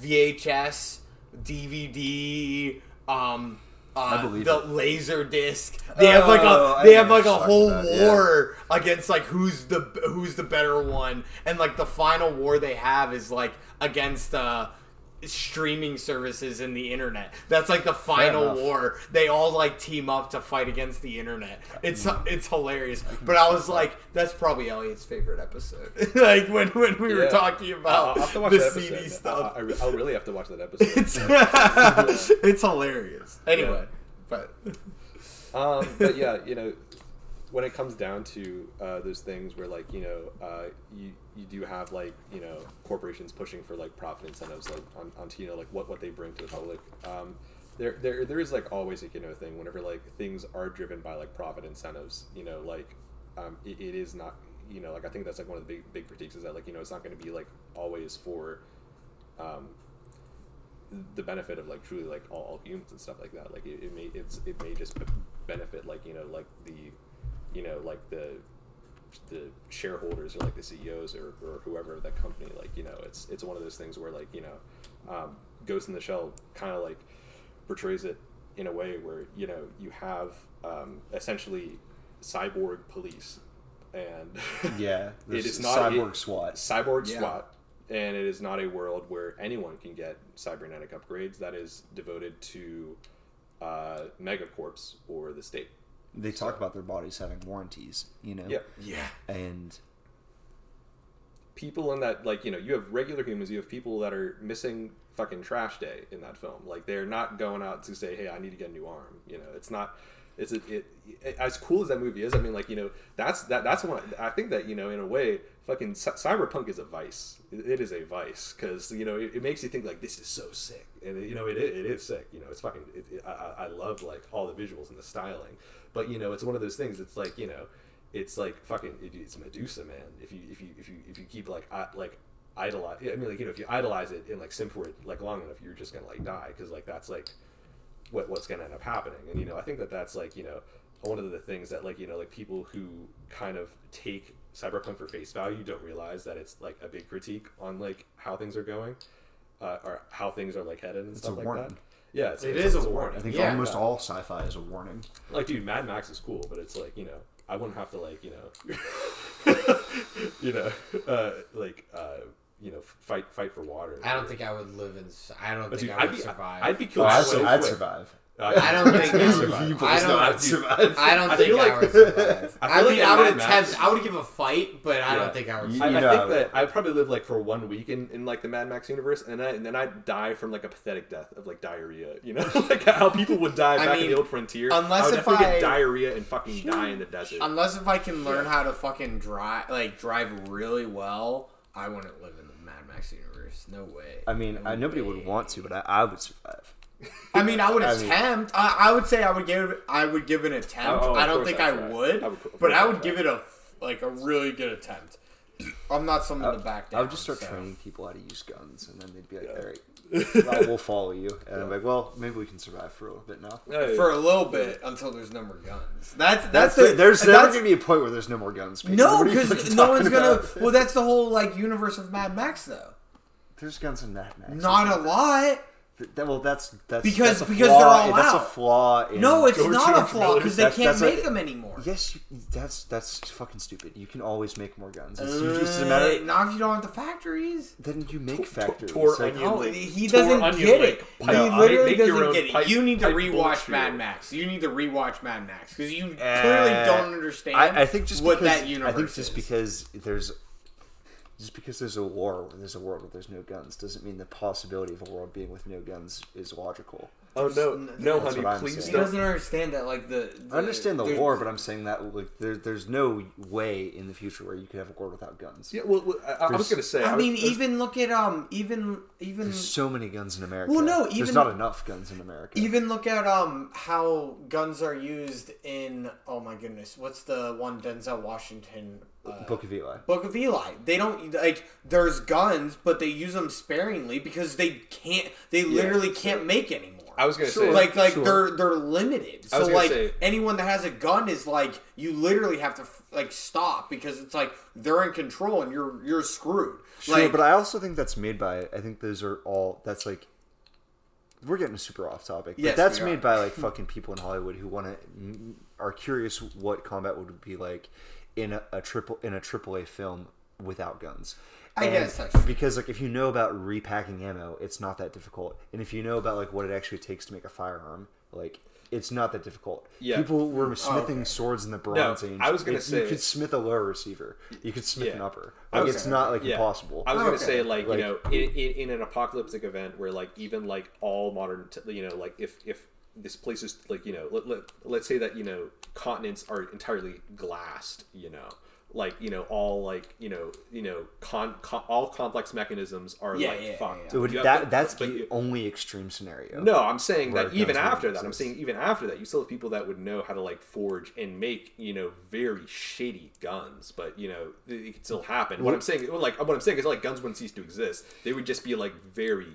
B: VHS, DVD, um,
A: I
B: uh,
A: believe
B: the
A: it.
B: laser disc. They have like
A: Oh,
B: they
A: know
B: have like a whole
A: about, yeah.
B: war against like who's the who's the better one, and like the final war they have is like against uh streaming services and the internet. That's like the final war. They all like team up to fight against the internet. It's it's hilarious. But I was like, that's probably Elliot's favorite episode. [laughs] like when when we were
C: Yeah.
B: talking
C: I'll,
B: about
C: I'll have to watch
B: the
C: that
B: CD stuff.
C: I, I, I'll really have to watch that [laughs] episode.
B: it's [laughs] it's hilarious. Anyway, but
C: um, but yeah, you know, when it comes down to uh, those things where like you know uh, you you do have like you know corporations pushing for like profit incentives like on, onto you know like what what they bring to the public. Um, there, there, there is like always like you know thing whenever like things are driven by like profit incentives. You know, like um, it, it is not. You know, like I think that's like one of the big big critiques is that like you know it's not going to be like always for um, the benefit of like truly like all, all humans and stuff like that. Like it, it may it's it may just benefit like you know like the you know like the the shareholders or like the CEOs or, or whoever of that company. Like you know it's it's one of those things where like you know um, Ghost in the Shell kind of like portrays it in a way where you know you have um, essentially cyborg police and [laughs]
A: Yeah,
C: it
A: there's
C: is not
A: cyborg
C: it-
A: SWAT.
C: cyborg
B: Yeah.
C: SWAT, and it is not a world where anyone can get cybernetic upgrades. That is devoted to uh, megacorps or the state.
A: They talk about their bodies having warranties, you know.
C: Yeah,
B: yeah,
A: And
C: people in that like you know you have regular humans, you have people that are missing fucking trash day in that film. Like they're not going out to say, hey, I need to get a new arm. You know, it's not. It's a, it, it as cool as that movie is. I mean, like you know, that's that that's one. I think that you know, in a way, fucking cy- cyberpunk is a vice. It, it is a vice because you know it, it makes you think like this is so sick, and you know it, it, it is sick. You know, it's fucking. It, it, I, I love like all the visuals and the styling, but you know, it's one of those things. It's like you know, it's like fucking. It, it's Medusa, man. If you if you if you if you keep like I, like idolize. I mean, like you know, if you idolize it and like sim for it like long enough, you're just gonna like die because like that's like what what's going to end up happening. And you know, I think that that's like you know one of the things that like you know like people who kind of take cyberpunk for face value don't realize that it's like a big critique on like how things are going uh, or how things are like headed and
A: It's
C: stuff
A: a
C: like
A: warning.
C: that. Yeah, it's,
B: It
C: it's,
B: is
C: it's
B: a warning.
A: I think
B: Yeah.
A: almost all sci-fi is a warning.
C: Like, dude, Mad Max is cool, but it's like you know, I wouldn't have to like you know, [laughs] you know, uh, like uh, you know, fight fight for water.
B: I don't think I would live in. I don't
C: But
B: think
C: dude,
B: I
C: I'd be,
B: survive.
C: I'd be
A: Oh,
C: killed
A: I'd, I'd survive.
C: Uh,
B: I don't think
C: I'd survive.
B: I don't.
C: No,
A: I'd survive.
B: I don't
C: I
B: think
C: feel
B: I
C: like-
B: would [laughs] survive.
C: I
B: I, mean,
C: like
B: I would attempt.
C: Max-
B: I would give a fight, but I
C: Yeah.
B: don't think I would.
A: You-
C: I,
B: survive.
C: I
A: know,
C: think that I'd probably live like for one week in, in like the Mad Max universe, and then I, and then I'd die from like a pathetic death of like diarrhea. You know, [laughs] like how people would die
B: I
C: back in the old frontier.
B: unless
C: I would
B: if I-
C: get diarrhea and fucking die in the desert.
B: Unless if I can learn how to fucking drive, like drive really well, I wouldn't live in the Mad Max universe. No way.
A: I mean,
B: No
A: I, nobody
B: way.
A: would want to, but I, I would survive.
B: I mean, I would [laughs]
A: I mean-
B: attempt. I, I would say I would give. I would give an attempt.
C: Oh, oh,
B: I don't think
C: I
B: I would,
C: I would-
B: but I
C: I
B: would
C: try.
B: give it a like a really good attempt. I'm not someone to back down.
A: I would just start
B: so.
A: training people how to use guns, and then they'd be like, "All right, well, we'll [laughs] follow you." And I'm like, "Well, maybe we can survive for a little bit now."
B: for a little bit until there's no more guns. That's
A: That's
B: that's,
A: the,
B: the,
A: there's
B: that's,
A: never gonna be a point where there's no more guns. Payton.
B: no
A: What are you
B: because no one's gonna.
A: about?
B: Well, that's the whole like universe of Mad Max though.
A: There's guns in Mad Max.
B: Not a lot.
A: Th- that- well, that's that's
B: Because-
A: that's a
B: because
A: flaw-
B: they're all
A: That's a flaw. In,
B: No, it's
C: George
B: not a flaw because they can't
A: that's a-
B: make them anymore.
A: Yes, you, that's that's fucking stupid. You can always make more guns. It's just it's a matter.
B: Uh, not if you don't have the factories.
A: then you make factories.
C: Tor
A: Like,
C: Onion
B: Oh, he doesn't
C: Onion
B: get
C: Lake.
B: it.
C: Pipe-
B: he literally doesn't
C: own
B: get it.
C: pipe-
B: you need to
C: pipe bullet
B: rewatch Mad. Max. You need to rewatch Mad Max because you
A: Uh,
B: clearly don't understand.
A: I, I think just
B: what
A: because,
B: that universe
A: I think just
B: is.
A: because there's just because there's a war there's a world where there's no guns doesn't mean the possibility of a world being with no guns is logical.
C: Oh no, no,
A: That's
C: honey,
A: what
C: please
B: he
C: don't.
B: doesn't understand that. Like the,
A: I understand the war, but I'm saying that like there, there's no way in the future where you could have a war without guns.
C: Yeah, well, well, I, I was gonna say.
B: I
C: was-
B: mean,
C: was-
B: even look at um, even even
A: There's so many guns in America.
B: Well, no, even, there's
A: not enough guns in America.
B: even look at um how guns are used in oh my goodness, what's the one Denzel Washington uh,
A: Book of Eli.
B: Book of Eli. They don't like. There's guns, but they use them sparingly because they can't. They literally can't make anymore.
C: I was gonna
A: Sure.
C: say.
B: like like
A: sure.
B: they're they're limited.
C: I was
B: So like
C: say-
B: anyone that has a gun is like you literally have to like stop because it's like they're in control and you're you're screwed.
A: Sure,
B: like,
A: but I also think that's made by. I think those are all. That's like. We're getting super off topic. But
B: Yes,
A: that's
B: we are.
A: made by like fucking people in Hollywood who want to are curious what combat would be like in a, a triple in a triple A film without guns.
B: I
A: And
B: guess that's true.
A: because like if you know about repacking ammo, it's not that difficult, and if you know about like what it actually takes to make a firearm, like it's not that difficult.
C: Yeah.
A: People were oh, smithing
B: okay.
A: swords in the Bronze
C: No,
A: Age.
C: I was gonna
A: If
C: say-
A: you could smith a lower receiver. You could smith an upper. Like it's not like
C: Yeah.
A: impossible.
C: I was gonna
B: Okay.
C: say like,
A: Like-
C: you know in, in, in an apocalyptic event where like even like all modern t- you know like if if this place is like you know let, let, let's say that you know continents are entirely glassed you know like you know all like you know you know con, con all complex mechanisms are
B: Yeah,
C: like
B: yeah, yeah,
C: fucked.
A: It would-
C: You
A: that
C: but-
A: that's the
C: you-
A: only extreme scenario.
C: no, I'm saying that even after that, I'm saying even after that, you still have people that would know how to like forge and make you know very shady guns, but you know it, it could still happen. What I'm saying, well, like what I'm saying is like guns wouldn't cease to exist. They would just be like very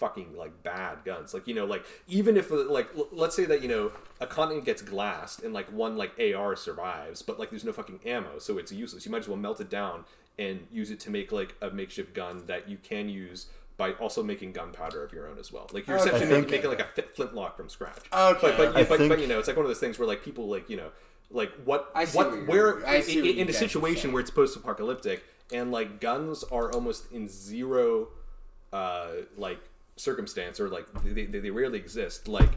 C: fucking like bad guns. Like you know like even if like l- let's say that you know a continent gets glassed and like one like AR survives, but like there's no fucking ammo, so it's useless. You might as well melt it down and use it to make like a makeshift gun that you can use by also making gunpowder of your own as well. Like you're
B: Okay.
C: essentially
A: I think-
C: making like a fit flintlock from scratch.
B: Okay.
C: But but,
A: I
C: but,
A: think-
C: but you know, it's like one of those things where like people like you know, like what
B: I see
C: what
B: what you're-
C: where
B: I
C: in,
B: see
C: in,
B: you
C: in a situation where it's post-apocalyptic and like guns are almost in zero, uh, like circumstance or like they, they, they rarely exist. Like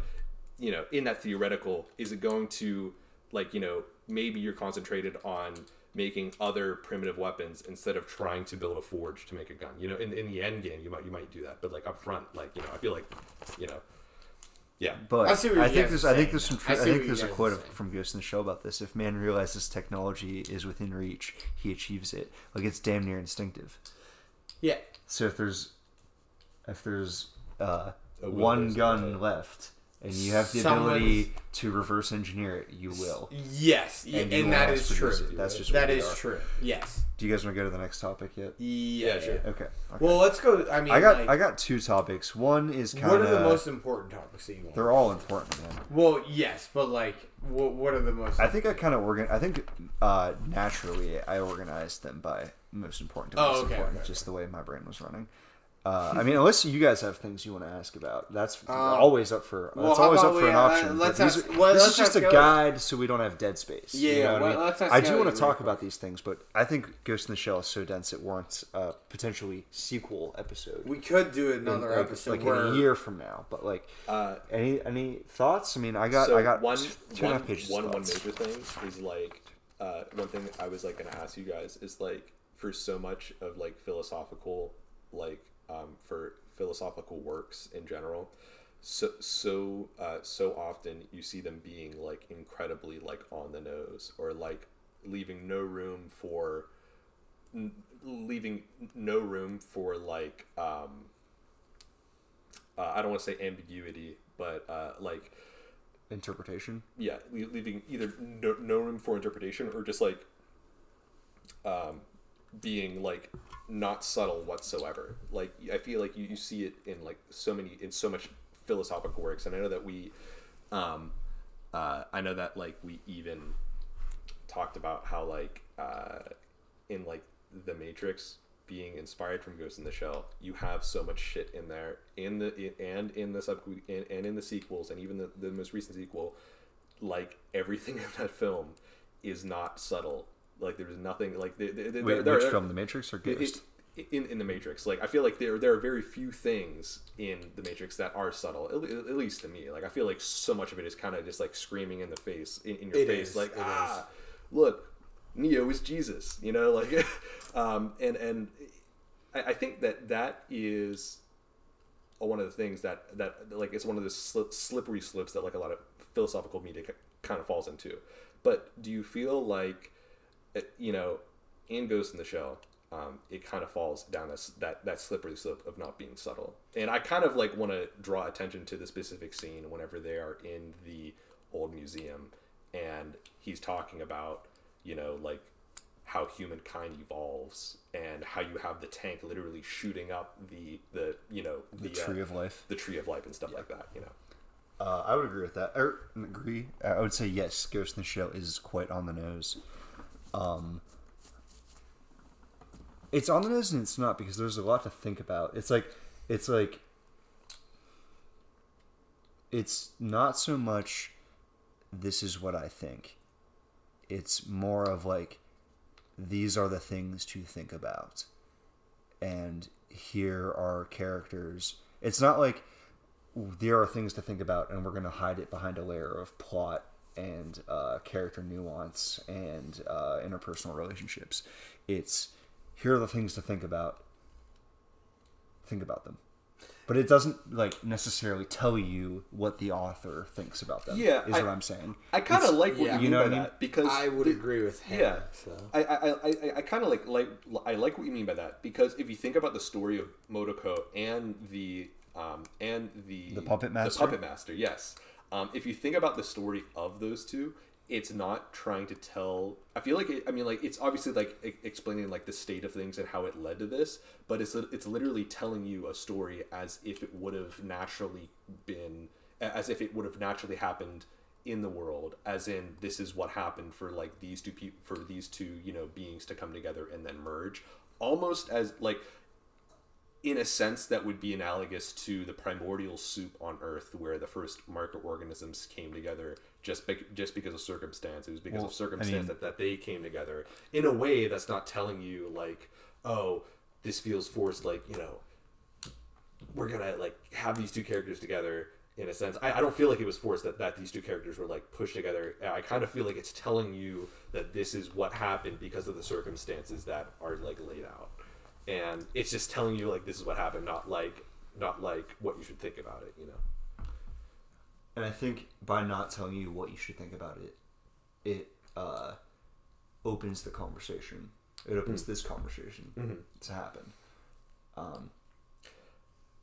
C: you know, in that theoretical, is it going to like you know maybe you're concentrated on making other primitive weapons instead of trying to build a forge to make a gun. You know, in, in the end game, you might you might do that, but like up front, like you know, I feel like you know, yeah.
A: But
B: I see what
A: I think there's
B: are
A: I think there's some tr-
B: I
A: I, think there's a quote of, from Ghost in the Shell about this. If man realizes technology is within reach, he achieves it. Like it's damn near instinctive.
B: yeah.
A: So if there's if there's uh, one gun
C: no
A: left and you have the
B: Someone's-
A: ability to reverse engineer it, you will.
B: Yes,
A: And
B: and,
A: you
B: that
A: will
B: is
A: mass
B: true.
A: it. That's just
B: that
A: what we
B: is
A: are.
B: true. Yes.
A: Do you guys want to go to the next topic yet?
B: Yeah,
C: sure.
A: Okay. okay.
B: Well, let's go. I mean,
A: I got
B: like,
A: I got two topics. One is kind
B: what are the most important topics that you want?
A: they're all important, man.
B: Well, yes, but like, what, what are the most?
A: I think I kind of organ. I think uh, naturally I organized them by most important to
B: Oh,
A: most
B: okay,
A: important,
B: okay,
A: just the way my brain was running. Uh, I mean, unless you guys have things you want to ask about, that's
B: Um,
A: always up for.
B: well,
A: that's
B: how
A: always up for
B: we,
A: an
B: uh,
A: option.
B: let's ask-
A: are-
B: well,
A: this
B: let's
A: is just a guide, so we don't have dead space.
B: Yeah,
A: you know what I mean?
B: let's ask
A: I do want to talk about these things, but I think Ghost in the Shell is so dense it warrants a potentially sequel episode.
B: we could do
A: in, like,
B: episode
A: like
B: where
A: in a year from now. But like,
C: Uh,
A: any any thoughts? I mean, I got
C: so
A: I got
C: one,
A: two and
C: one,
A: pages.
C: one, one major thing is like uh, one thing I was like gonna ask you guys is like for so much of like philosophical like um, for philosophical works in general so so uh, so often you see them being like incredibly like on the nose or like leaving no room for n- leaving no room for like um uh, I don't want to say ambiguity, but uh, like
A: Interpretation.
C: yeah, leaving either no, no room for interpretation or just like um, being like not subtle whatsoever. Like I feel like you, you see it in like so many in so much philosophical works, and I know that we, um, uh, I know that like we even talked about how like uh, in like the Matrix being inspired from Ghost in the Shell, you have so much shit in there in the in, and in the sub and, and in the sequels and even the, the most recent sequel, like everything [laughs] in that film is not subtle. Like there's nothing like the, the, the,
A: Wait,
C: there-
A: which
C: there-
A: film? The Matrix or
C: it-
A: Ghost?
C: it- in in the Matrix. Like I feel like there there are very few things in the Matrix that are subtle. At, at least to me, like I feel like so much of it is kind of just like screaming in the face in, in your
B: It
C: face,
B: is,
C: like
B: it
C: ah, look, Neo is Jesus. You know, like [laughs] um, and and I, I think that that is one of the things that that like it's one of the slip, slippery slips that like a lot of philosophical media kind of falls into. But do you feel like uh, you know in Ghost in the Shell, um, it kind of falls down this, that that slippery slope of not being subtle. And I kind of like want to draw attention to the specific scene whenever they are in the old museum, and he's talking about you know like how humankind evolves and how you have the tank literally shooting up the the you know
A: The
C: uh,
A: Tree of Life.
C: the tree of life and stuff like that. You know.
A: Uh, I would agree with that. Or agree. I would say yes. Ghost in the Shell is quite on the nose. Um, it's on the nose and it's not because there's a lot to think about. It's like it's like it's not so much this is what I think. It's more of like these are the things to think about. And here are characters. It's not like there are things to think about, and we're going to hide it behind a layer of plot and uh, character nuance and uh, interpersonal relationships. It's here are the things to think about. Think about them, but it doesn't like necessarily tell you what the author thinks about them.
C: Yeah,
A: is
C: I-
A: what I'm saying.
C: I kind of like what
B: yeah.
C: you
A: You
C: mean
A: know
C: by
A: what I mean?
C: that because
B: I would
C: the-
B: agree with him.
C: Yeah,
B: So.
C: I I, I, I, I kind of like like I like what you mean by that because if you think about the story of Motoko and the um and the
A: The Puppet Master?
C: the puppet master, yes. Um, if you think about the story of those two, it's not trying to tell. I feel like it, I mean like it's obviously like explaining like the state of things and how it led to this, but it's it's literally telling you a story as if it would have naturally been as if it would have naturally happened in the world as in this is what happened for like these two people for these two you know beings to come together and then merge almost as like in a sense that would be analogous to the primordial soup on earth where the first microorganisms came together just be- just because of circumstance it was because
A: Well,
C: of circumstance
A: I mean-
C: that, that they came together in a way that's not telling you like oh this feels forced like you know we're gonna like have these two characters together in a sense. I, I don't feel like it was forced that, that these two characters were like pushed together. I kind of feel like it's telling you that this is what happened because of the circumstances that are like laid out, and it's just telling you like this is what happened, not like not like what you should think about it. You know.
A: And I think by not telling you what you should think about it, it uh, opens the conversation. It opens this conversation to happen. Um,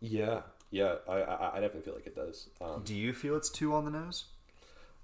C: Yeah, yeah, I, I, I definitely feel like it does. Um,
A: do you feel it's too on the nose?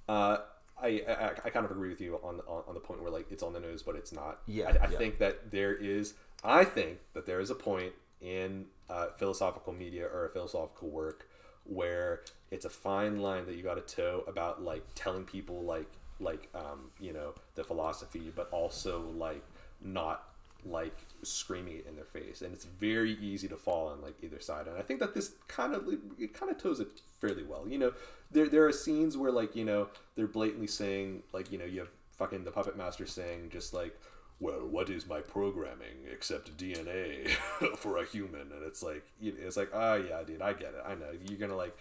C: Uh, I, I I kind of agree with you on the on, on the point where like it's on the nose, but it's not.
A: Yeah,
C: I, I
A: yeah.
C: think that there is. I think that there is a point in uh, philosophical media or a philosophical work where it's a fine line that you got to toe about like telling people like like um you know the philosophy, but also like not like screaming it in their face and it's very easy to fall on like either side and i think that this kind of it kind of toes it fairly well you know there there are scenes where like you know they're blatantly saying like you know you have fucking the puppet master saying just like well what is my programming except dna [laughs] for a human and it's like you know, it's like oh yeah dude i get it i know you're gonna like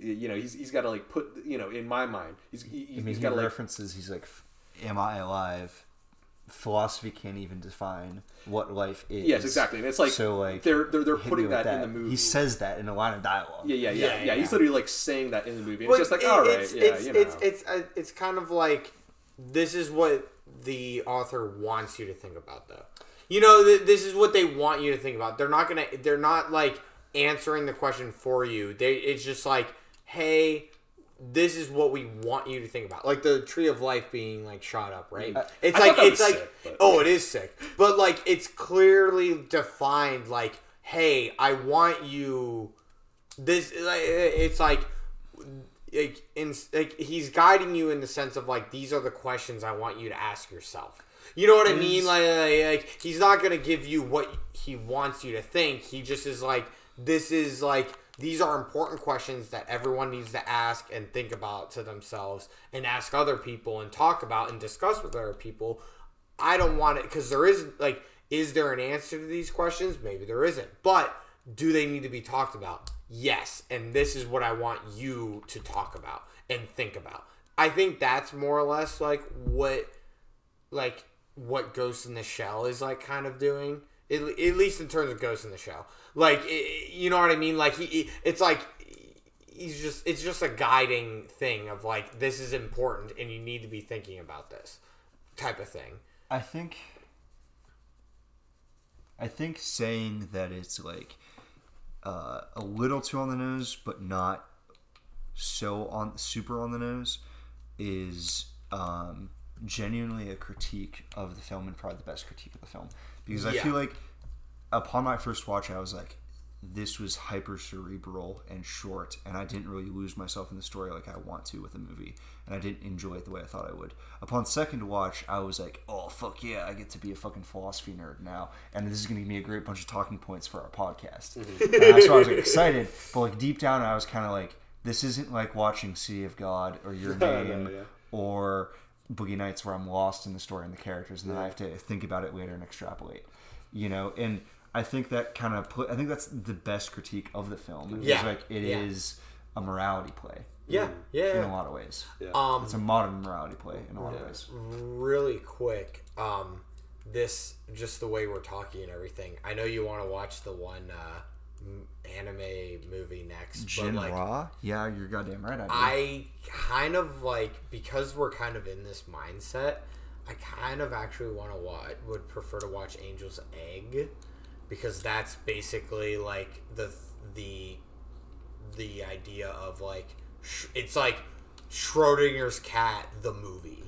C: you know he's, he's got to like put you know in my mind he's he,
A: I mean,
C: he's
A: he
C: got to like
A: references. He's like, "Am I alive?" Philosophy can't even define what life is.
C: Yes, exactly. And it's like
A: so like
C: they're they're, they're putting
A: with
C: that, in the movie.
A: He says that in a line of dialogue.
C: Yeah, yeah, yeah,
B: Yeah,
C: yeah. He's literally like saying that in the movie. And
B: But
C: it's just like,
B: it-
C: all right,
B: it's,
C: yeah,
B: it's,
C: you know.
B: it's it's uh, it's kind of like this is what the author wants you to think about, though. You know, th- this is what they want you to think about. They're not gonna. They're not like answering the question for you. They. It's just like, hey, this is what we want you to think about. Like the tree of life being like shot up, right? it's
C: I
B: like it's like
C: sick, but-
B: oh, it is sick. But like it's clearly defined like hey, I want you this like it's like like in like he's guiding you in the sense of like these are the questions I want you to ask yourself. You know what I mean? Like, like, like he's not gonna give you what he wants you to think. He just is like this is like these are important questions that everyone needs to ask and think about to themselves and ask other people and talk about and discuss with other people. I don't want it because there is like, is there an answer to these questions? Maybe there isn't, but do they need to be talked about? Yes, and this is what I want you to talk about and think about. I think that's more or less like what, like what Ghost in the Shell is like kind of doing. At, at least in terms of Ghost in the Shell, like it, you know what I mean. Like he, he- it's like he's just it's just a guiding thing of like this is important and you need to be thinking about this type of thing.
A: I think I think saying that it's like uh, a little too on the nose, but not so on super on the nose, is um, genuinely a critique of the film and probably the best critique of the film because I
B: Yeah.
A: feel like upon my first watch, I was like, this was hyper cerebral and short, and I didn't really lose myself in the story like I want to with a movie, and I didn't enjoy it the way I thought I would. Upon second watch, I was like, oh fuck yeah, I get to be a fucking philosophy nerd now, and this is gonna give me a great bunch of talking points for our podcast. Mm-hmm. and that's why I was like, excited, but like deep down, I was kind of like, this isn't like watching City of God or Your [laughs]
C: No, no,
A: Name
C: yeah.
A: or Boogie Nights where I'm lost in the story and the characters, and then I have to think about it later and extrapolate. You know, and I think that kind of put. I think that's the best critique of the film. Is
B: Yeah,
A: like it is
B: yeah.
A: a morality play
B: Yeah, yeah.
A: in a lot of ways.
C: Yeah.
B: Um,
A: It's a modern morality play in a lot
C: Yeah.
A: of ways.
B: really quick, um, this just the way we're talking and everything. I know you want to watch the one uh, anime movie next,
A: Jin
B: but like
A: Ra? Yeah, you're goddamn right. I, do.
B: I kind of like because we're kind of in this mindset. I kind of actually want to watch. Would prefer to watch Angel's Egg because that's basically like the the the idea of like sh- it's like Schrodinger's cat the movie.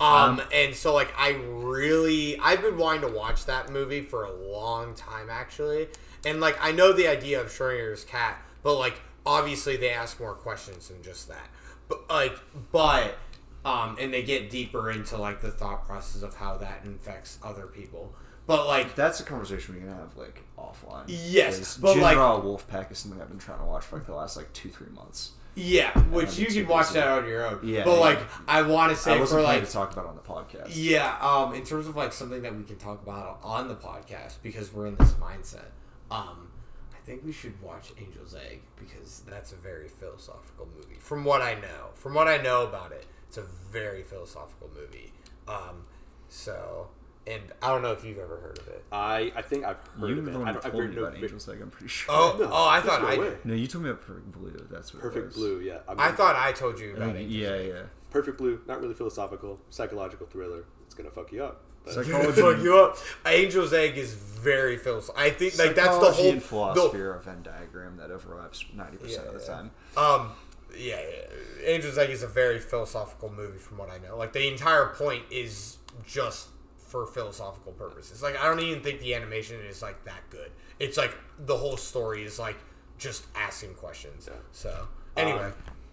B: Um, and so like I really I've been wanting to watch that movie for a long time actually. And like I know the idea of Schrodinger's cat, but like obviously they ask more questions than just that. But like but um and they get deeper into like the thought process of how that infects other people. But like
A: That's a conversation we can have like offline.
B: Yes, but,
A: Jin
B: like-
A: Ra Wolfpack is something I've been trying to watch for like the last like two three months.
B: yeah, which you can watch that on your own.
A: Yeah,
B: But
A: yeah.
B: like I want to
A: I
B: say
A: wasn't
B: for like
A: to talk about on the podcast.
B: Yeah, um, in terms of like something that we can talk about on the podcast because we're in this mindset. Um, I think we should watch Angel's Egg because that's a very philosophical movie. From what I know, from what I know about it, it's a very philosophical movie. Um, so, and I don't know if you've ever heard of it.
C: I, I think I've heard
A: You
C: of it.
A: the one
C: I
A: who
C: don't- I've
A: told
C: heard
A: me
C: no
A: about
C: vi-
A: Angel's Egg. I'm pretty sure.
B: Oh,
C: No,
B: oh, I thought
C: no
B: I
C: way.
A: No, you told me about Perfect Blue. That's what it
C: Perfect
A: was.
C: Blue, yeah. I, mean,
B: I thought I told you about
A: think-
B: it.
A: yeah, yeah.
C: Perfect Blue, not really philosophical, psychological thriller. It's gonna fuck you up. But
A: Psychology,
B: Fuck you up. Angel's Egg is very philosophical. I think like that's the
A: psychology
B: whole
A: and
B: the-
A: philosophy are a Venn diagram that overlaps ninety percent of the
B: Yeah,
A: time.
B: Um, yeah, yeah, Angel's Egg is a very philosophical movie, from what I know. Like the entire point is just for philosophical purposes. Like I don't even think the animation is like that good. It's like the whole story is like just asking questions.
C: Yeah.
B: So anyway,
C: Um,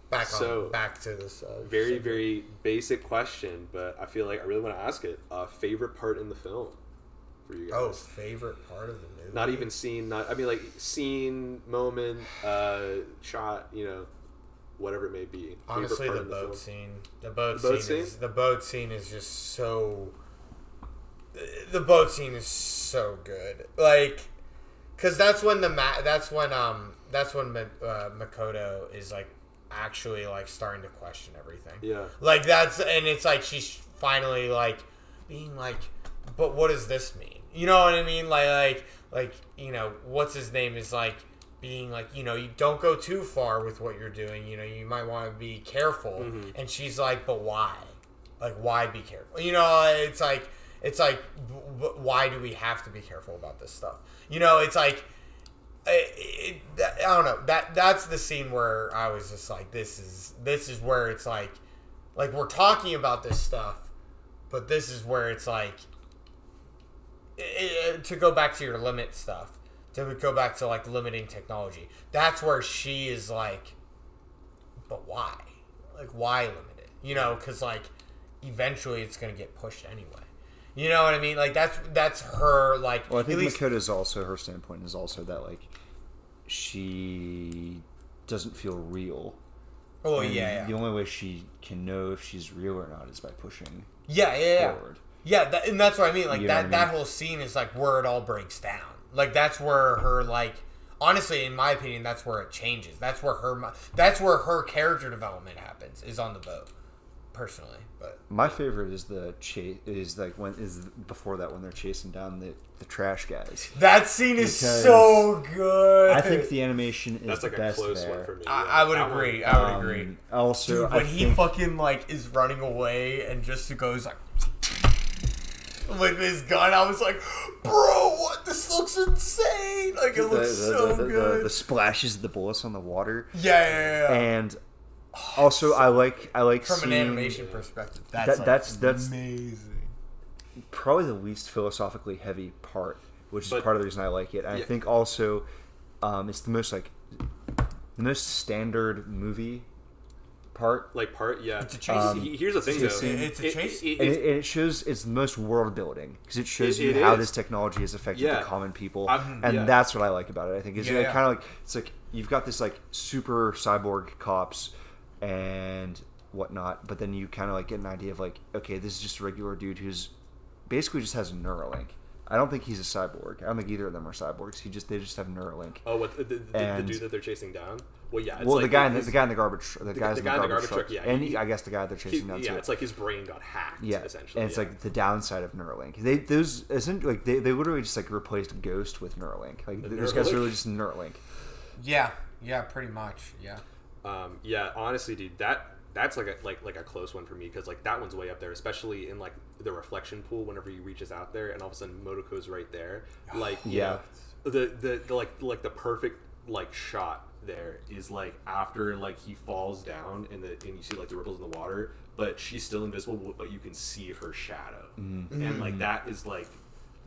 B: back
C: so,
B: on back to this. Uh,
C: very,
B: subject.
C: very basic question, but I feel like I really want to ask it. Uh, favorite part in the film for you guys?
B: Oh, favorite part of the movie.
C: Not even scene, not I mean like scene, moment, uh, shot, you know, whatever it may be.
B: Honestly, the boat
C: film.
B: scene. The boat,
C: The boat
B: scene, is
C: scene?
B: the boat scene is just so. The boat scene is so good, like, cause that's when the ma- that's when um that's when uh, Makoto is like actually like starting to question everything.
C: Yeah.
B: Like that's and it's like she's finally like being like, but what does this mean? You know what I mean? Like like like you know what's his name is like being like you know you don't go too far with what you're doing. You know you might want to be careful. And she's like, but why? Like why be careful? You know it's like it's like why do we have to be careful about this stuff? You know it's like it, it, I don't know. That that's the scene where I was just like, this is this is where it's like, like we're talking about this stuff, but this is where it's like, i- i- to go back to your limit stuff, to go back to like limiting technology. That's where she is like, but why? Like why limit it? You know, because like eventually it's gonna get pushed anyway. You know what I mean? Like that's that's her like.
A: Well, I think
B: at least,
A: Makota's also her standpoint is also that like she doesn't feel real.
B: Oh
A: And
B: yeah,
A: The only way she can know if she's real or not is by pushing
B: yeah, yeah, yeah.
A: forward.
B: Yeah, that, and that's what I mean. Like
A: You
B: that,
A: I
B: that whole scene is like where it all breaks down. Like that's where her like, honestly, in my opinion, that's where it changes. That's where her, that's where her character development happens. Is on the boat, personally. But
A: My favorite is the chase. Is like when is before that when they're chasing down the the trash guys.
B: that scene is
A: Because
B: so good.
A: I think the animation is
C: That's
A: the
C: a
A: best
C: close
A: there.
C: one for me.
B: I,
C: yeah.
B: I would
C: That one-
B: agree. I would
A: Um,
B: agree.
A: Also,
B: Dude,
A: I
B: when he
A: think-
B: fucking like is running away and just goes like with his gun, I was like, bro, what? This looks insane. Like it
A: the,
B: looks
A: the-
B: so
A: the- the-
B: good.
A: the splashes of the bullets on the water,
B: yeah, yeah, yeah. yeah.
A: and also I like I like
B: From
A: seeing
B: an animation perspective, that's
A: That-
B: like,
A: that's- that's-
B: amazing.
A: probably the least philosophically heavy part, which is
C: But-
A: part of the reason I like it. And I think also um, it's the most like the most standard movie part.
C: like part yeah.
B: It's a chase
A: Um,
C: Here's the thing
A: it's
C: though.
A: a-
B: it's a chase.
C: it-
A: And it, and it shows it's the most world building because it shows
C: It-
A: you
C: it
A: how
C: is.
A: this technology has affected
C: Yeah.
A: the common people,
C: I'm-
A: and
C: yeah.
A: that's what I like about it. I think it's
B: Yeah,
A: like,
B: yeah.
A: kind of like it's like you've got this like super cyborg cops and whatnot, but then you kind of like get an idea of like, okay, this is just a regular dude who's basically just has a Neuralink. I don't think he's a cyborg. I don't think either of them are cyborgs. He just they just have Neuralink.
C: Oh, what the, the, the, the dude that they're chasing down? Well, yeah. It's
A: well,
C: like
A: the guy, in the, the guy in the garbage, the,
C: the guy
A: in the
C: the
A: garbage,
C: garbage
A: truck,
C: truck, yeah,
A: and
C: he-
A: I guess the guy they're
C: he-
A: chasing down
C: yeah,
A: too.
C: it's like his brain got hacked.
A: Yeah,
C: essentially.
A: and it's
C: yeah.
A: like the downside of Neuralink. They those isn't like they, they literally just like replaced Ghost with Neuralink. Like those guys
C: Neuralink?
A: are really just Neuralink.
B: Yeah, yeah, pretty much. Yeah.
C: Um, yeah, honestly, dude, that that's like a like like a close one for me because like that one's way up there, especially in like the reflection pool. Whenever he reaches out there, and all of a sudden Motoko's right there, [sighs] like you
A: Yeah.
C: know, the, the the like like the perfect like shot there
F: is like after like he falls down and the and you see like the ripples in the water, but she's still invisible, but you can see her shadow,
A: Mm-hmm.
F: and like that is like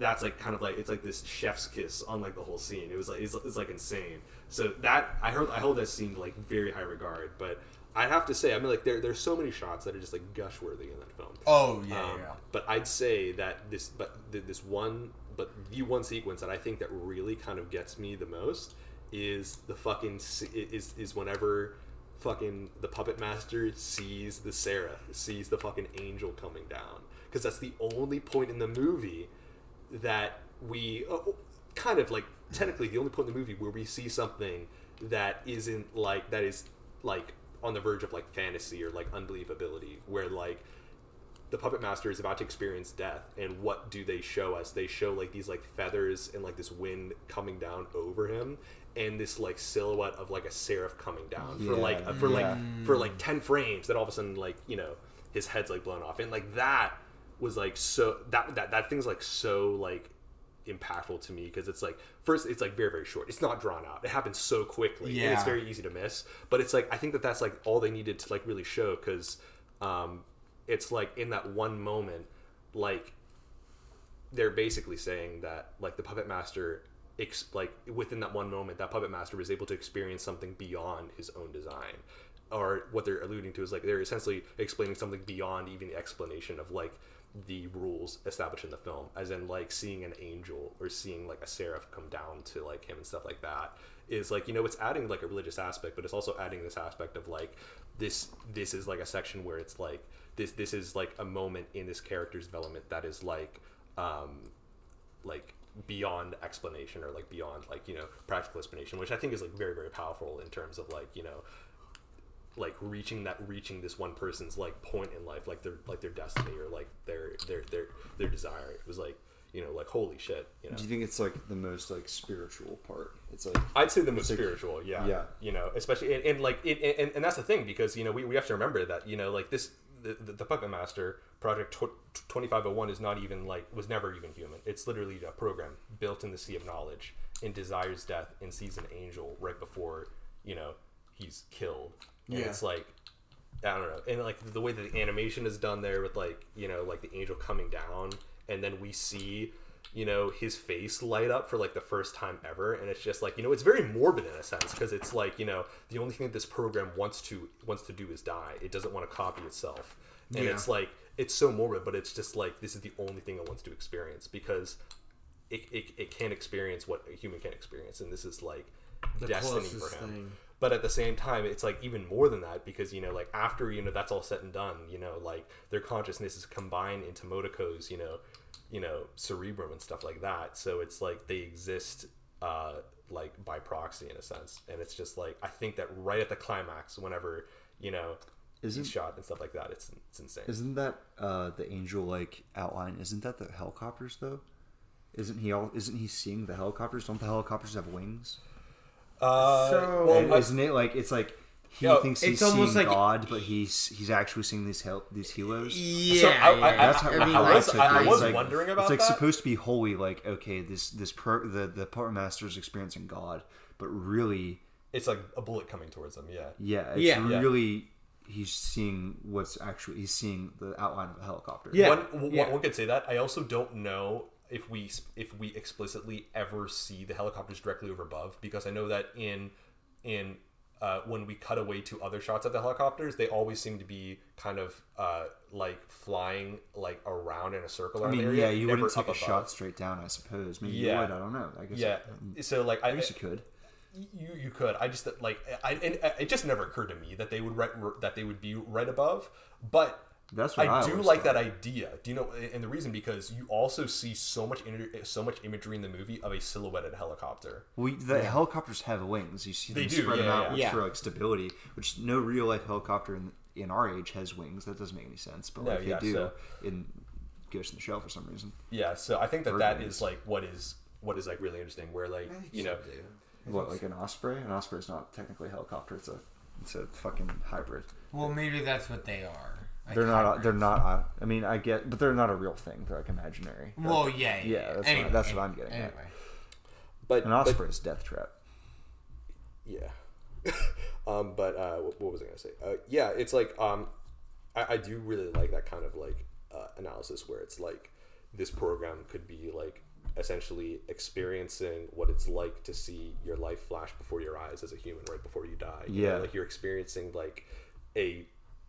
F: that's like kind of like it's like this chef's kiss on like the whole scene. It was like it's, it's like insane. So that I heard I hold that scene like very high regard, but
C: I have to say, I mean, like there there's so many shots that are just like gush worthy in that film.
B: Oh yeah,
C: Um,
B: yeah.
C: But I'd say that this, but this one, but the one sequence that I think that really kind of gets me the most is the fucking is is whenever fucking the puppet master sees the seraph, sees the fucking angel coming down, because that's the only point in the movie that we uh, kind of like technically the only point in the movie where we see something that isn't like that is like on the verge of like fantasy or like unbelievability where like the puppet master is about to experience death and what do they show us? They show like these like feathers and like this wind coming down over him and this like silhouette of like a seraph coming down for like
A: Yeah,
C: for like for like 10 frames then all of a sudden like you know his head's like blown off. And like that was like so that that that thing's like so like impactful to me because it's like first it's like very very short. It's not drawn out. It happens so quickly and it's very easy to miss. But it's like i think that that's like all they needed to like really show because um it's like in that one moment like they're basically saying that like the puppet master ex- like within that one moment that puppet master was able to experience something beyond his own design. Or what they're alluding to is like they're essentially explaining something beyond even the explanation of like the rules established in the film as in like seeing an angel or seeing like a seraph come down to like him and stuff like that is like you know it's adding like a religious aspect but it's also adding this aspect of like this this is like a section where it's like this this is like a moment in this character's development that is like um like beyond explanation or like beyond like you know practical explanation which i think is like very very powerful in terms of like you know like reaching that reaching this one person's like point in life like their like their destiny or like their their their their desire it was like you know like holy shit you know
A: Do you think it's like the most like spiritual part? It's like
C: I'd say the most
A: like-
C: spiritual, yeah.
A: yeah.
C: You know, especially and, and like it, and, and that's the thing because you know we, we have to remember that you know like this the, the, the Puppet Master Project twenty five hundred one is not even like was never even human. It's literally a program built in the sea of knowledge, and desires death and sees an angel right before you know he's killed. And
B: Yeah.
C: it's like I don't know, and like the way that the animation is done there with like you know like the angel coming down, and then we see you know his face light up for like the first time ever, and it's just like you know it's very morbid in a sense because it's like you know the only thing that this program wants to wants to do is die. It doesn't want to copy itself, and
B: Yeah.
C: it's like it's so morbid, but it's just like this is the only thing it wants to experience because it, it, it can't experience what a human can experience, and this is like
B: The
C: destiny for him
B: thing.
C: But at the same time it's like even more than that because you know like after you know that's all said and done you know like their consciousness is combined into motoko's you know you know cerebrum and stuff like that so it's like they exist uh like by proxy in a sense and it's just like i think that right at the climax whenever you know
A: Isn't-
C: he's shot and stuff like that it's it's insane
A: Isn't that uh, the angel like outline? Isn't that the helicopters though? Isn't he all? Isn't he seeing the helicopters? Don't the helicopters have wings?
C: Uh
B: So-
C: well,
A: And isn't it like it's like he
C: Yeah,
A: thinks he's
B: almost
A: seeing
B: like-
A: God, but he's he's actually seeing these hel- these helos?
B: Yeah,
C: So, I- I-
B: yeah.
A: That's how,
B: I mean,
A: how
C: I was-
A: took
C: I- I
A: it.
C: was
A: It's like,
C: wondering about
A: It's like
C: that.
A: supposed to be holy, like okay, this this pro the the part master is experiencing God, but really,
C: it's like a bullet coming towards him yeah
A: yeah, it's
B: Yeah.
C: Yeah.
A: really he's seeing what's actually he's seeing the outline of a helicopter.
B: Yeah.
C: one, one-
B: yeah.
C: one could say that. I also don't know if we if we explicitly ever see the helicopters directly over above because I know that in in uh, when we cut away to other shots of the helicopters, they always seem to be kind of uh, like flying like around in a circle.
A: I mean,
C: area,
A: yeah, you wouldn't take a
C: above.
A: shot straight down, I suppose. Maybe
C: Yeah.
A: you would. I don't know. I guess.
C: Yeah, so like I,
A: guess you could.
C: you you could. I just like I and it just never occurred to me that they would right that they would be right above, but.
A: That's what I
C: I do like
A: thought.
C: that idea. Do you know? And the reason because you also see so much inter- so much imagery in the movie of a silhouetted helicopter.
A: Well, the helicopters have wings. You see
C: They
A: them
C: do,
A: spread them out
C: yeah.
A: which
B: Yeah.
A: for like stability, which no real life helicopter in, in our age has wings. That doesn't make any sense, but
C: No,
A: like
C: yeah,
A: they do
C: so-
A: in Ghost in the Shell for some reason.
C: Yeah, so I think that
A: Bird
C: that
A: wings.
C: is like what is what is like really interesting. Where like you know,
A: What like an osprey? An osprey is not technically a helicopter. It's a it's a fucking hybrid.
B: Well, maybe that's what they are. Like
A: They're not.
B: hybrids.
A: They're not. uh, I mean, I get, but they're not a real thing. They're like imaginary. They're-
B: Well, yeah, yeah.
A: Yeah, that's
B: anyway,
A: what- that's what I'm getting at.
B: Anyway,
C: but
A: an
C: but-
A: death trap.
C: yeah. [laughs] um, but uh, what, what was I gonna say? Uh, yeah, it's like um, I, I do really like that kind of like uh, analysis where it's like this program could be like essentially experiencing what it's like to see your life flash before your eyes as a human right before you die. You know,
A: Yeah.
C: like you're experiencing like a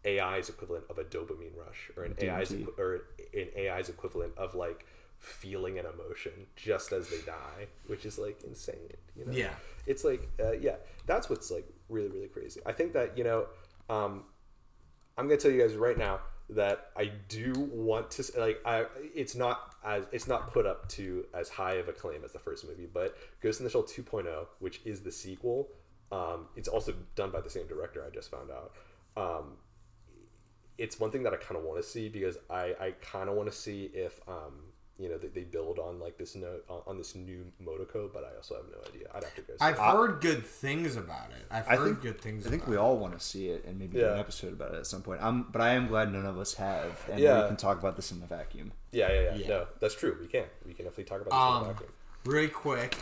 C: AI's equivalent of a dopamine rush, or an AI's
A: DMT.
C: equi- or an AI's equivalent of like feeling an emotion just as they die, which is like insane. You know?
B: Yeah.
C: It's like, uh, yeah, that's what's like really, really crazy. I think that you know, um, I'm gonna tell you guys right now that I do want to like I it's not as it's not put up to as high of a claim as the first movie, but Ghost in the Shell 2.0, which is the sequel, um, it's also done by the same director. I just found out. Um, it's one thing that I kind of want to see because I, I kind of want to see if um, you know they, they build on like this no on, on this new Motoko, but I also have no idea. I'd have to go. See
B: I've
C: it.
B: heard good things about it. I've
A: I
B: heard
A: think
B: good things.
A: I think
B: about
A: we
B: it.
A: all want to see it and maybe do an episode about it at some point. I'm, but I am glad none of us have, and
C: Yeah.
A: we can talk about this in the vacuum.
C: yeah, yeah, yeah,
B: Yeah.
C: No, that's true. We can. We can definitely talk about this in
B: Um,
C: the vacuum.
B: really quick,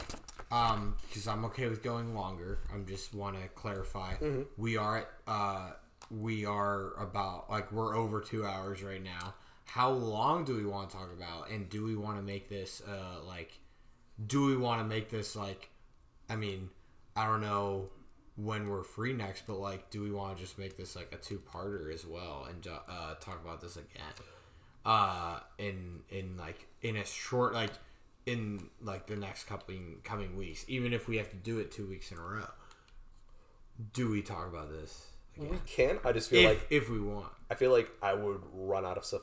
B: um, because I'm okay with going longer. I'm just want to clarify.
C: Mm-hmm.
B: We are at, uh, we are about like we're over two hours right now. How long do we want to talk about, and do we want to make this uh like, do we want to make this like, I mean, I don't know when we're free next, but like, do we want to just make this like a two parter as well and uh, talk about this again? uh in in like in a short like in like the next couple coming weeks even if we have to do it two weeks in a row do we talk about this
C: We
B: again?
C: can. I just feel
B: if,
C: like
B: if we want
C: I feel like I would run out of stuff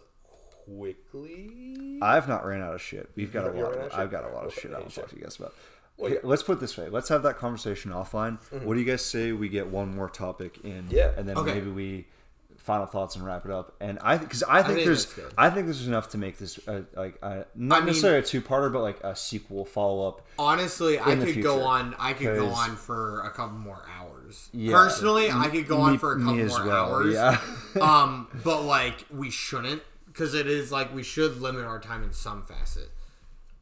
C: quickly.
A: I've not ran out of shit. We've got a
C: You
A: lot.
C: ran out
A: Of,
C: of shit?
A: I've got a lot of
C: Okay,
A: shit I
C: yeah,
A: want to
C: sure.
A: talk to you guys about.
C: Well, yeah.
A: Let's put it this way. Let's have that conversation offline. What do you guys say we get one more topic in?
C: Yeah.
A: and then
B: Okay.
A: maybe we final thoughts and wrap it up. And I because I think
B: think
A: there's. I think this is enough to make this uh, like uh, not
B: I mean-
A: necessarily a two parter, but like a sequel follow up.
B: honestly i
A: In the
B: could go on i could go on for a couple more hours
A: Yeah.
B: personally i could go on
A: Me-
B: for a couple
A: as
B: more
A: well,
B: hours
A: yeah. [laughs]
B: um [laughs] but like we shouldn't because it is like we should limit our time in some facet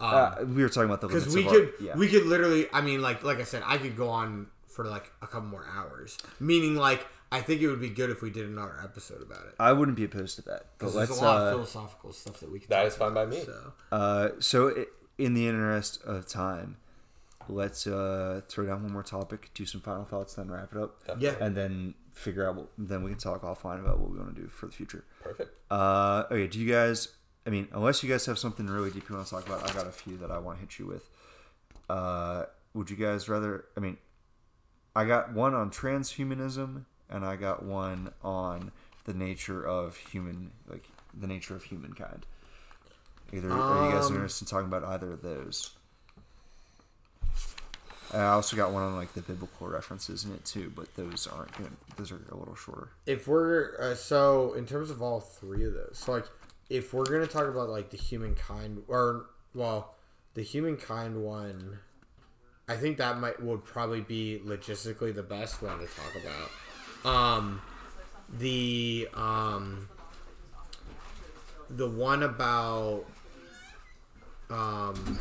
A: Uh, we were talking about the
B: because we
A: of
B: could
A: art. Yeah.
B: we could literally i mean like like i said i could go on for like a couple more hours meaning like i think it would be good if we did another episode about it
A: I wouldn't be opposed to that. But
B: 'Cause
A: let's
B: there's a lot
A: uh,
B: of philosophical stuff that we can
I: That
B: talk
I: is fine by me.
B: so
A: uh, so i- in the interest of time, let's uh, throw down one more topic, do some final thoughts, then wrap it up.
B: yeah
A: and then figure out what then we can talk offline about what we want to do for the future.
I: Perfect.
A: Uh, okay, do you guys? I mean, unless you guys have something really deep you want to talk about, I got a few that I want to hit you with. Uh, would you guys rather? I mean, I got one on transhumanism, and I got one on the nature of human, like the nature of humankind. Either are you guys
B: Um,
A: interested in talking about either of those? I also got one on like the biblical references in it too, but those aren't good. Those are a little shorter.
B: if we're uh, so in terms of all three of those so like if we're gonna talk about like the humankind or well the humankind one i think that might would probably be logistically the best one to talk about um the um the one about um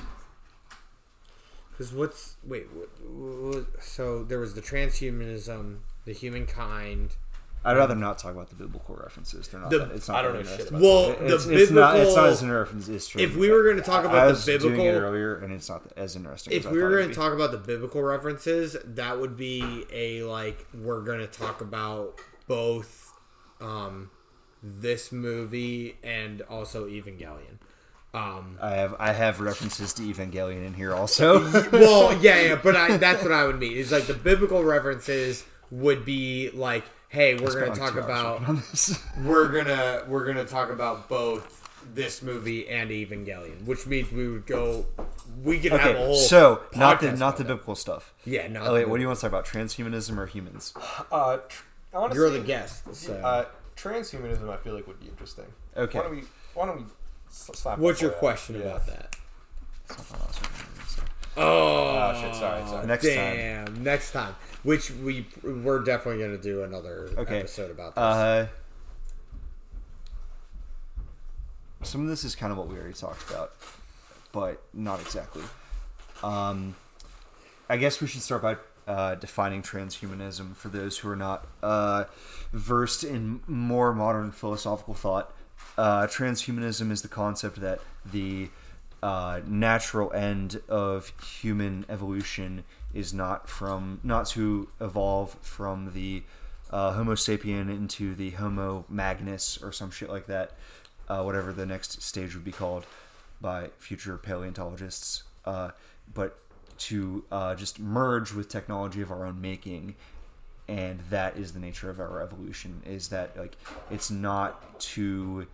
B: because what's wait what, what, so there was the transhumanism the humankind
A: I'd rather not talk about the biblical references. They're not.
B: The-
A: that, it's not
I: I don't know shit about
B: well
A: It-
B: the
A: it's,
B: biblical
A: it's not. It's not as interesting it's
B: if we were going to talk
A: I
B: about
A: was
B: the
A: doing it
B: biblical
A: earlier, and it's not as interesting.
B: if we
A: I
B: were going to talk about the biblical references that would be a like we're going to talk about both um this movie and also evangelion um
A: I have I have references to Evangelion in here also. [laughs]
B: well [laughs] yeah yeah but I, that's what i would mean is like the biblical references would be like hey we're going to
A: like
B: talk about
A: working on this. [laughs]
B: we're gonna we're gonna talk about both this movie and Evangelion, which means we would go. We could have a whole.
A: so not the not the
B: about
A: biblical stuff.
B: Yeah, not
A: wait,
B: the
A: what do you want to talk about? Transhumanism or humans? [sighs]
I: Uh, tr- I want
B: that.
I: to
B: You're the guest. So.
I: Uh, transhumanism, I feel like would be interesting.
A: Okay.
I: Why don't we? Why don't we s- slap?
B: What's your question
I: Yeah.
B: about that?
A: That's not what I was thinking, so.
B: Oh,
I: Oh shit! Sorry, sorry.
A: Next time.
B: damn! Next time, which we we're definitely gonna do another
A: Okay.
B: episode about this.
A: Uh, some of this is kind of what we already talked about, but not exactly. Um, I guess we should start by uh, defining transhumanism for those who are not uh, versed in more modern philosophical thought. Uh, transhumanism is the concept that the uh, natural end of human evolution is not from not to evolve from the uh, Homo sapien into the Homo magnus or some shit like that, uh, whatever the next stage would be called by future paleontologists, uh, but to uh, just merge with technology of our own making, and that is the nature of our evolution. Is that like it's not to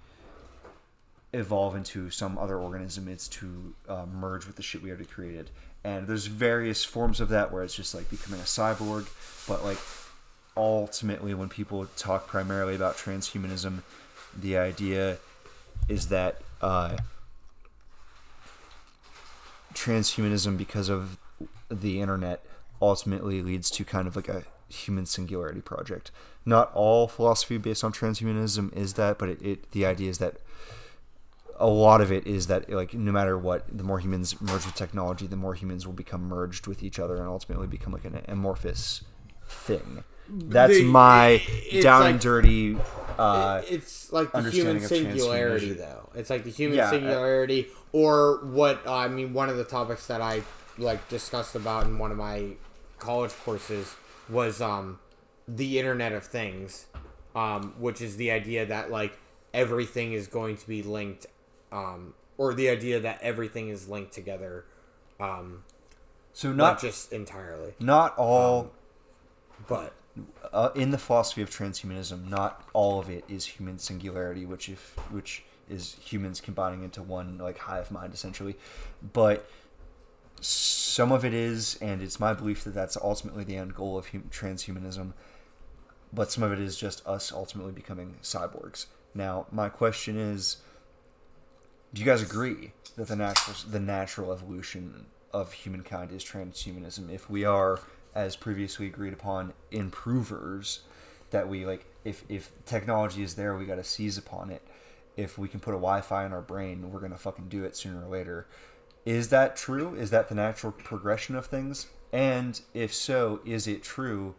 A: evolve into some other organism. It's to uh, merge with the shit we already created. And there's various forms of that where it's just like becoming a cyborg. But like ultimately when people talk primarily about transhumanism the idea is that uh, transhumanism because of the internet ultimately leads to kind of like a human singularity project. Not all philosophy based on transhumanism is that but it, it the idea is that a lot of it is that like no matter what the more humans merge with technology the more humans will become merged with each other and ultimately become like an amorphous thing that's
B: The-
A: my down
B: like-
A: and dirty uh,
B: it's like the human singularity, though. It's like the human
A: Yeah, uh,
B: singularity, or what I mean. One of the topics that I like discussed about in one of my college courses was um the Internet of Things, um, which is the idea that like everything is going to be linked, um, or the idea that everything is linked together, um,
A: so
B: not
A: not
B: just entirely,
A: not all
B: but
A: uh, in the philosophy of transhumanism, not all of it is human singularity, which if which is humans combining into one like hive mind essentially, but some of it is, and it's my belief that that's ultimately the end goal of hum- transhumanism. But some of it is just us ultimately becoming cyborgs. Now, my question is: Do you guys agree that the natural the natural evolution of humankind is transhumanism? If we are, as previously agreed upon, improvers, that we like if if technology is there, we got to seize upon it. If we can put a Wi-Fi in our brain, we're gonna fucking do it sooner or later. is that true? Is that the natural progression of things? And if so, is it true?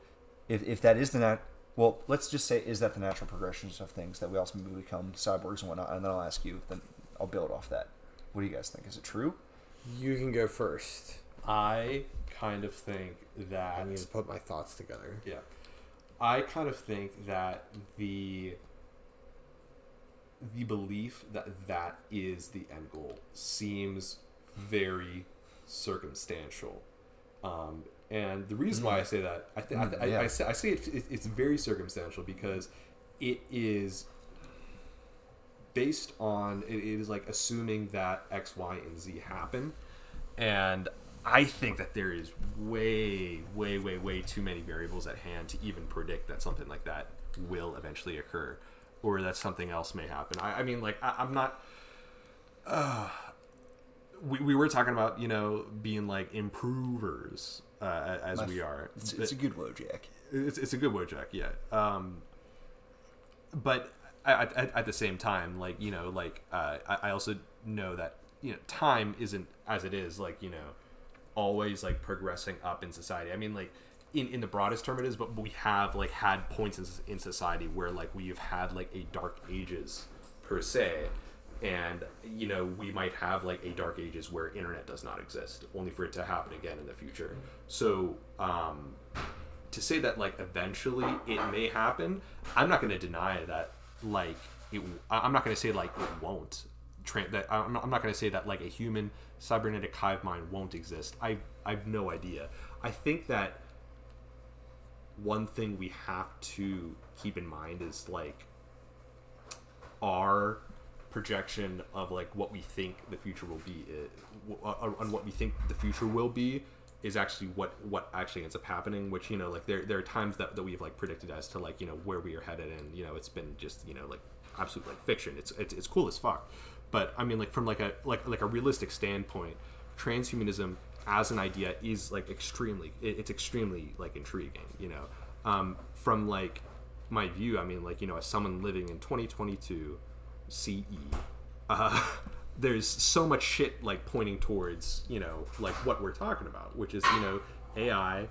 A: If, if that is the nat, well, let's just say, is that the natural progression of things that we also become cyborgs and whatnot? And then I'll ask you. Then I'll build off that. What do you guys think? Is it true?
B: You can go first.
C: I kind of think that
B: I need to put my thoughts together.
C: Yeah. I kind of think that the the belief that that is the end goal seems very circumstantial. Um, and the reason why I say that, I, th- I, th- I, I, say, I say it, it, it's very circumstantial because it is based on, it, is like assuming that X, Y, and Z happen. And I think that there is way, way, way, way too many variables at hand to even predict that something like that will eventually occur or that something else may happen. I, I mean, like, I, I'm not. Uh, we, we were talking about, you know, being like improvers uh, as
A: My
C: we are.
A: It's, it's a good Wojak.
C: it's, it's a good Wojak, yeah. Um, but at, at, at the same time, like you know, like uh, I, I also know that you know time isn't as it is, like you know, always like progressing up in society. I mean, like in, in the broadest term it is, but we have like had points in, in society where like we've had like a dark ages per se. And you know we might have like a dark ages where internet does not exist, only for it to happen again in the future. So um, to say that like eventually it may happen i'm not going to deny that like it i'm not going to say like it won't Tra- that i'm not, I'm not going to say that like a human cybernetic hive mind won't exist. I i have no idea. I think that one thing we have to keep in mind is like our projection of like what we think the future will be uh, on what we think the future will be is actually what what actually ends up happening which you know like there there are times that, that we've like predicted as to like you know where we are headed and you know it's been just you know like absolute like fiction it's it's, it's cool as fuck but i mean like from like a like like a realistic standpoint transhumanism as an idea is like extremely it, it's extremely like intriguing you know um from like my view i mean like you know as someone living in 2022 CE. Uh, [laughs] there's so much shit like pointing towards you know like what we're talking about, which is you know AI,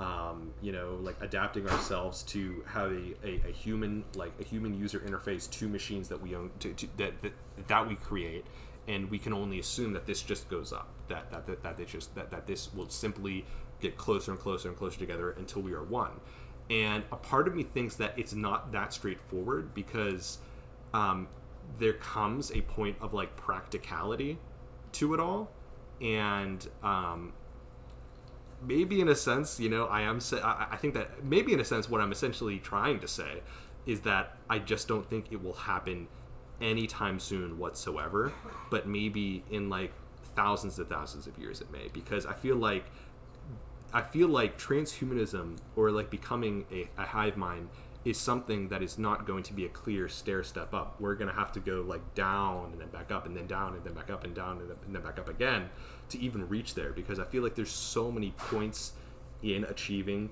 C: um, you know like adapting ourselves to have a, a, a human like a human user interface to machines that we own to, to, that, that that we create, and we can only assume that this just goes up that that that, that it just that, that this will simply get closer and closer and closer together until we are one. And a part of me thinks that it's not that straightforward because um, there comes a point of like practicality to it all. And um, maybe in a sense you know i am I, think that maybe in a sense what i'm essentially trying to say is that i just don't think it will happen anytime soon whatsoever. But maybe in like thousands and thousands of years it may. Because i feel like I feel like transhumanism or like becoming a, a hive mind is something that is not going to be a clear stair step up. We're going to have to go like down and then back up and then down and then back up and down and then, back up again to even reach there because I feel like there's so many points in achieving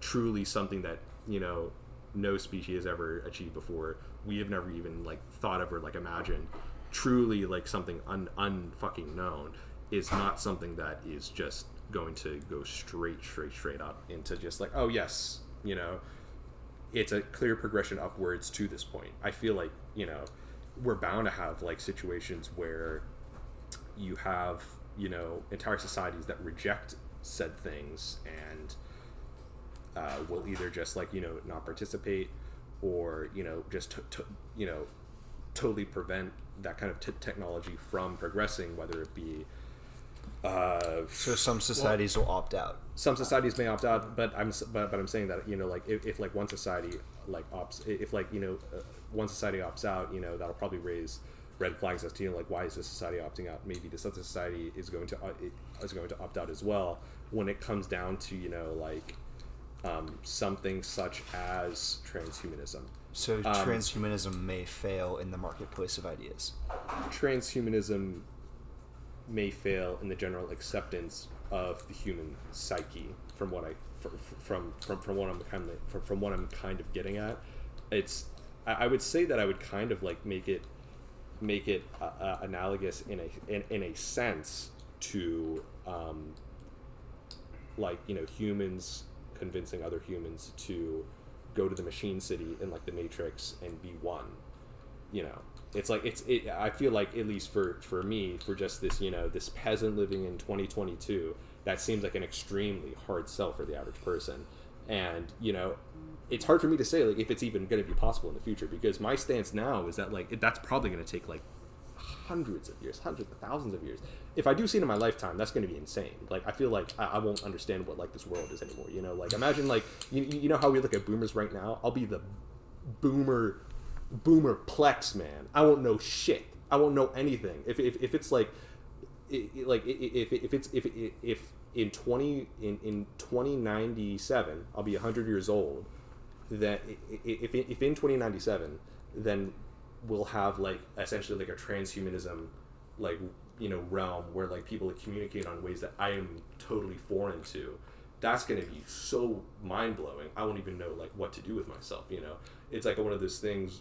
C: truly something that, you know, no species has ever achieved before. We have never even like thought of or like imagined. Truly like something un unfucking known is not something that is just going to go straight, straight, straight up into just like, oh yes, you know, it's a clear progression upwards to this point. I feel like, you know, we're bound to have like situations where you have, you know, entire societies that reject said things and uh, will either just like, you know, not participate or, you know, just, to, to, you know, totally prevent that kind of t- technology from progressing, whether it be uh,
A: So some societies will opt out.
C: some societies may opt out, but I'm but, but I'm saying that you know like if, if like one society like opts if like you know uh, one society opts out, you know that'll probably raise red flags as to you know like why is this society opting out? Maybe this other society is going to uh, is going to opt out as well. When it comes down to you know like um, something such as transhumanism,
A: So transhumanism may fail in the marketplace of ideas.
C: transhumanism may fail in the general acceptance of the human psyche from what I fr- fr- from from from what I'm kind of from, from what I'm kind of getting at. It's I, I would say that I would kind of like make it make it uh, uh, analogous in a in, in a sense to um, like you know humans convincing other humans to go to the machine city in like the matrix and be one you know it's like it's it, i feel like at least for for me for just this you know this peasant living in 2022 that seems like an extremely hard sell for the average person and you know it's hard for me to say like if it's even going to be possible in the future because my stance now is that like that's probably going to take like hundreds of years, hundreds of thousands of years. If I do see it in my lifetime, that's going to be insane. Like I feel like I, I won't understand what like this world is anymore. You know, like imagine like you, you know how we look at boomers right now. I'll be the boomer, boomer plex man. I won't know shit. I won't know anything. If if, if it's like, like if, if it's if if, in twenty in in twenty ninety seven, I'll be hundred years old. That if if in twenty ninety seven, then we'll have like essentially like a transhumanism like you know realm where like people communicate on ways that I am totally foreign to. That's gonna be so mind blowing. I won't even know like what to do with myself. You know, it's like one of those things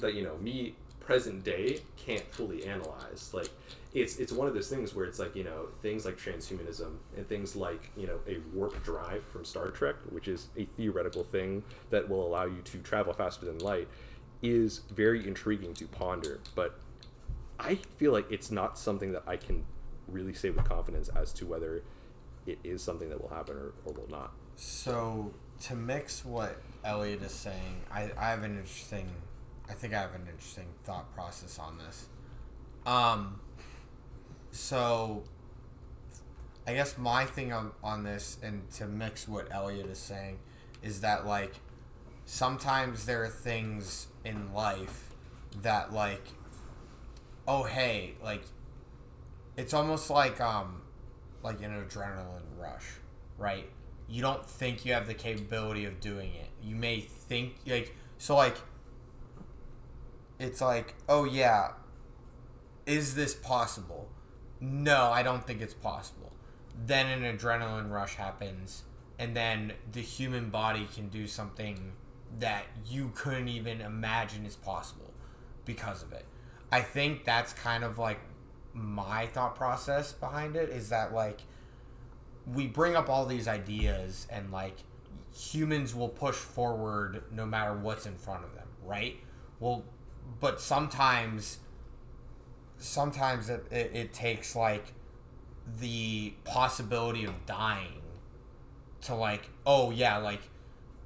C: that you know me present day can't fully analyze. Like it's it's one of those things where it's like you know things like transhumanism and things like you know a warp drive from Star Trek, which is a theoretical thing that will allow you to travel faster than light, is very intriguing to ponder. But I feel like it's not something that I can really say with confidence as to whether it is something that will happen or, or will not.
B: So to mix what Elliot is saying, I, I have an interesting I think I have an interesting thought process on this. Um so I guess my thing on, on this and to mix what Elliot is saying is that like sometimes there are things in life that like oh hey like it's almost like um like an adrenaline rush right you don't think you have the capability of doing it you may think like so like it's like oh yeah is this possible? No i don't think it's possible. Then an adrenaline rush happens and then the human body can do something that you couldn't even imagine is possible because of it. I think that's kind of like my thought process behind it is that like we bring up all these ideas and like humans will push forward no matter what's in front of them right? Well but sometimes sometimes it, it, it takes like the possibility of dying to like oh yeah like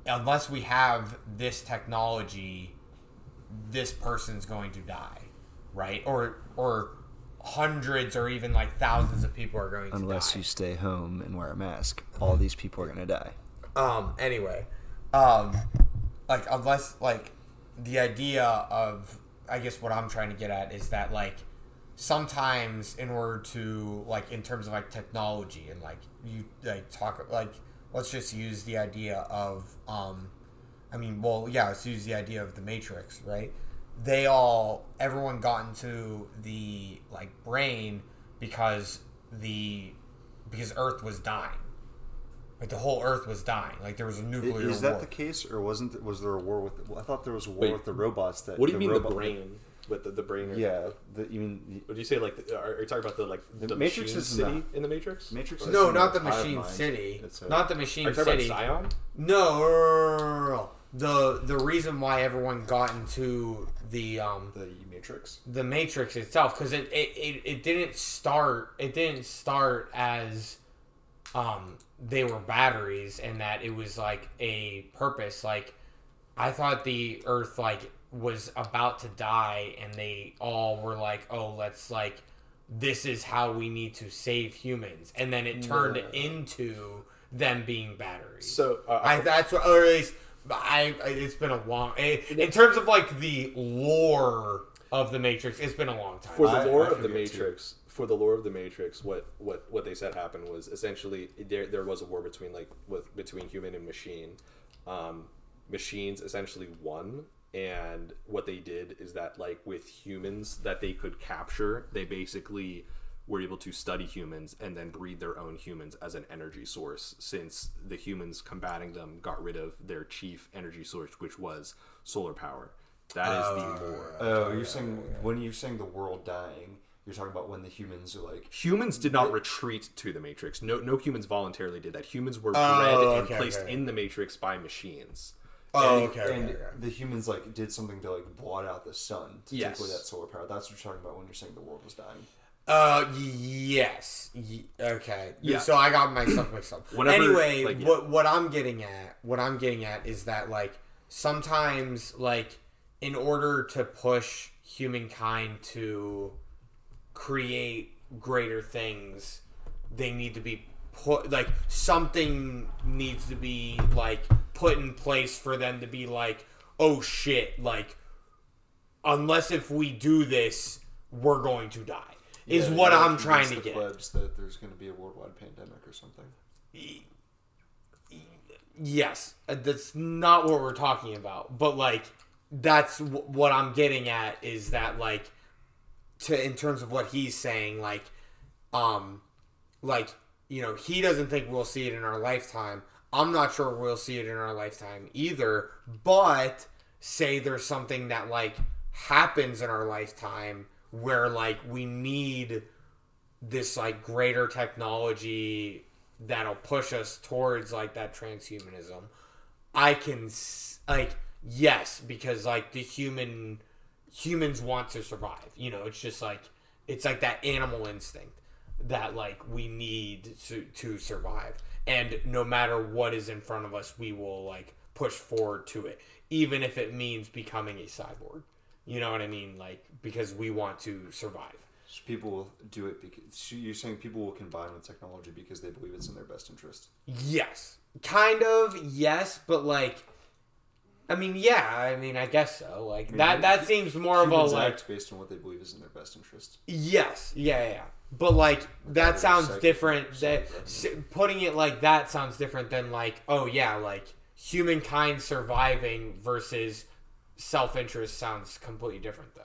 B: unless we have this technology this person's going to die right or or hundreds or even like thousands of people are going to die.
A: Unless you stay home and wear a mask, all these people are gonna die.
B: um anyway um like unless like the idea of i guess what i'm trying to get at is that like sometimes in order to like in terms of like technology and like you like talk like let's just use the idea of um i mean well yeah let's use the idea of the matrix right? They all everyone got into the like brain because the because earth was dying like the whole earth was dying like there was a nuclear
A: Is that
B: war
A: the case, or wasn't? Was there a war with? well, I thought there was a war
C: Wait,
A: with the robots. That
C: What do you mean
A: robot-
C: the brain? With the, the brain? Or
A: Yeah, the, you mean
C: Would you say like? The, are, are you talking about the like
A: The
C: the,
A: Matrix
C: machine
A: is
C: city
A: not-
C: in the Matrix?
A: Matrix?
C: Or-
A: is
B: no
A: in
B: not the machine city
A: a-
B: not the machine
C: you talking
B: city
C: about Zion?
B: no, no, no, no, no, no. the the reason why everyone got into the um
I: The Matrix.
B: the matrix itself because it, it, it, it didn't start it didn't start as um they were batteries and that it was like a purpose like i thought the earth like was about to die and they all were like oh let's like this is how we need to save humans and then it turned into them being batteries
C: So uh,
B: I that's what, or at least I. I- It's been a long. eh, In terms of like the lore of the Matrix, it's been a long time.
C: for the lore
A: I
C: of the
A: Matrix. too.
C: For the lore of the Matrix, what what what they said happened was essentially there there was a war between like with between human and machine. Um, machines essentially won, and what they did is that like with humans that they could capture, they basically were able to study humans and then breed their own humans as an energy source since the humans combating them got rid of their chief energy source which was solar power that is the lore
A: Oh, you're saying when you're saying the world dying, you're talking about when the humans are like
F: Humans did not retreat to the Matrix. No, no humans voluntarily did that. Humans were bred
B: Oh,
F: and
B: okay,
F: placed
B: okay.
F: in the Matrix by machines.
B: Oh,
A: and,
B: okay. okay,
A: and
B: okay.
A: the humans like did something to like blot out the sun to
F: Yes.
A: take away that solar power. That's what you're talking about when you're saying the world was dying.
B: Uh, yes. Y- okay.
F: Yeah.
B: So I got myself mixed up. [clears throat]
F: Whenever-
B: anyway,
F: like, yeah.
B: what what I'm getting at, what I'm getting at is that like sometimes like in order to push humankind to create greater things, they need to be put like something needs to be like put in place for them to be like, oh shit, like unless if we do this, we're going to die. Is
A: Yeah,
B: what I'm trying to get.
A: plebs that there's going to be a worldwide pandemic or something.
B: Yes, uh, that's not what we're talking about. But like, that's w- what I'm getting at is that like, to in terms of what he's saying, like, um, like you know, he doesn't think we'll see it in our lifetime. I'm not sure we'll see it in our lifetime either. But say there's something that like happens in our lifetime where like we need this like greater technology that'll push us towards like that transhumanism i can like yes because like the human humans want to survive. You know it's just like it's like that animal instinct that like we need to to survive. And no matter what is in front of us we will like push forward to it even if it means becoming a cyborg. You know what i mean? Like because we want to survive.
A: So people will do it because you're saying people will combine with technology because they believe it's in their best interest.
B: Yes. Kind of, yes, but like I mean, yeah, I mean, I guess so. Like that that seems more of a like
A: act based on what they believe is in their best interest.
B: yes, yeah, yeah. But like that sounds
A: psych-
B: different that putting it like that sounds different than like, oh yeah, like humankind surviving versus self-interest sounds completely different though.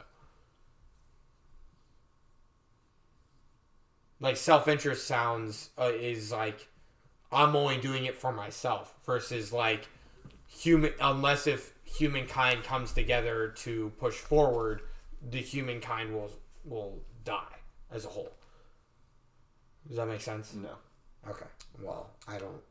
B: Like self-interest sounds uh, is like I'm only doing it for myself versus like human unless if humankind comes together to push forward, the humankind will will die as a whole. Does that make sense?
A: No.
B: Okay. Well, I don't.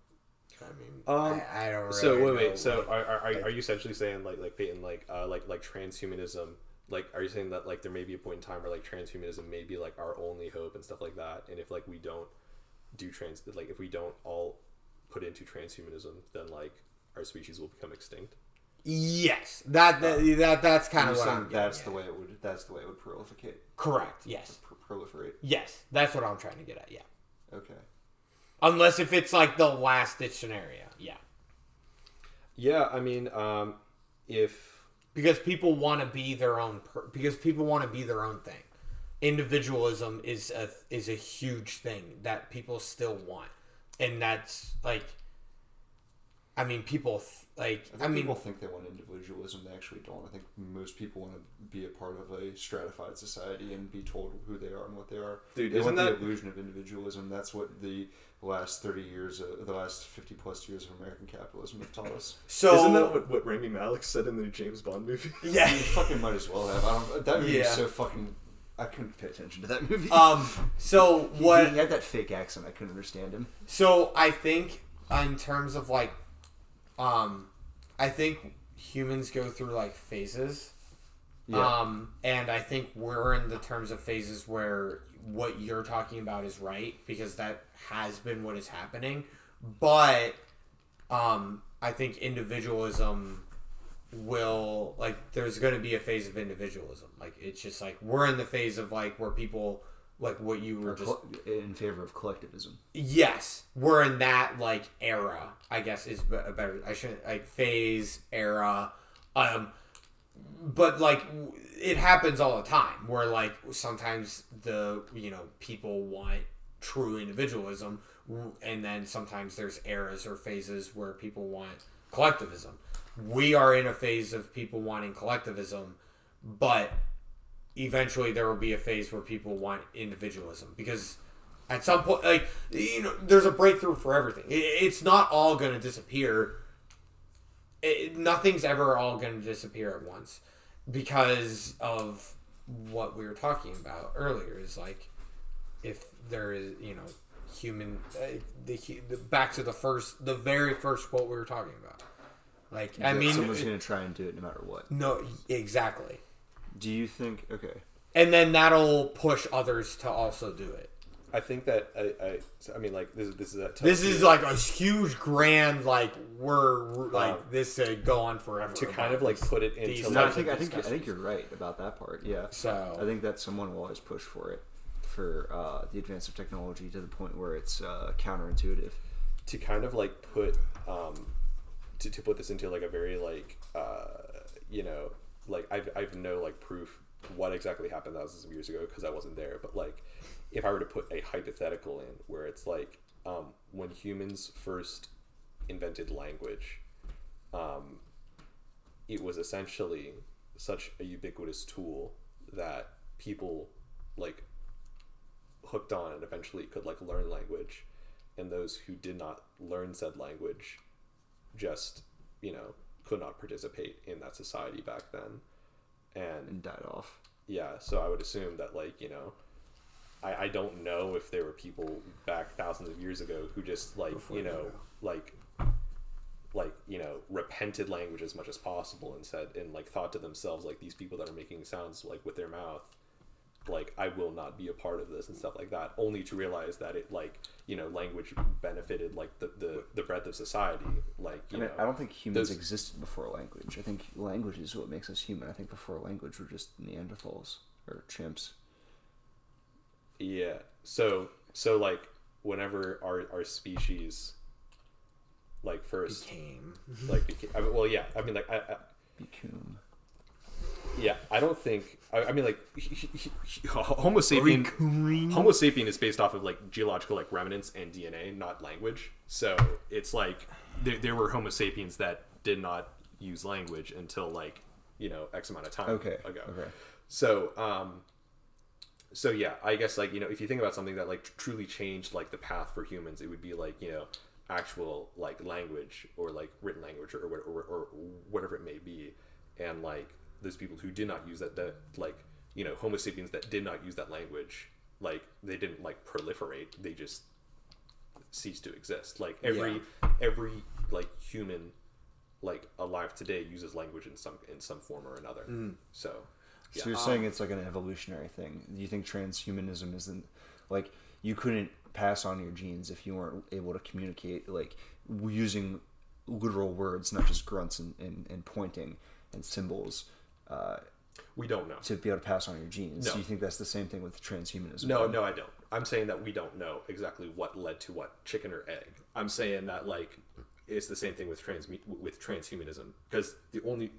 B: I mean,
F: Um,
B: I, I don't. Really
F: So wait, wait. So are, are, are, are you essentially saying like like Payton like uh, like like transhumanism? Like, are you saying that like there may be a point in time where like transhumanism may be like our only hope and stuff like that? And if like we don't do trans, like if we don't all put into transhumanism, then like our species will become extinct.
B: yes, that that, that that's kind of what I'm.
A: that's
B: getting
A: the
B: at.
A: way it would. That's the way it would proliferate.
B: Correct. Yes.
A: Pr- proliferate.
B: Yes, that's what I'm trying to get at. Yeah.
A: Okay.
B: Unless if it's like the last ditch scenario. Yeah.
F: Yeah, I mean, um, if
B: because people want to be their own per- because people want to be their own thing individualism is a is a huge thing that people still want and that's like i mean people th- like
A: I think
B: i mean
A: people think they want individualism. They actually don't. I think most people want to be a part of a stratified society and be told who they are and what they are.
F: Dude,
A: they
F: isn't
A: want
F: that-
A: the illusion of individualism. That's what the last thirty years, uh, the last fifty plus years of American capitalism have taught us.
B: so
F: isn't that what, what Rami Malek said in the new James Bond movie? [laughs]
B: yeah
A: You fucking might as well have. I don't, that movie
B: Yeah.
A: is so fucking. I couldn't pay attention to that movie.
B: um so [laughs]
A: He-
B: what
A: he had that fake accent. I couldn't understand him.
B: So I think in terms of like um I think humans go through like phases.
A: Yeah.
B: Um and I think we're in the terms of phases where what you're talking about is right because that has been what is happening. But um I think individualism will like there's going to be a phase of individualism. Like it's just like we're in the phase of like where people like what you were just
A: in favor of collectivism.
B: Yes, we're in that like era. I guess is a better. I shouldn't like phase era. Um, but like it happens all the time where like sometimes the you know people want true individualism, and then sometimes there's eras or phases where people want collectivism. We are in a phase of people wanting collectivism, but eventually there will be a phase where people want individualism because at some point like you know there's a breakthrough for everything. It, it's not all going to disappear. It, nothing's ever all going to disappear at once because of what we were talking about earlier is like if there is you know human uh, the, the back to the first the very first quote we were talking about. Like i mean
A: someone's gonna try and do it no matter what.
B: no exactly
A: Do you think? Okay,
B: and then that'll push others to also do it
C: I think that I, I, I mean, like this, this is that.
B: this is like a huge grand like we're we're, like
C: Um,
B: this could go on forever
C: to kind of like put it
B: these
C: into
A: no, I think I think I think you're right about that part. Yeah,
B: So-
A: I think that someone will always push for it for uh, the advance of technology to the point where it's uh, counterintuitive.
C: to kind of like put um to, to put this into like a very like uh you know like I've, I've no like proof what exactly happened thousands of years ago because I wasn't there. But like if I were to put a hypothetical in where it's like um when humans first invented language um it was essentially such a ubiquitous tool that people like hooked on and eventually could like learn language. And those who did not learn said language just you know could not participate in that society back then and
A: and died off.
C: yeah so i would assume that like you know i, I don't know if there were people back thousands of years ago who just like you know like like you know repented language as much as possible and said and like thought to themselves like these people that are making sounds like with their mouth like I will not be a part of this and stuff like that only to realize that it like you know language benefited like the the, the breadth of society like
A: I
C: you
A: mean,
C: know
A: I don't think humans
C: those-
A: existed before language. I think language is what makes us human. I think before language we're just Neanderthals or chimps.
C: yeah so so like whenever our our species like first
B: Came. [laughs]
C: like became, I mean, well yeah I mean like I, I
A: Become.
C: Yeah I don't think I, I mean like
J: Homo sapien. Homo sapien is based off of like geological like remnants and DNA, not language. So it's like there, there were Homo sapiens that did not use language until like
C: you know x amount of time
A: Okay.
C: ago
A: Okay.
C: So, um, so yeah, I guess like you know, if you think about something that like tr- truly changed like the path for humans, it would be like you know, actual like language or like written language or or, or, or whatever it may be, and like those people who did not use that that like you know Homo sapiens that did not use that language, like they didn't like proliferate, they just ceased to exist. Like every every like human like alive today uses language in some in some form or another. Mm. So
A: So you're saying ah. it's like an evolutionary thing. Do you think transhumanism isn't like you couldn't pass on your genes if you weren't able to communicate like using literal words, not just grunts and, and, and pointing and symbols uh,
C: we don't know.
A: to be able to pass on your genes?
C: No.
A: Do you think that's the same thing with transhumanism?
C: No, no, I don't. I'm saying that we don't know exactly what led to what, chicken or egg. I'm saying that like it's the same thing with trans with transhumanism because the only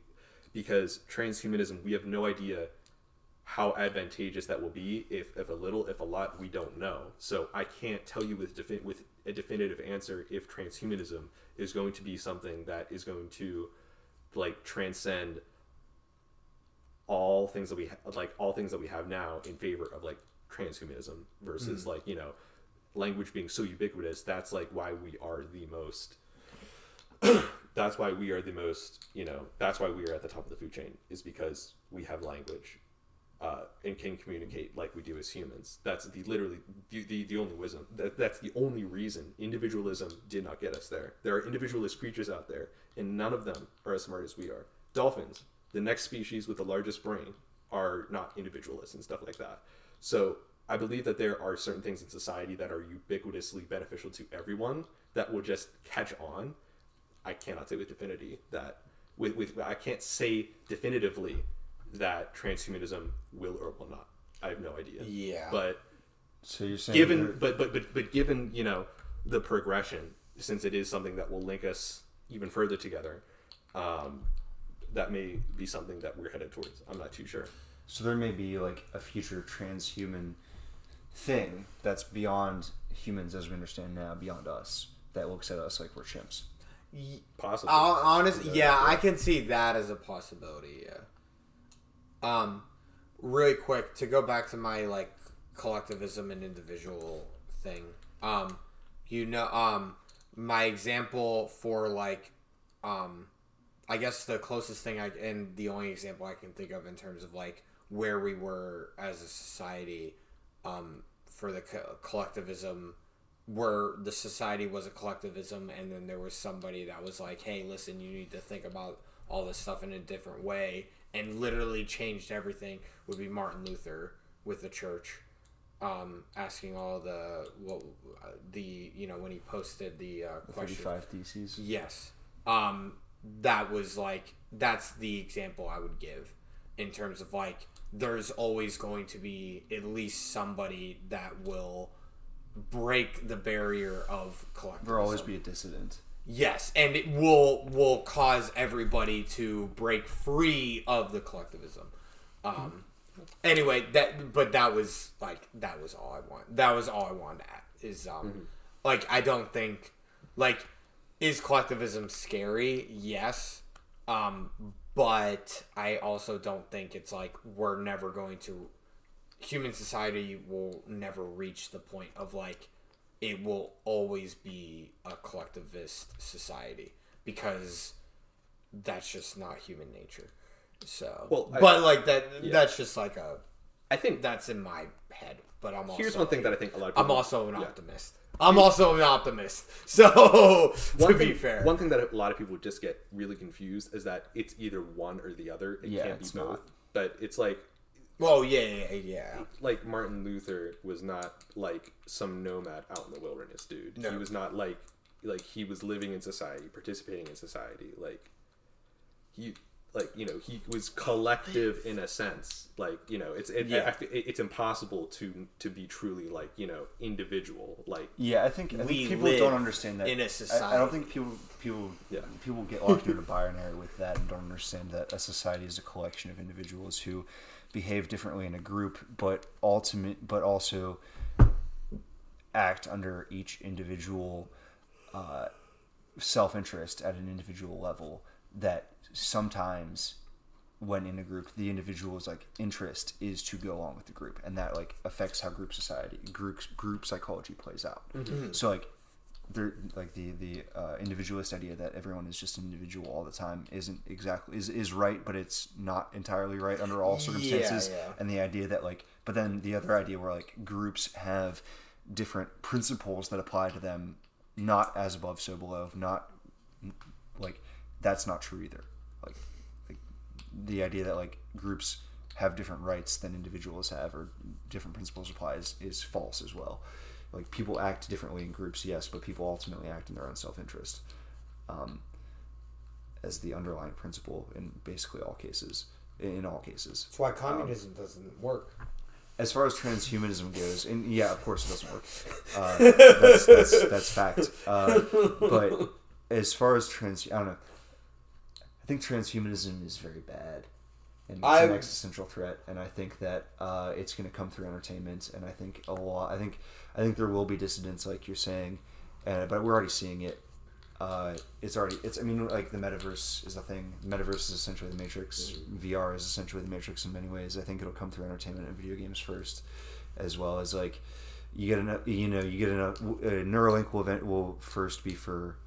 C: because transhumanism we have no idea how advantageous that will be if, if a little if a lot we don't know so i can't tell you with defi- with a definitive answer if transhumanism is going to be something that is going to like transcend all things that we ha- like all things that we have now in favor of like transhumanism versus like you know language being so ubiquitous that's like why we are the most [clears throat] that's why we are the most you know that's why we are at the top of the food chain is because we have language uh, and can communicate like we do as humans. That's the literally the, the, the only wisdom that, that's the only reason individualism did not get us there. There are individualist creatures out there and none of them are as smart as we are. Dolphins the next species with the largest brain are not individualists and stuff like that so i believe that there are certain things in society that are ubiquitously beneficial to everyone that will just catch on I cannot say with definity that with, with I can't say definitively that transhumanism will or will not. I have no idea.
B: Yeah.
C: But
A: So you're saying
C: given
A: there-
C: but, but but but given, you know, the progression, since it is something that will link us even further together, um, that may be something that we're headed towards. I'm not too sure.
A: So there may be like a future transhuman thing that's beyond humans as we understand now, beyond us, that looks at us like we're chimps.
C: Possibly.
B: Honest,
C: Yeah,
B: yeah,
C: yeah.
B: I can see that as a possibility. Yeah. Um, really quick to go back to my like collectivism and individual thing. Um, you know, um, my example for like, um, I guess the closest thing I and the only example I can think of in terms of like where we were as a society um, for the co- collectivism where the society was a collectivism and then there was somebody that was like hey listen you need to think about all this stuff in a different way and literally changed everything would be martin luther with the church um, asking all the what uh, the you know when he posted the uh, question
A: 35 theses.
B: Yes. Um, that was like that's the example I would give in terms of like there's always going to be at least somebody that will break the barrier of collectivism.
A: There'll always be a dissident.
B: Yes, and it will will cause everybody to break free of the collectivism. Um, anyway, that but that was like that was all I want. That was all I wanted to add. Is um, like I don't think like is collectivism scary? Yes, um, but I also don't think it's like we're never going to human society will never reach the point of like it will always be a collectivist society because that's just not human nature. So,
K: Well, I-
B: but like that,
K: yeah.
B: that's just like a
K: I think
B: that's in my head. But I'm also
K: here's one thing that I think a lot of people.
B: I'm also an
K: yeah.
B: optimist. I'm also an optimist. [laughs] So
K: One
B: to
K: thing,
B: be fair,
K: one thing that a lot of people just get really confused is that it's either one or the other. It
A: Yeah,
K: can't be
A: it's
K: both.
A: not.
K: But it's like oh,
B: well, yeah, yeah, yeah.
K: like Martin Luther was not like some nomad out in the wilderness dude.
B: No.
K: He was not like like he was living in society, participating in society. Like he like you know he was collective in a sense. Like you know it's it,
B: Yeah.
K: I, I, it's impossible to to be truly like you know individual. Like
A: Yeah, I think, I think people don't understand that.
B: in a
A: I- I,
B: society.
A: I, don't think people people
K: Yeah.
A: people get locked into a binary with that and don't understand that a society is a collection of individuals who behave differently in a group, but ultimate, but also act under each individual uh, self interest at an individual level. That sometimes when in a group the individual's like interest is to go along with the group and that like affects how group society group group psychology plays out. So like there like the the uh, individualist idea that everyone is just an individual all the time isn't exactly is, is right but it's not entirely right under all circumstances.
B: Yeah.
A: and the idea that like but then the other idea where like groups have different principles that apply to them not as above so below not like that's not true either the idea that like groups have different rights than individuals have or different principles apply is, is false as well like people act differently in groups yes but people ultimately act in their own self-interest um, as the underlying principle in basically all cases in all cases
B: That's why communism doesn't work.
A: as far as transhumanism goes, and yeah, of course it doesn't work. Uh, [laughs] that's, that's that's fact. Uh, but as far as trans, I don't know. I think transhumanism is very bad, and it's
B: I-
A: an existential threat. And I think that uh, it's going to come through entertainment. And I think a lot. I think I think there will be dissidents, like you're saying, uh, but we're already seeing it. Uh, it's already it's I mean like the metaverse is a thing. The metaverse is essentially the Matrix. VR is essentially the Matrix in many ways. I think it'll come through entertainment and video games first, as well as like you get enough. You know, you get enough. A Neuralink will event will first be for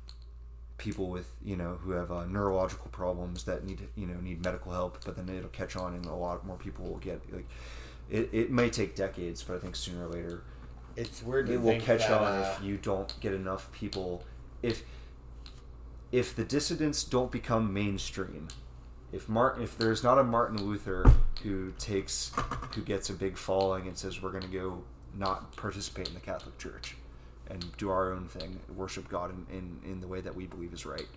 A: people with you know who have uh, neurological problems that need you know need medical help. But then it'll catch on, and a lot more people will get like. It, it may take decades, but I think sooner or later
B: It's weird
A: it will catch
B: that,
A: on
B: uh,
A: if you don't get enough people if if the dissidents don't become mainstream if Martin if there's not a Martin Luther who takes who gets a big following and says we're going to go not participate in the Catholic Church and do our own thing worship God in, in, in the way that we believe is right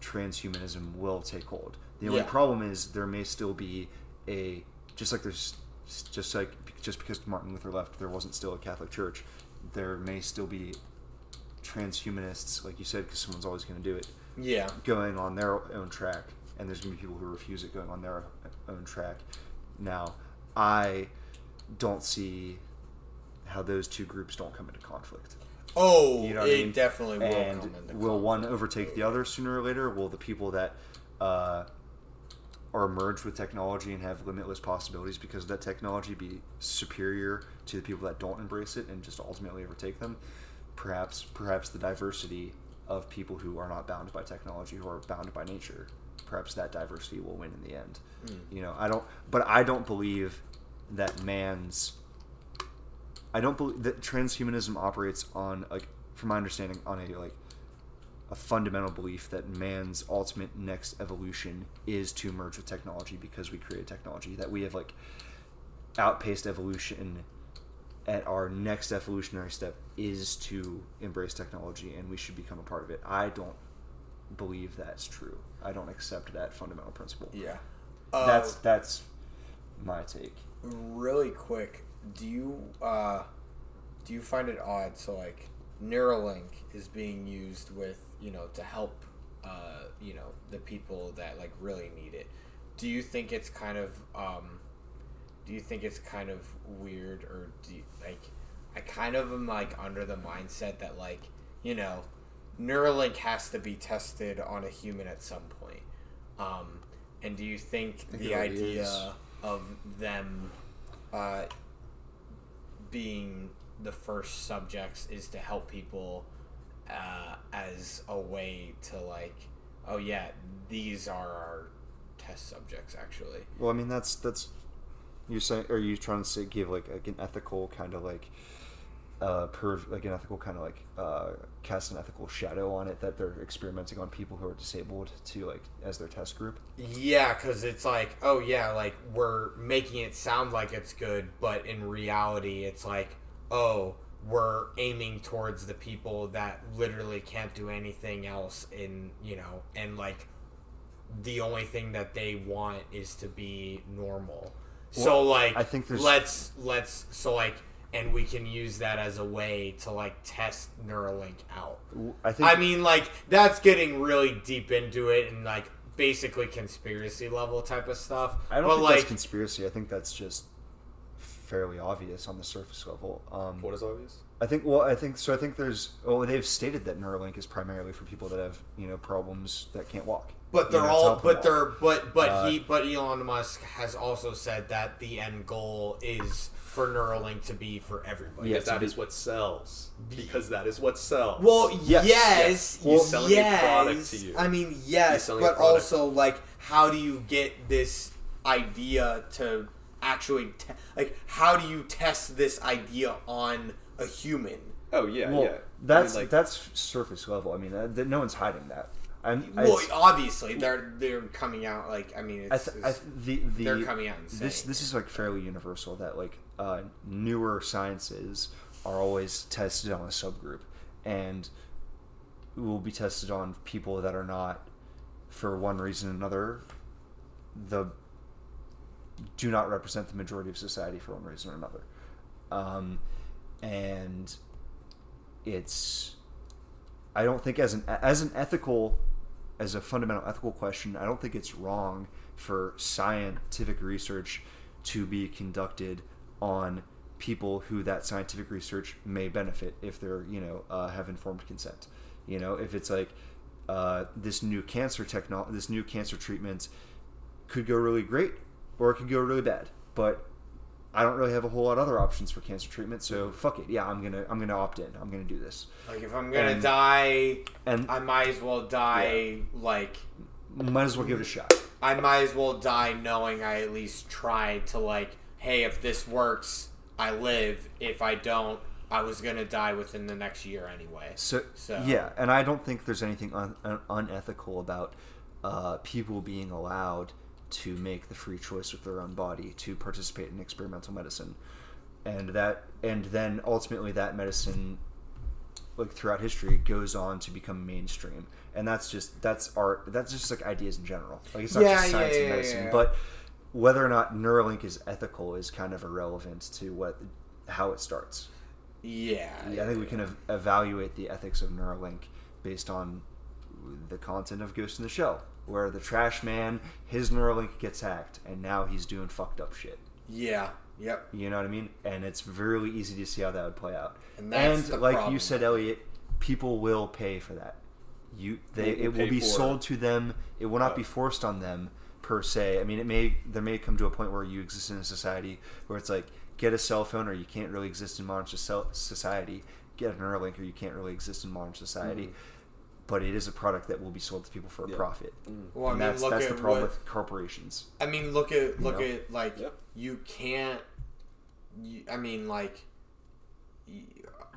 A: transhumanism will take hold the only
B: Yeah.
A: problem is there may still be a just like there's just like just because Martin Luther left there wasn't still a Catholic Church there may still be transhumanists like you said because someone's always going to do it
B: yeah.
A: going on their own track, and there's going to be people who refuse it going on their own track. Now, I don't see how those two groups don't come into conflict.
B: Oh,
A: You know
B: it
A: I mean?
B: definitely will
A: and
B: come into
A: will
B: conflict.
A: one overtake the other sooner or later? Will the people that uh, are merged with technology and have limitless possibilities because of that technology be superior to the people that don't embrace it and just ultimately overtake them? Perhaps, perhaps the diversity of people who are not bound by technology, who are bound by nature, perhaps that diversity will win in the end. You know, I don't, but I don't believe that man's. I don't believe that transhumanism operates on like, from my understanding, on a like a fundamental belief that man's ultimate next evolution is to merge with technology because we created technology that we have like outpaced evolution at our next evolutionary step is to embrace technology and we should become a part of it i don't believe that's true i don't accept that fundamental principle
B: Yeah.
A: that's uh, that's my take
B: really quick. Do you uh, do you find it odd? So like Neuralink is being used with you know to help uh, you know the people that like really need it. Do you think it's kind of um, do you think it's kind of weird or do you, like I kind of am like under the mindset that like you know Neuralink has to be tested on a human at some point. Um, and do you think, the idea
A: is.
B: of them uh, being the first subjects is to help people uh, as a way to like, oh yeah, these are our test subjects actually.
A: well i mean that's that's you're saying are you trying to say give like, like an ethical kind of like uh perv like an ethical kind of like uh cast an ethical shadow on it that they're experimenting on people who are disabled to like as their test group
B: Yeah, because it's like, oh yeah, like we're making it sound like it's good, but in reality, it's like, oh, we're aiming towards the people that literally can't do anything else in, you know, and like the only thing that they want is to be normal. so like,
A: I think there's-
B: let's let's so like, and we can use that as a way to like test Neuralink out.
A: i think
B: I mean, like that's getting really deep into it and like basically conspiracy level type of stuff.
A: I don't
B: but
A: think
B: like,
A: that's conspiracy. I think that's just fairly obvious on the surface level. Um,
K: What is obvious?
A: I think. Well, I think so. I think there's. Well, they've stated that Neuralink is primarily for people that have you know problems that can't walk.
B: but they're
A: know,
B: all, but they're, but but
A: Uh,
B: he, but Elon Musk has also said that the end goal is for Neuralink to be for everybody.
A: Yeah,
K: Because that
A: to
K: is what sells. Because that is what sells.
B: Well,
A: Yes.
B: yes,
A: Yes.
B: yes,
K: He's selling a product to you.
B: I mean, yes, but also like, how do you get this idea to actually te- like? How do you test this idea on a human?
K: oh yeah,
A: Well,
K: yeah.
A: that's
K: I mean, like,
A: that's surface level. I mean, uh, th- no one's hiding that. I'm. I,
B: Well, obviously they're they're coming out like I mean
A: I
B: it's,
A: th- I
B: it's-
A: th- the the
B: they're coming out and
A: this this is like fairly universal that like uh, newer sciences are always tested on a subgroup. And will be tested on people that are not for one reason or another the do not represent the majority of society for one reason or another. Um, and it's I don't think as an as an ethical as a fundamental ethical question, I don't think it's wrong for scientific research to be conducted on people who that scientific research may benefit if they're you know uh, have informed consent. You know, if it's like uh, this new cancer technology this new cancer treatment could go really great or it could go really bad, but I don't really have a whole lot of other options for cancer treatment, so fuck it. Yeah, I'm gonna I'm gonna opt in. I'm gonna do this.
B: like if I'm gonna
A: and-
B: die,
A: And
B: I might as well die like
A: might as well give it a shot.
B: I might as well die knowing I at least tried to like, hey, if this works, I live. If I don't, I was gonna die within the next year anyway.
A: So,
B: So-
A: yeah, and I don't think there's anything un- un- unethical about uh, people being allowed to make the free choice with their own body to participate in experimental medicine, and that and then ultimately that medicine, like throughout history, goes on to become mainstream, and that's just that's art. That's just like ideas in general. Like it's not
B: Yeah,
A: just science
B: yeah,
A: and
B: yeah,
A: medicine,
B: yeah.
A: but whether or not Neuralink is ethical is kind of irrelevant to what how it starts.
B: Yeah,
A: Yeah, I think we can ev- evaluate the ethics of Neuralink based on the content of Ghost in the Shell, where the trash man, his Neuralink gets hacked, and now he's doing fucked up shit.
B: Yeah. Yep.
A: You know what I mean? And it's really easy to see how that would play out.
B: And that's
A: And like
B: problem
A: you said. Elliot, people will pay for that. You, they,
K: Will- will
A: it will be sold to them. It will not be forced on them per se. I mean, it may there may come to a point where you exist in a society where it's like get a cell phone or you can't really exist in modern society. Get a Neuralink or you can't really exist in modern society. Mm-hmm. but it is a product that will be sold to people for a
C: Yeah.
A: profit. Mm-hmm.
B: Well, I
A: and
B: mean,
A: that's
B: look
A: that's
B: at
A: the problem
B: what-
A: with corporations.
B: I mean, look at look
A: know?
B: at like
C: Yep.
B: you can't. You, I mean, like,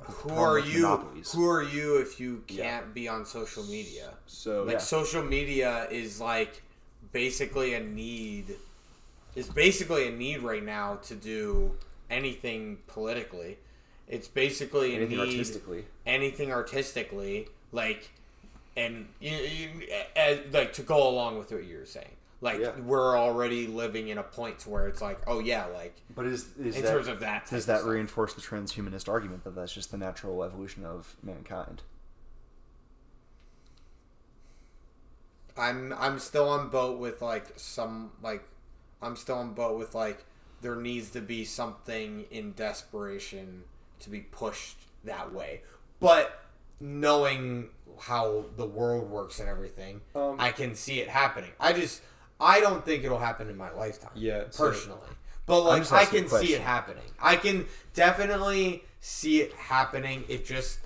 B: who are you?
A: monopolies.
B: Who are you if you can't be on social media?
C: So
B: Like,
A: Yeah.
B: social media is like basically a need. Is basically a need right now to do anything politically. It's basically a
A: Anything
B: need
A: artistically.
B: anything artistically, like, and you, you, as, like to go along with what you're saying. Like
A: Yeah.
B: we're already living in a point to where it's like, oh yeah, like
A: But is, is
B: in
A: that,
B: terms of that.
A: does that reinforce the transhumanist argument that that's just the natural evolution of mankind?
B: I'm I'm still on boat with like some like I'm still on boat with like there needs to be something in desperation to be pushed that way. But knowing how the world works and everything,
C: Um,
B: I can see it happening. I just I don't think it'll happen in my lifetime.
C: Yeah, so-
B: personally. but like I can see it happening. I can definitely see it happening. It just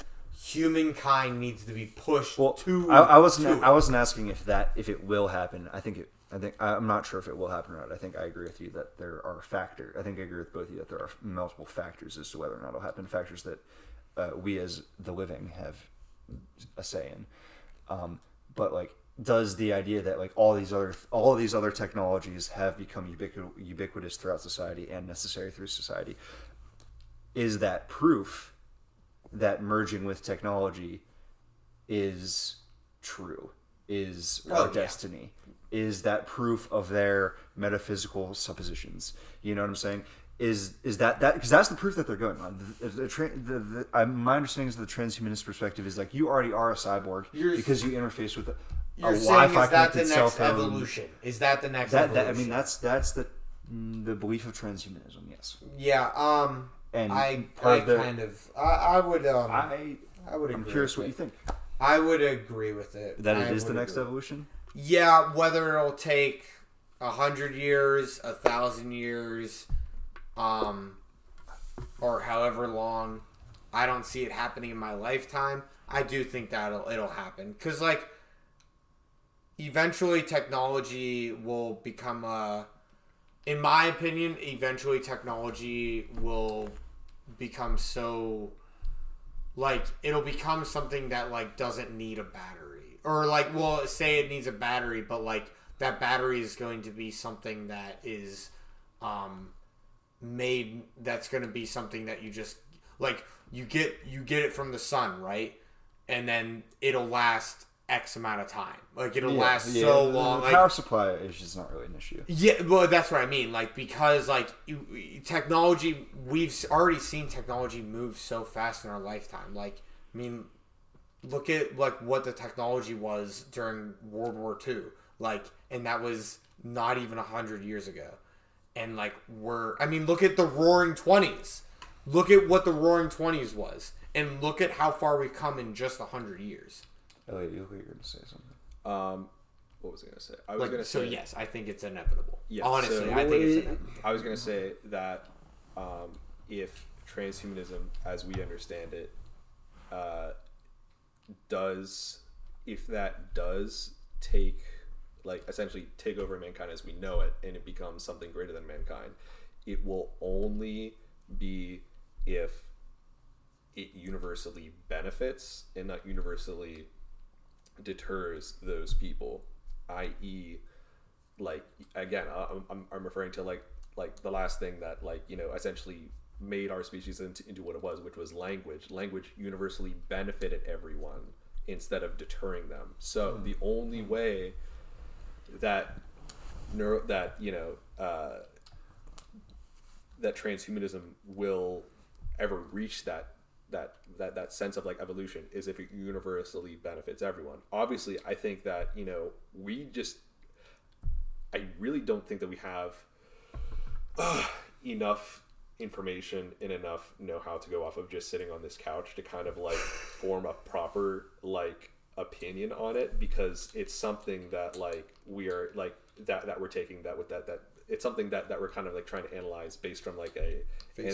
B: humankind needs to be pushed
A: Well,
B: to
A: I, I wasn't.
B: to.
A: I wasn't asking if that if it will happen. I think it. I think I'm not sure if it will happen or not. I think I agree with you that there are factors. I think I agree with both of you that there are multiple factors as to whether or not it'll happen. Factors that uh, we as the living have a say in. Um, but like, does the idea that like all these other all of these other technologies have become ubiqu- ubiquitous throughout society and necessary through society? Is that proof that merging with technology is true? Is
B: Oh,
A: our
B: yeah.
A: destiny? Is that proof of their metaphysical suppositions? You know what I'm saying? Is is that that because that's the proof that they're going on? The, the, the, the, I, my understanding is the transhumanist perspective is like you already are a cyborg
B: You're-
A: because you interface with a,
B: You're
A: a
B: saying
A: Wi-Fi
B: is that the next evolution? Is that the next
A: That, that I mean that's that's the the belief of transhumanism. Yes,
B: yeah. Um,
A: and
B: I, I
A: the-
B: kind of, I, I would, um, I,
A: I
B: would. Agree
A: I'm
B: curious
A: what you think.
B: I would agree with it.
A: That
B: I
A: it is the next
B: agree.
A: evolution.
B: Yeah, whether it'll take a hundred years, a thousand years, um, or however long, I don't see it happening in my lifetime. I do think that it'll, it'll happen because, like, eventually technology will become a. In my opinion, eventually technology will become so like it'll become something that like doesn't need a battery. Or like well say it needs a battery but like that battery is going to be something that is um made that's going to be something that you just like you get you get it from the sun right? And then it'll last x amount of time like it'll last so long
A: The
B: like
A: power supply is just not really an issue.
B: yeah, well, that's what I mean. Like because like technology, we've already seen technology move so fast in our lifetime. Like, I mean, look at like what the technology was during World War II. Like, and that was not even a hundred years ago. And like we're, I mean, look at the Roaring Twenties. Look at what the Roaring Twenties was, and look at how far we've come in just a hundred years.
A: Elliot, you look like you're going to say something.
C: Um, what was I gonna say? I was
B: Like,
C: gonna
B: so
C: say
B: yes, I think it's inevitable.
C: Yeah,
B: Honestly,
C: so-
B: I think it's inevitable.
C: I was gonna say that um, if transhumanism, as we understand it, uh, does if that does take like essentially take over mankind as we know it, and it becomes something greater than mankind, it will only be if it universally benefits and not universally deters those people, i.e., like again, I'm, I'm, I'm referring to like like the last thing that like you know essentially made our species into, into what it was, which was language. Language universally benefited everyone instead of deterring them. So the only way that neuro that you know uh, that transhumanism will ever reach that that that that sense of like evolution is if it universally benefits everyone. Obviously, I think that you know we just I really don't think that we have uh, enough information and enough know-how to go off of just sitting on this couch to kind of like form a proper like opinion on it because it's something that like we are like that that we're taking that with that that it's something that that we're kind of like trying to analyze based from like a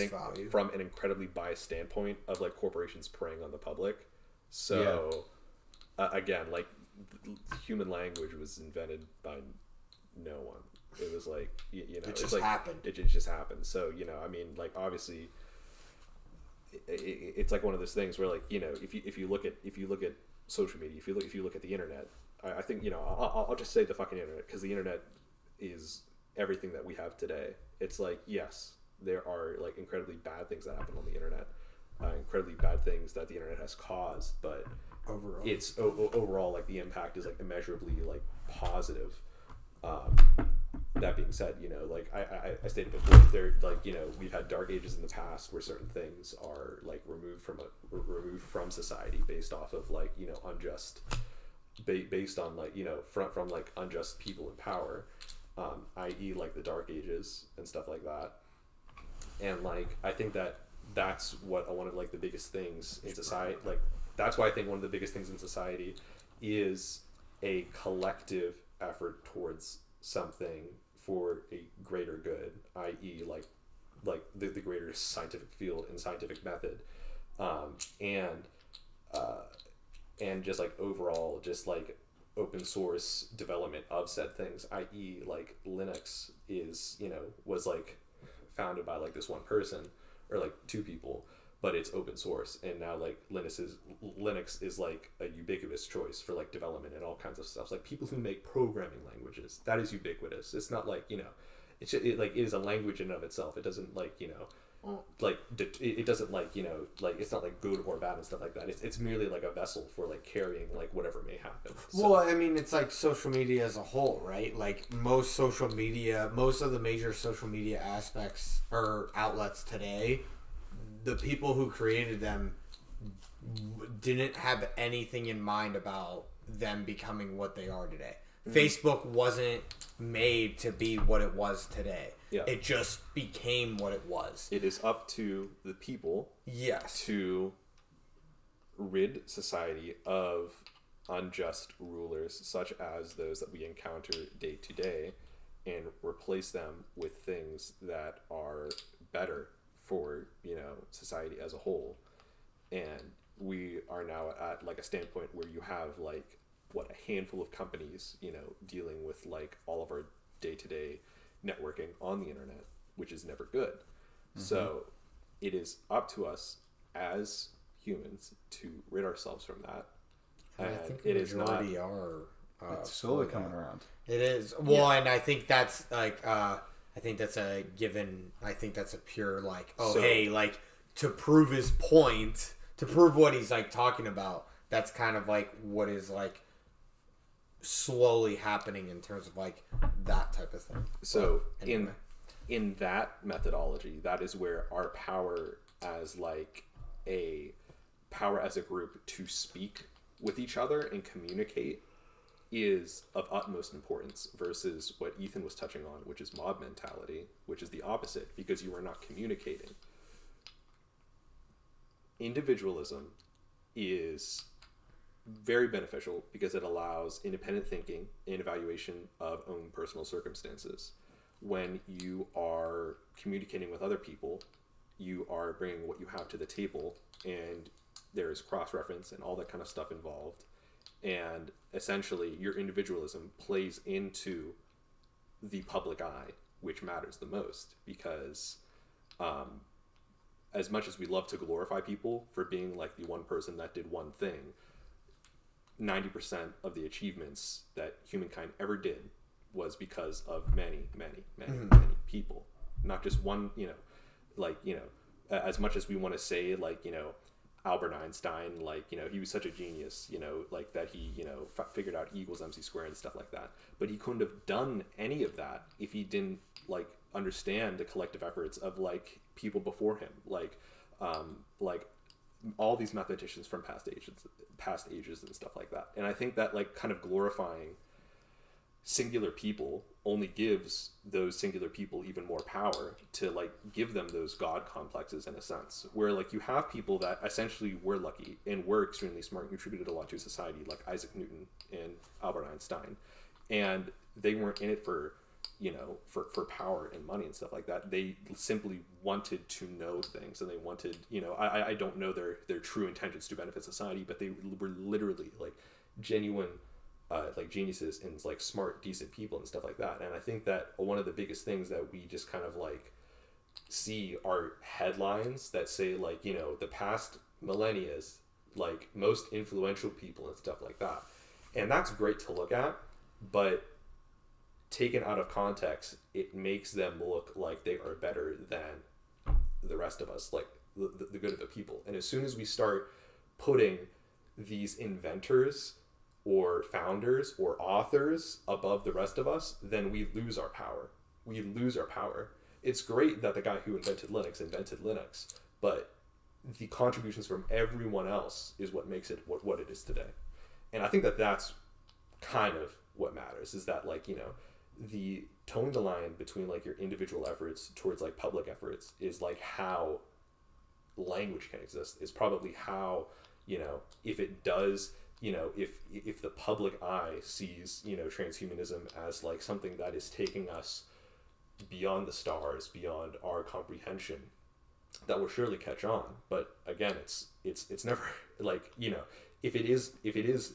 C: an- from an incredibly biased standpoint of like corporations preying on the public so uh, again, like human language was invented by no one. It was like you, you know,
B: It just
C: like,
B: happened.
C: It, it just happened. So you know, I mean, like obviously, it, it, it's like one of those things where like you know, if you if you look at if you look at social media, if you look if you look at the internet, I, I think you know, I'll- I'll just say the fucking internet because the internet is everything that we have today. It's like yes, there are like incredibly bad things that happen on the internet, uh, incredibly bad things that the internet has caused, but
B: Overall.
C: it's o- overall like the impact is like immeasurably like positive. Um, that being said, you know, like I, I, I stated before, there like you know we've had dark ages in the past where certain things are like removed from a removed from society based off of like you know unjust, ba- based on like you know from from like unjust people in power, um, i.e. like the dark ages and stuff like that and like i think that that's what one of like the biggest things in society like that's why i think one of the biggest things in society is a collective effort towards something for a greater good i.e like like the, the greater scientific field and scientific method um, and uh, and just like overall just like open source development of said things i.e like linux is you know was like founded by like this one person or like two people but it's open source. And now like linux is linux is like a ubiquitous choice for like development and all kinds of stuff. Like people who make programming languages that is ubiquitous. It's not like you know it's it, like it is a language in and of itself. It doesn't like you know like it doesn't like you know like it's not like good or bad and stuff like that it's, it's merely like a vessel for like carrying like whatever may happen So-
B: Well, I mean, it's like social media as a whole, right? Like most social media, most of the major social media aspects or outlets today, the people who created them didn't have anything in mind about them becoming what they are today. Mm-hmm. Facebook wasn't made to be what it was today.
C: Yeah.
B: It just became what it was.
C: it is up to the people
B: Yes.
C: to rid society of unjust rulers such as those that we encounter day to day and replace them with things that are better for you know society as a whole and we are now at like a standpoint where you have like what a handful of companies you know dealing with like all of our day-to-day networking on the internet which is never good so it is up to us as humans to rid ourselves from that
B: And I think
C: it
B: the
C: not
B: majority are. Uh,
A: It's slowly coming
B: that.
A: around.
B: It is well, and I think that's like uh, I think that's a given. I think that's a pure like oh
C: So-
B: hey like to prove his point to prove what he's like talking about. That's kind of like what is like slowly happening in terms of like that type of thing.
C: so
B: But
C: in in that methodology that is where our power as like a power as a group to speak with each other and communicate is of utmost importance versus what Ethan was touching on, which is mob mentality, which is the opposite because you are not communicating. Individualism is very beneficial because it allows independent thinking and evaluation of own personal circumstances. When you are communicating with other people, you are bringing what you have to the table, and there's cross reference and all that kind of stuff involved. And essentially, your individualism plays into the public eye, which matters the most because um, as much as we love to glorify people for being like the one person that did one thing, 90% of the achievements that humankind ever did was because of many, many, many, many people. Not just one, you know, like, you know, as much as we want to say, like, you know, Albert Einstein, like, you know, he was such a genius, you know, like that he, you know, f- figured out E equals MC squared and stuff like that. But he couldn't have done any of that if he didn't, like, understand the collective efforts of, like, people before him. Like, um, like, all these mathematicians from past ages past ages and stuff like that. And i think that like kind of glorifying singular people only gives those singular people even more power to like give them those god complexes in a sense where like you have people that essentially were lucky and were extremely smart and contributed a lot to society like isaac newton and albert einstein and they weren't in it for you know for, for power and money and stuff like that they simply wanted to know things and they wanted you know i, I- don't know their their true intentions to benefit society but they were literally like genuine uh, like geniuses and like smart decent people and stuff like that. And i think that one of the biggest things that we just kind of like see are headlines that say like you know the past millennia's like most influential people and stuff like that. And that's great to look at but taken out of context it makes them look like they are better than the rest of us like the, the- good of the people. And as soon as we start putting these inventors or founders or authors above the rest of us then we lose our power. We lose our power. It's great that the guy who invented linux invented linux but the contributions from everyone else is what makes it what, what it is today. And i think that that's kind of what matters is that like you know the towing the line between like your individual efforts towards like public efforts is like how language can exist is probably how you know if it does you know if if the public eye sees you know transhumanism as like something that is taking us beyond the stars beyond our comprehension that will surely catch on. But again it's it's it's never [laughs] like you know if it is if it is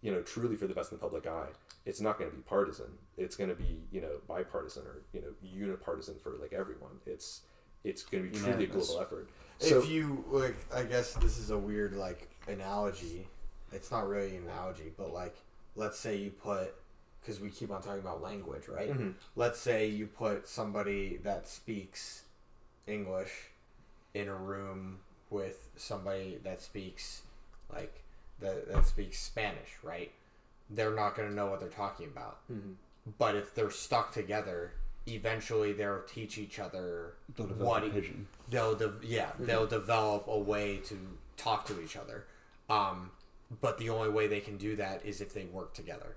C: you know truly for the best in the public eye it's not going to be partisan it's going to be you know bipartisan or you know unipartisan for like everyone it's it's going to be truly a global effort
B: if you like, I guess this is a weird like analogy. It's not really an analogy, but like, let's say you put, because we keep on talking about language, right? Mm-hmm. Let's say you put somebody that speaks English in a room with somebody that speaks like that that speaks Spanish, right? They're not going to know what they're talking about. But if they're stuck together, eventually they'll teach each other
A: They'll
B: what they'll de- yeah they'll develop a way to talk to each other um, but the only way they can do that is if they work together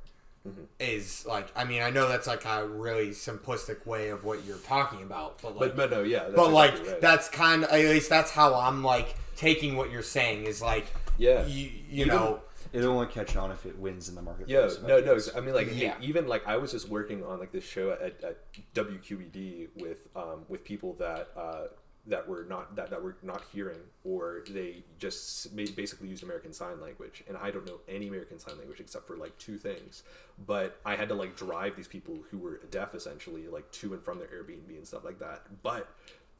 B: is like i mean i know that's like a really simplistic way of what you're talking about but like
C: but but no yeah
B: but like
C: right.
B: that's kind of at least that's how i'm like taking what you're saying is like
C: Yeah.
B: you, you
C: Even-
B: know
A: It'll only catch on if it wins in the
C: market.
A: marketplace.
C: no, no. I mean, like,
B: Yeah.
C: even like I was just working on like this show at, at WQED with um, with people that uh, that were not that, that were not hearing or they just ma- basically used American Sign Language, and I don't know any American Sign Language except for like two things. But I had to like drive these people who were deaf essentially like to and from their Airbnb and stuff like that. But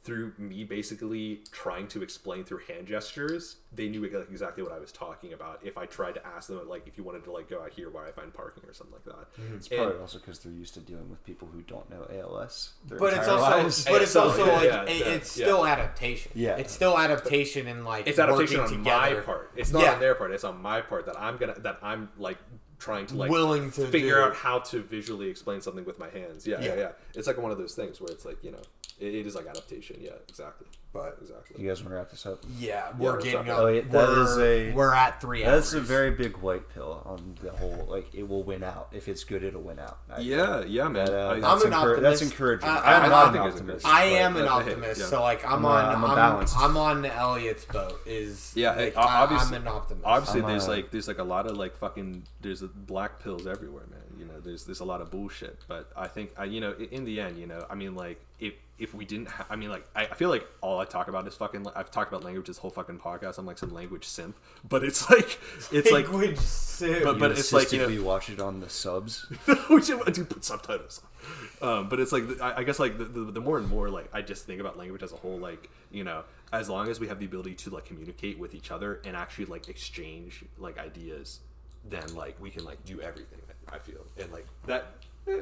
C: through me basically trying to explain through hand gestures, they knew exactly what I was talking about. If I tried to ask them, like, if you wanted to like go out here where I find parking or something like that. Mm-hmm.
A: It's
C: And-
A: probably also because they're used to dealing with people who don't know ALS.
B: but it's also
A: lives.
B: but it's also [laughs]
C: yeah,
B: like
C: yeah,
B: it-
C: yeah,
B: it's
C: yeah.
B: still adaptation
A: Yeah.
B: it's still adaptation and like
C: it's adaptation
B: working
C: on
B: together
C: my part. It's not
B: Yeah.
C: on their part. It's on my part that I'm gonna that I'm like trying to like
B: Willing to
C: figure
B: do.
C: out how to visually explain something with my hands. Yeah, yeah,
B: Yeah.
C: yeah. It's like one of those things where it's like you know, it, it is like adaptation. Yeah, exactly.
B: But
C: exactly.
A: You guys want to wrap this up?
B: yeah
C: Yeah,
B: we're
C: what's
B: getting
C: up?
B: up
A: Oh, yeah, that
B: we're,
A: is a-
B: we're at three
A: That's a very big white pill on the whole. Like, it will win out. If it's good, it'll win out. I-
C: Yeah, yeah, man.
A: That, uh,
C: I-
A: that's,
B: I'm an
A: encour- that's
B: optimist.
A: encouraging.
B: I-
A: I'm
B: I-
A: not
B: I
A: an
C: think
A: optimist.
B: I am an
C: but, hey,
B: optimist,
C: yeah.
B: so like I'm,
A: I'm a-
B: on
A: I'm a
B: I'm,
A: balanced.
B: I'm on Elliot's boat. Is
C: Yeah,
B: like,
C: hey,
B: I,
C: obviously-
B: I'm an optimist.
C: Obviously,
A: I'm
C: there's
A: a-
C: like there's like a lot of like fucking there's a black pills everywhere, man. You know, there's there's a lot of bullshit. But I think I you know in the end, you know, I mean like if if we didn't, ha- I mean like I, I feel like all I talk about is fucking. I've talked about language this whole fucking podcast. I'm like some language simp, but it's [laughs] like it's like.
B: Language sim.
C: But- but it's like, you know-
A: assisted watch it on the subs. [laughs]
C: we should do put subtitles. Um, but it's like I, I guess like the, the, the more and more like I just think about language as a whole. Like you know, as long as we have the ability to like communicate with each other and actually like exchange like ideas, then like we can like do everything. I feel and like that. eh,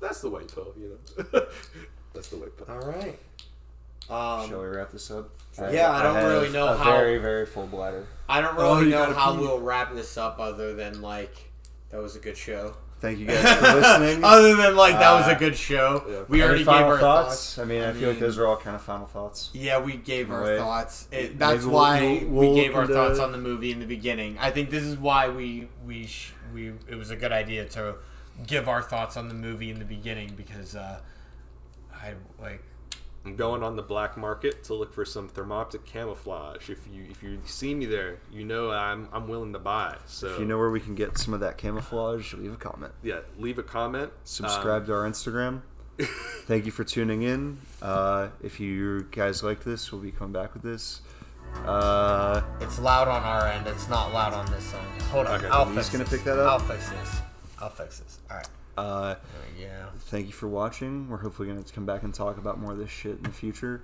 C: that's the white pill, you know. [laughs] that's the white pill.
B: All right. Um,
A: Shall we wrap this up?
B: Yeah, I don't
A: have
B: really know
A: a
B: how-
A: very, very full bladder.
B: I don't
C: Oh,
B: really
C: you
B: know
C: gotta
B: how
C: pee.
B: we'll wrap this up, other than like that was a good show.
A: Thank you guys for [laughs] listening.
B: other than like that was
A: Uh,
B: a good show.
C: yeah.
B: We
A: Any
B: already gave our
A: thoughts?
B: thoughts.
A: I mean, I,
B: I
A: feel like those are all kind of final thoughts.
B: Yeah, we gave our
A: Right.
B: thoughts. It, that's
A: we'll-
B: why
A: we'll- we'll
B: we gave our
A: look into-
B: thoughts on the movie in the beginning. I think this is why we we sh- we it was a good idea to give our thoughts on the movie in the beginning because uh, I like
L: I'm going on the black market to look for some thermoptic camouflage. If you if you see me there, you know I'm I'm willing to buy. So
A: If you know where we can get some of that camouflage, leave a comment.
L: yeah, leave a comment.
A: Subscribe
L: Um,
A: to our Instagram. [laughs] Thank you for tuning in. Uh, if you guys like this, we'll be coming back with this. Uh,
B: It's loud on our end. It's not loud on this end. Hold on.
A: Okay,
B: I'll fix
A: gonna
B: this.
A: pick that up?
B: I'll fix this. I'll fix this. All right.
A: uh,
B: go.
A: thank you for watching. We're hopefully going to come back and talk about more of this shit in the future.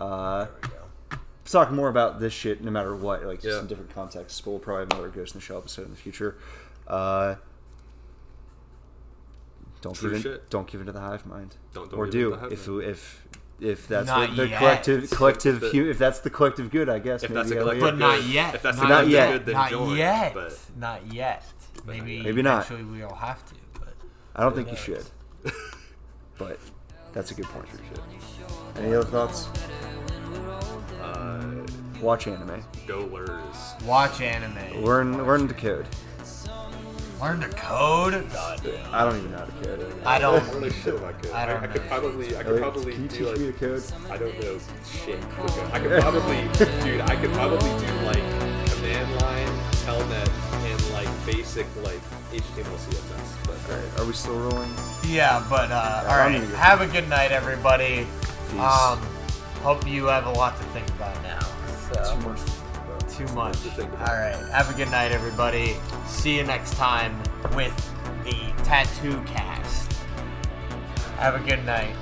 A: Uh,
B: There we go.
A: talk more about this shit no matter what, like just in different contexts. But we'll probably have another Ghost in the Shell episode in the future. Uh, don't
C: True
A: give in,
C: shit.
A: don't give into the hive mind,
C: Don't- don't
A: or
C: give
A: do if
C: mind.
A: if if that's
B: Not
A: what the
B: yet.
A: collective collective
C: The-
A: hu- if that's the collective good, I guess
C: If
A: maybe
C: that's the
A: I
C: collective
A: will.
B: But not yet.
C: If that's the
B: not, yet.
A: good,
C: then
B: not
C: join,
B: yet.
C: but-
B: Not yet.
C: But
B: Maybe,
A: Maybe not.
B: Actually, we all have to. But
A: I don't think you should, [laughs] but that's a good point for shit. Any other thoughts?
C: Uh,
A: Watch anime.
C: go lurs.
B: watch anime.
A: Learn learn to code.
B: Learn to code. God.
A: I don't even know how to code.
B: I
K: I
B: don't.
K: don't know shit about code.
B: I don't
K: I, could
B: know.
K: probably, I could probably
A: can you
K: do
A: teach
K: like,
A: me to code?
K: I don't know shit. for code. I could probably, dude, I could probably do like command line, telnet, and like basic like HTML CSS. But
A: Alright, are we still rolling?
B: Yeah, but uh, all
A: I'm
B: right.
A: gonna get-
B: Have a good night, everybody.
A: Peace.
B: Um, hope you have a lot to think about now. So.
I: Too much.
B: All right. Have a good night, everybody. See you next time with the Tattoo Cast. Have a good night.